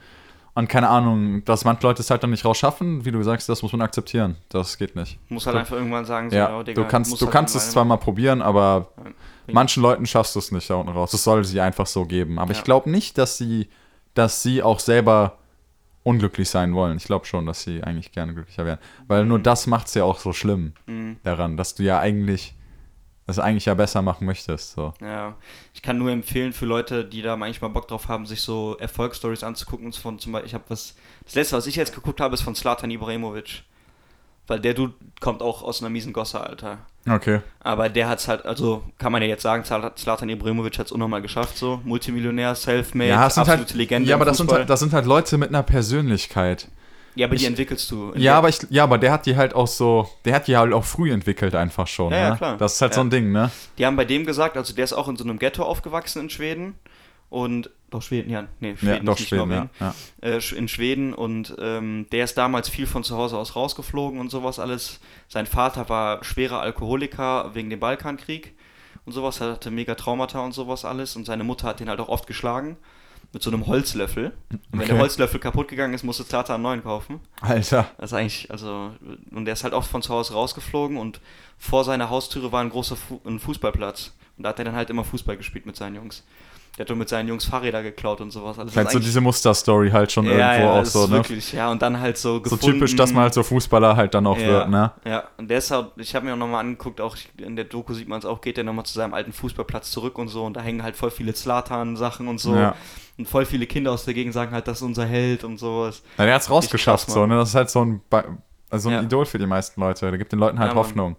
Und keine Ahnung, dass manche Leute es halt dann nicht rausschaffen, wie du sagst, das muss man akzeptieren. Das geht nicht. Muss halt Du- einfach irgendwann sagen, so, Ja, Digga, du kannst, du halt kannst es zwar mal probieren, aber bringt- manchen Leuten schaffst du es nicht da unten raus. Das soll sie einfach so geben. Aber Ja. ich glaube nicht, dass sie, dass sie auch selber unglücklich sein wollen. Ich glaube schon, dass sie eigentlich gerne glücklicher wären. Weil nur das macht es ja auch so schlimm Mhm. daran, dass du ja eigentlich das eigentlich ja besser machen möchtest. So. Ja, ich kann nur empfehlen für Leute, die da eigentlich mal Bock drauf haben, sich so Erfolgsstories anzugucken. Von zum Beispiel, ich habe was, das letzte, was ich jetzt geguckt habe, ist von Slatan Ibrahimovic. Weil der Dude kommt auch aus einer miesen Gosse, Alter. Okay. Aber der hat's halt, also kann man ja jetzt sagen, Slatan Ibrahimovic hat's unnormal geschafft, so. Multimillionär, Selfmade, Ja, sind absolute halt, Legende. ja, aber das sind, halt, das sind halt Leute mit einer Persönlichkeit. Ja, aber die ich- entwickelst du. Ja, aber ich, ja, aber der hat die halt auch so, der hat die halt auch früh entwickelt einfach schon. Ja, ja, ne? klar. Das ist halt so Ja. ein Ding, ne? Die haben bei dem gesagt, also der ist auch in so einem Ghetto aufgewachsen in Schweden. Und, doch Schweden, ja, nee, Schweden, Ja, doch nicht Schweden, ja. Norwegen. ja. äh, Sch- in Schweden und ähm, der ist damals viel von zu Hause aus rausgeflogen und sowas alles. Sein Vater war schwerer Alkoholiker wegen dem Balkankrieg und sowas, er hatte mega Traumata und sowas alles und seine Mutter hat ihn halt auch oft geschlagen mit so einem Holzlöffel. Und wenn Okay. der Holzlöffel kaputt gegangen ist, musste Tata einen neuen kaufen. Alter. Das ist eigentlich, also, und der ist halt oft von zu Hause rausgeflogen und vor seiner Haustüre war ein großer Fu ein Fußballplatz. Und da hat er dann halt immer Fußball gespielt mit seinen Jungs. Der hat dann mit seinen Jungs Fahrräder geklaut und sowas. alles. Halt Das so ist diese Musterstory halt schon ja, irgendwo ja, auch so, ne? wirklich, ja, und dann halt so So gefunden. typisch, dass man halt so Fußballer halt dann auch ja, wird, ne? Ja, und der ist halt, ich habe mir auch nochmal angeguckt, auch in der Doku sieht man es auch, geht der nochmal zu seinem alten Fußballplatz zurück und so und da hängen halt voll viele Zlatan-Sachen und so. Ja. Und voll viele Kinder aus der Gegend sagen halt, das ist unser Held und sowas. Ja, der hat's rausgeschafft, krass, so, ne? Das ist halt so ein, also ein. Idol für die meisten Leute. Der gibt den Leuten halt Ja, Mann.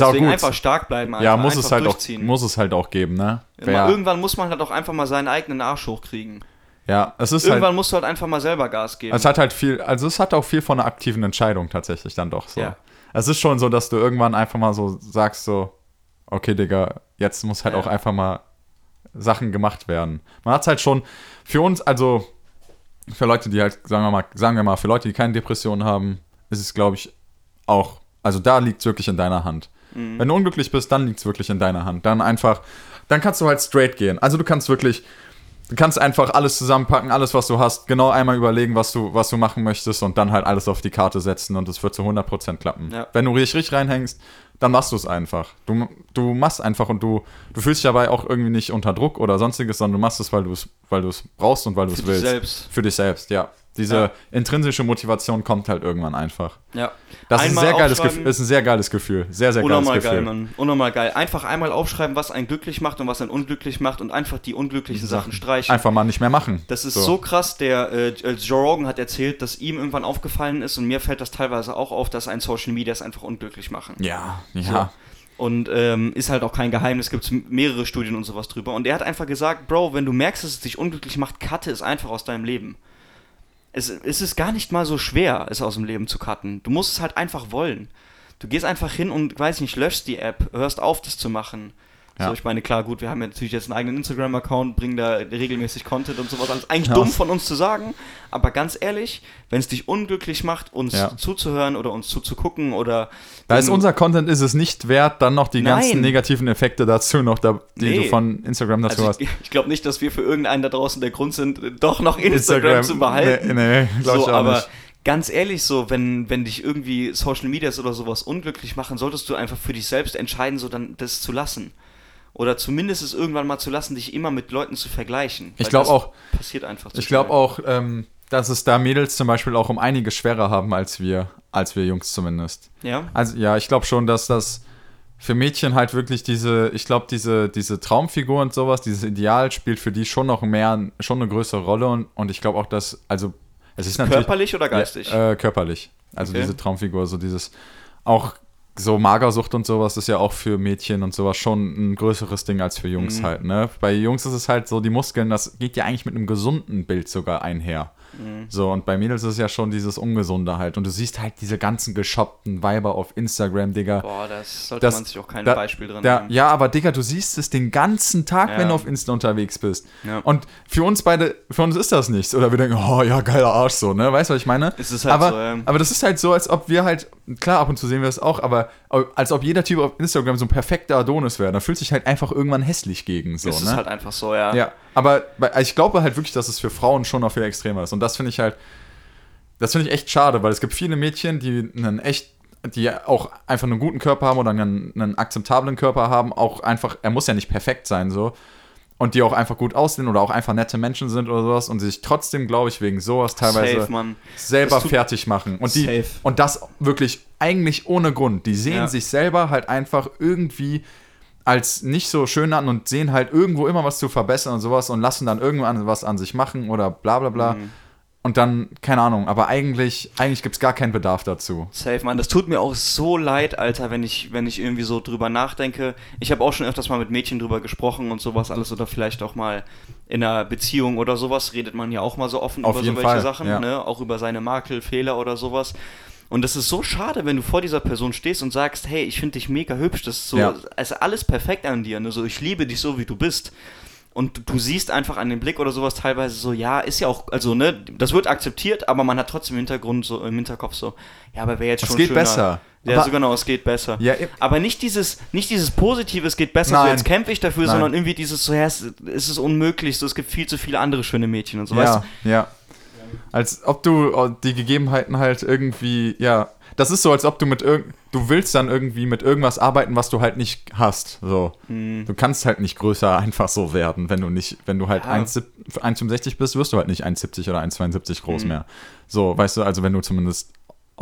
Hoffnung. Ist Deswegen auch gut. einfach stark bleiben, ja, einfach, muss es halt auch, muss es halt auch geben, ne? Ja, Irgendwann muss man halt auch einfach mal seinen eigenen Arsch hochkriegen. ja, es ist Irgendwann halt, musst du halt einfach mal selber Gas geben. es hat halt viel, also es hat auch viel von einer aktiven Entscheidung tatsächlich dann doch so. Ja. Es ist schon so, dass du irgendwann einfach mal so sagst so, okay, Digga, jetzt muss halt Ja. auch einfach mal Sachen gemacht werden. Man hat halt schon für uns, also für Leute, die halt, sagen wir mal, sagen wir mal, für Leute, die keine Depression haben, ist es, glaube ich, auch, also da liegt es wirklich in deiner Hand. Mhm. Wenn du unglücklich bist, dann liegt es wirklich in deiner Hand. Dann einfach, dann kannst du halt straight gehen. Also du kannst wirklich, du kannst einfach alles zusammenpacken, alles, was du hast, genau einmal überlegen, was du, was du machen möchtest und dann halt alles auf die Karte setzen und es wird zu 100% klappen. Ja. Wenn du richtig, richtig reinhängst, dann machst du es einfach. Du, du machst einfach und du, du fühlst dich dabei auch irgendwie nicht unter Druck oder sonstiges, sondern du machst es, weil du es weil brauchst und weil du es Für dich willst. selbst. Für dich selbst, ja. Diese Ja. intrinsische Motivation kommt halt irgendwann einfach. ja. Das ist ein, sehr geiles. Gefühl, ist ein sehr geiles Gefühl. Sehr, sehr geiles Unnormal Gefühl. geil, Mann. Unnormal geil. Einfach einmal aufschreiben, was einen glücklich macht und was einen unglücklich macht und einfach die unglücklichen Sachen streichen. Einfach mal nicht mehr machen. Das ist so, krass, der äh, Joe Rogan hat erzählt, dass ihm irgendwann aufgefallen ist und mir fällt das teilweise auch auf, dass ein Social Media es einfach unglücklich machen. Ja, ja. Und ähm, ist halt auch kein Geheimnis, gibt es mehrere Studien und sowas drüber. Und er hat einfach gesagt, Bro, wenn du merkst, dass es dich unglücklich macht, cutte es einfach aus deinem Leben. Es, es ist gar nicht mal so schwer, es aus dem Leben zu cutten. Du musst es halt einfach wollen. Du gehst einfach hin und, weiß nicht, löschst die App, hörst auf, das zu machen. Ja. So, ich meine, klar, gut, wir haben ja natürlich jetzt einen eigenen Instagram-Account, bringen da regelmäßig Content und sowas alles. Eigentlich Ja. dumm von uns zu sagen, aber ganz ehrlich, wenn es dich unglücklich macht, uns Ja. zuzuhören oder uns zuzugucken oder. Da ist unser Content ist es nicht wert, dann noch die Nein. ganzen negativen Effekte dazu noch, da, die Nee. du von Instagram dazu Also hast. ich, ich glaube nicht, dass wir für irgendeinen da draußen der Grund sind, doch noch Instagram, zu behalten. Nee, nee glaub ich so, auch aber nicht. ganz ehrlich, so, wenn, wenn dich irgendwie Social Medias oder sowas unglücklich machen, solltest du einfach für dich selbst entscheiden, so dann das zu lassen. Oder zumindest es irgendwann mal zu lassen, dich immer mit Leuten zu vergleichen. Ich glaube auch- Passiert einfach Ich glaube auch, ähm, dass es da Mädels zum Beispiel auch um einiges schwerer haben als wir, als wir Jungs zumindest. Ja? Also ja, ich glaube schon, dass das für Mädchen halt wirklich diese, ich glaube, diese, diese Traumfigur und sowas, dieses Ideal spielt für die schon noch mehr, schon eine größere Rolle und, und ich glaube auch, dass, also es ist natürlich Körperlich oder geistig? Ja, äh, körperlich. Also Okay. diese Traumfigur, so dieses auch so Magersucht und sowas ist ja auch für Mädchen und sowas schon ein größeres Ding als für Jungs Mhm. halt, ne? Bei Jungs ist es halt so, die Muskeln, das geht ja eigentlich mit einem gesunden Bild sogar einher. Mhm. So, und bei Mädels ist es ja schon dieses Ungesunde halt. Und du siehst halt diese ganzen geshoppten Weiber auf Instagram, Digga. Boah, das sollte Das- man sich auch kein da- Beispiel drin Da, nehmen. ja, aber Digga, du siehst es den ganzen Tag, Ja. wenn du auf Insta unterwegs bist. Ja. Und für uns beide, für uns ist das nichts. Oder wir denken, oh ja, geiler Arsch so, ne? Weißt du, was ich meine? Es ist halt aber, so, ja. aber das ist halt so, als ob wir halt klar, ab und zu sehen wir es auch, aber als ob jeder Typ auf Instagram so ein perfekter Adonis wäre. Da fühlt sich halt einfach irgendwann hässlich gegen. So, das ne? ist halt einfach so, ja. Ja, aber also ich glaube halt wirklich, dass es für Frauen schon noch viel extremer ist. Und das finde ich halt, das finde ich echt schade, weil es gibt viele Mädchen, die einen echt, die auch einfach einen guten Körper haben oder einen, einen akzeptablen Körper haben, auch einfach, er muss ja nicht perfekt sein, so. Und die auch einfach gut aussehen oder auch einfach nette Menschen sind oder sowas und sich trotzdem, glaube ich, wegen sowas teilweise Safe, selber fertig machen. Und, die, Safe. und das wirklich eigentlich ohne Grund. Die sehen Ja. sich selber halt einfach irgendwie als nicht so schön an und sehen halt irgendwo immer was zu verbessern und sowas und lassen dann irgendwann was an sich machen oder bla bla bla. Mhm. Und dann, keine Ahnung, aber eigentlich, eigentlich gibt es gar keinen Bedarf dazu. Safe, Mann. Das tut mir auch so leid, Alter, wenn ich, wenn ich irgendwie so drüber nachdenke. Ich habe auch schon öfters mal mit Mädchen drüber gesprochen und sowas alles oder vielleicht auch mal in einer Beziehung oder sowas redet man ja auch mal so offen Auf über so welche Fall, Sachen, ja. ne? Auch über seine Makel, Fehler oder sowas. Und das ist so schade, wenn du vor dieser Person stehst und sagst, hey, ich finde dich mega hübsch, das ist so, Ja. also alles perfekt an dir, ne? So, ich liebe dich so, wie du bist. Und du, du siehst einfach an dem Blick oder sowas teilweise so, ja, ist ja auch, also, ne, das wird akzeptiert, aber man hat trotzdem im Hintergrund so, im Hinterkopf so, ja, aber wäre jetzt Es schon geht schöner. besser. Ja, Aber- so genau, es geht besser. Ja, aber nicht dieses, nicht dieses Positive, es geht besser, so Nein. jetzt kämpfe ich dafür, Nein. sondern irgendwie dieses so, ja, es, es ist unmöglich, so, es gibt viel zu viele andere schöne Mädchen und so, weißt ja, ja. Als ob du oh, die Gegebenheiten halt irgendwie, ja. Das ist so, als ob du mit irgend, du willst dann irgendwie mit irgendwas arbeiten, was du halt nicht hast. So. Mhm. Du kannst halt nicht größer einfach so werden, wenn du nicht, wenn du halt Ja. 1,7 1,65 bist, wirst du halt nicht 1,70 oder 1,72 Mhm. groß mehr. So, weißt du, also wenn du zumindest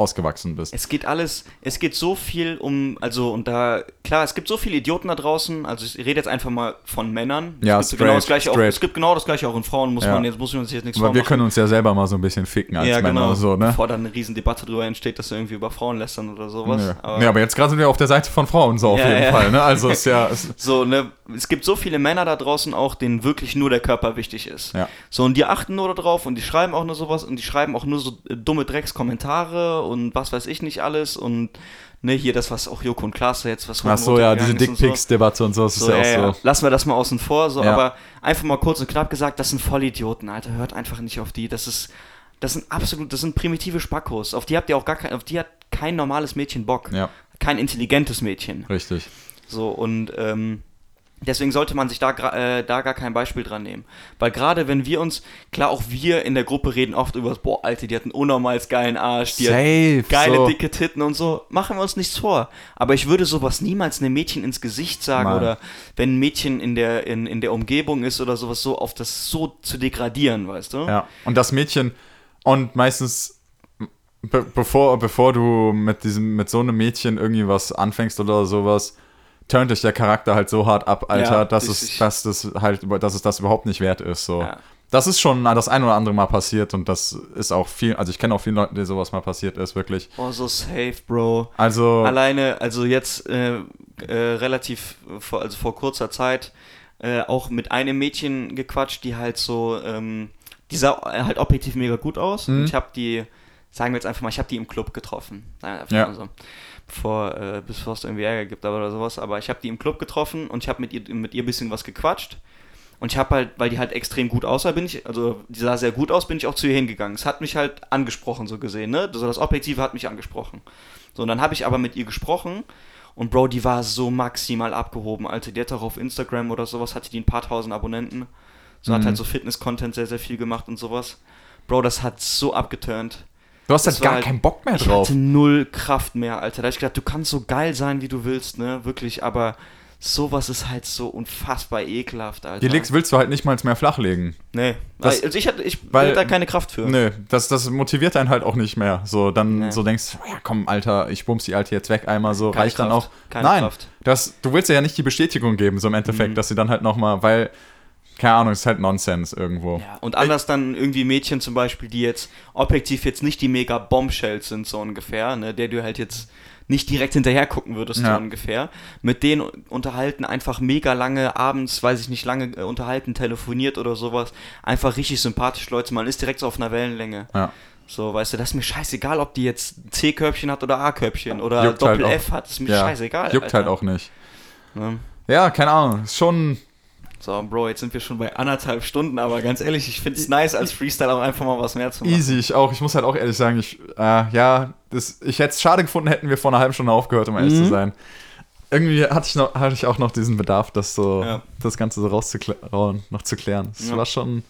ausgewachsen bist. Es geht alles, es geht so viel um, also und da, klar, es gibt so viele Idioten da draußen, also ich rede jetzt einfach mal von Männern. Ja, es gibt genau das straight, gleiche auch, straight. es gibt genau das gleiche auch in Frauen, muss Ja. man jetzt, muss man sich jetzt nichts Aber wir können uns ja selber mal so ein bisschen ficken als ja, Männer genau, so, ne? bevor dann eine Riesendebatte drüber entsteht, dass wir irgendwie über Frauen lästern oder sowas. Ja. Aber, ja, aber jetzt gerade sind wir auf der Seite von Frauen so auf Ja, jeden ja. Fall, ne? Also ist ja, ist, So, ne, es gibt so viele Männer da draußen auch, denen wirklich nur der Körper wichtig ist. Ja. So, und die achten nur darauf und die schreiben auch nur sowas und die schreiben auch nur so dumme Dreckskommentare und was weiß ich nicht alles und ne, hier das, was auch Joko und Klaas jetzt was ach so, ja, diese und so. Dickpics-Debatte und so, das ist So, ja auch ja, ja. so. Lassen wir das mal außen vor, so, Ja. aber einfach mal kurz und knapp gesagt, das sind Vollidioten, Alter, hört einfach nicht auf die. Das ist, das sind absolut, das sind primitive Spackos. Auf die habt ihr auch gar kein, auf die hat kein normales Mädchen Bock. Ja, Kein intelligentes Mädchen. richtig. So, und ähm, deswegen sollte man sich da, äh, da gar kein Beispiel dran nehmen. Weil gerade wenn wir uns, klar, auch wir in der Gruppe reden oft über, boah, Alter, die hat einen unnormals geilen Arsch, die Safe, geile, so. dicke Titten und so, machen wir uns nichts vor. Aber ich würde sowas niemals einem Mädchen ins Gesicht sagen Nein. oder wenn ein Mädchen in der, in, in der Umgebung ist oder sowas, so auf das so zu degradieren, weißt du? Ja, und das Mädchen, und meistens, be bevor, bevor du mit diesem, mit so einem Mädchen irgendwie was anfängst oder sowas, turnt dich der Charakter halt so hart ab, Alter, Ja, dass, es, dass, das halt, dass es das überhaupt nicht wert ist. So. Ja. Das ist schon das ein oder andere Mal passiert und das ist auch viel, also ich kenne auch viele Leute, denen sowas mal passiert ist, wirklich. Oh, so safe, Bro. Also, Alleine, also jetzt äh, äh, relativ vor, also vor kurzer Zeit äh, auch mit einem Mädchen gequatscht, die halt so, ähm, die sah halt objektiv mega gut aus. Mhm. Und ich habe die, sagen wir jetzt einfach mal, ich habe die im Club getroffen. Einfach Ja. mal so. Bevor, äh, bevor es irgendwie Ärger gibt aber oder sowas. Aber ich habe die im Club getroffen und ich habe mit ihr, mit ihr ein bisschen was gequatscht. Und ich habe halt, weil die halt extrem gut aussah, bin ich, also die sah sehr gut aus, bin ich auch zu ihr hingegangen. Es hat mich halt angesprochen, so gesehen, ne? So das Objektive hat mich angesprochen. So, und dann habe ich aber mit ihr gesprochen und Bro, die war so maximal abgehoben, Alter. Die hat auch auf Instagram oder sowas, hatte die ein paar tausend Abonnenten. So hat Mhm. halt so Fitness-Content sehr, sehr viel gemacht und sowas. Bro, das hat so abgeturnt. Du hast halt gar halt- keinen Bock mehr Ich drauf. hatte null Kraft mehr, Alter. Da hab ich gedacht, du kannst so geil sein, wie du willst, ne? Wirklich, aber sowas ist halt so unfassbar ekelhaft, Alter. Die Leaks willst du halt nicht mal mehr flachlegen. Nee. Das- also ich hatte, ich weil- hatte da keine Kraft für. Nö, das, das motiviert einen halt auch nicht mehr. So, dann Nee. so denkst, ja komm, Alter, ich bums die Alte jetzt weg einmal so, Keine reicht dann Kraft. auch. Keine Nein, Kraft. Das, du willst ja nicht die Bestätigung geben, so im Endeffekt, Mhm. dass sie dann halt nochmal, weil, keine Ahnung, ist halt Nonsens irgendwo. Ja, und anders dann irgendwie Mädchen zum Beispiel, die jetzt objektiv jetzt nicht die mega Bombshells sind, so ungefähr, ne, der du halt jetzt nicht direkt hinterher gucken würdest, Ja. so ungefähr. Mit denen unterhalten, einfach mega lange abends, weiß ich nicht, lange äh, unterhalten, telefoniert oder sowas. Einfach richtig sympathisch, Leute. Man ist direkt so auf einer Wellenlänge. Ja. So, weißt du, das ist mir scheißegal, ob die jetzt C-Körbchen hat oder A-Körbchen oder halt Doppel-F auch. hat. ist mir Ja, scheißegal. Juckt Alter. halt auch nicht. Ne? Ja, keine Ahnung, ist schon, So, Bro, jetzt sind wir schon bei anderthalb Stunden, aber ganz ehrlich, ich finde es nice, als Freestyle auch einfach mal was mehr zu machen. Easy, ich auch. Ich muss halt auch ehrlich sagen, ich, äh, ja, das, ich hätte es schade gefunden, hätten wir vor einer halben Stunde aufgehört, um ehrlich Mhm. zu sein. Irgendwie hatte ich, noch, hatte ich auch noch diesen Bedarf, das so, Ja. das Ganze so rauszuklären, noch zu klären. Das Ja. war schon,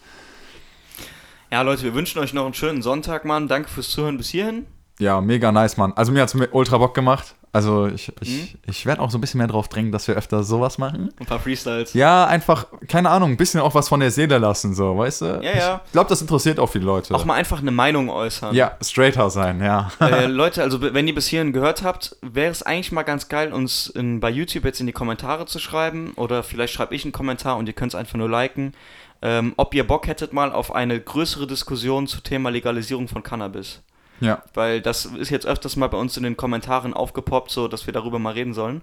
Ja, Leute, wir wünschen euch noch einen schönen Sonntag, Mann. Danke fürs Zuhören bis hierhin. ja, mega nice, Mann. Also mir hat es ultra Bock gemacht. Also ich, Mhm. ich, ich werde auch so ein bisschen mehr drauf drängen, dass wir öfter sowas machen. Ein paar Freestyles. Ja, einfach, keine Ahnung, ein bisschen auch was von der Seele lassen, so, weißt du? Ja, ja. Ich glaube, das interessiert auch viele Leute. Auch mal einfach eine Meinung äußern. Ja, straighter sein, ja. äh, Leute, also wenn ihr bis hierhin gehört habt, wäre es eigentlich mal ganz geil, uns in, bei YouTube jetzt in die Kommentare zu schreiben. Oder vielleicht schreibe ich einen Kommentar und ihr könnt es einfach nur liken. Ähm, ob ihr Bock hättet mal auf eine größere Diskussion zum Thema Legalisierung von Cannabis. Ja. Weil das ist jetzt öfters mal bei uns in den Kommentaren aufgepoppt, so dass wir darüber mal reden sollen.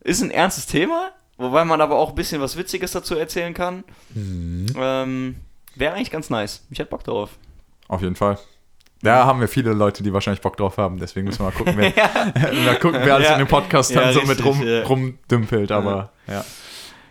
Ist ein ernstes Thema, wobei man aber auch ein bisschen was Witziges dazu erzählen kann. Ähm, Wäre eigentlich ganz nice. Ich hätte Bock darauf. Auf jeden Fall. Da haben wir viele Leute, die wahrscheinlich Bock drauf haben. Deswegen müssen wir mal gucken, wer, mal gucken, wer alles Ja. in dem Podcast dann Ja, so mit rum, ja. rumdümpelt. Aber ja,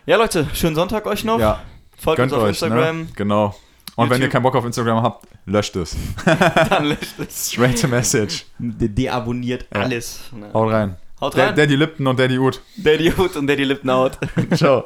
Ja, Leute, schönen Sonntag euch noch. ja Folgt gönnt uns auf euch. Instagram. Ne? Genau. Und wenn ihr YouTube. keinen Bock auf Instagram habt, löscht es. Dann löscht es. Straight to message. De deabonniert Ja. alles. Haut rein. Haut rein. Daddy Lipton und Daddy Ut. Daddy Hood und Daddy Lipton out. Ciao.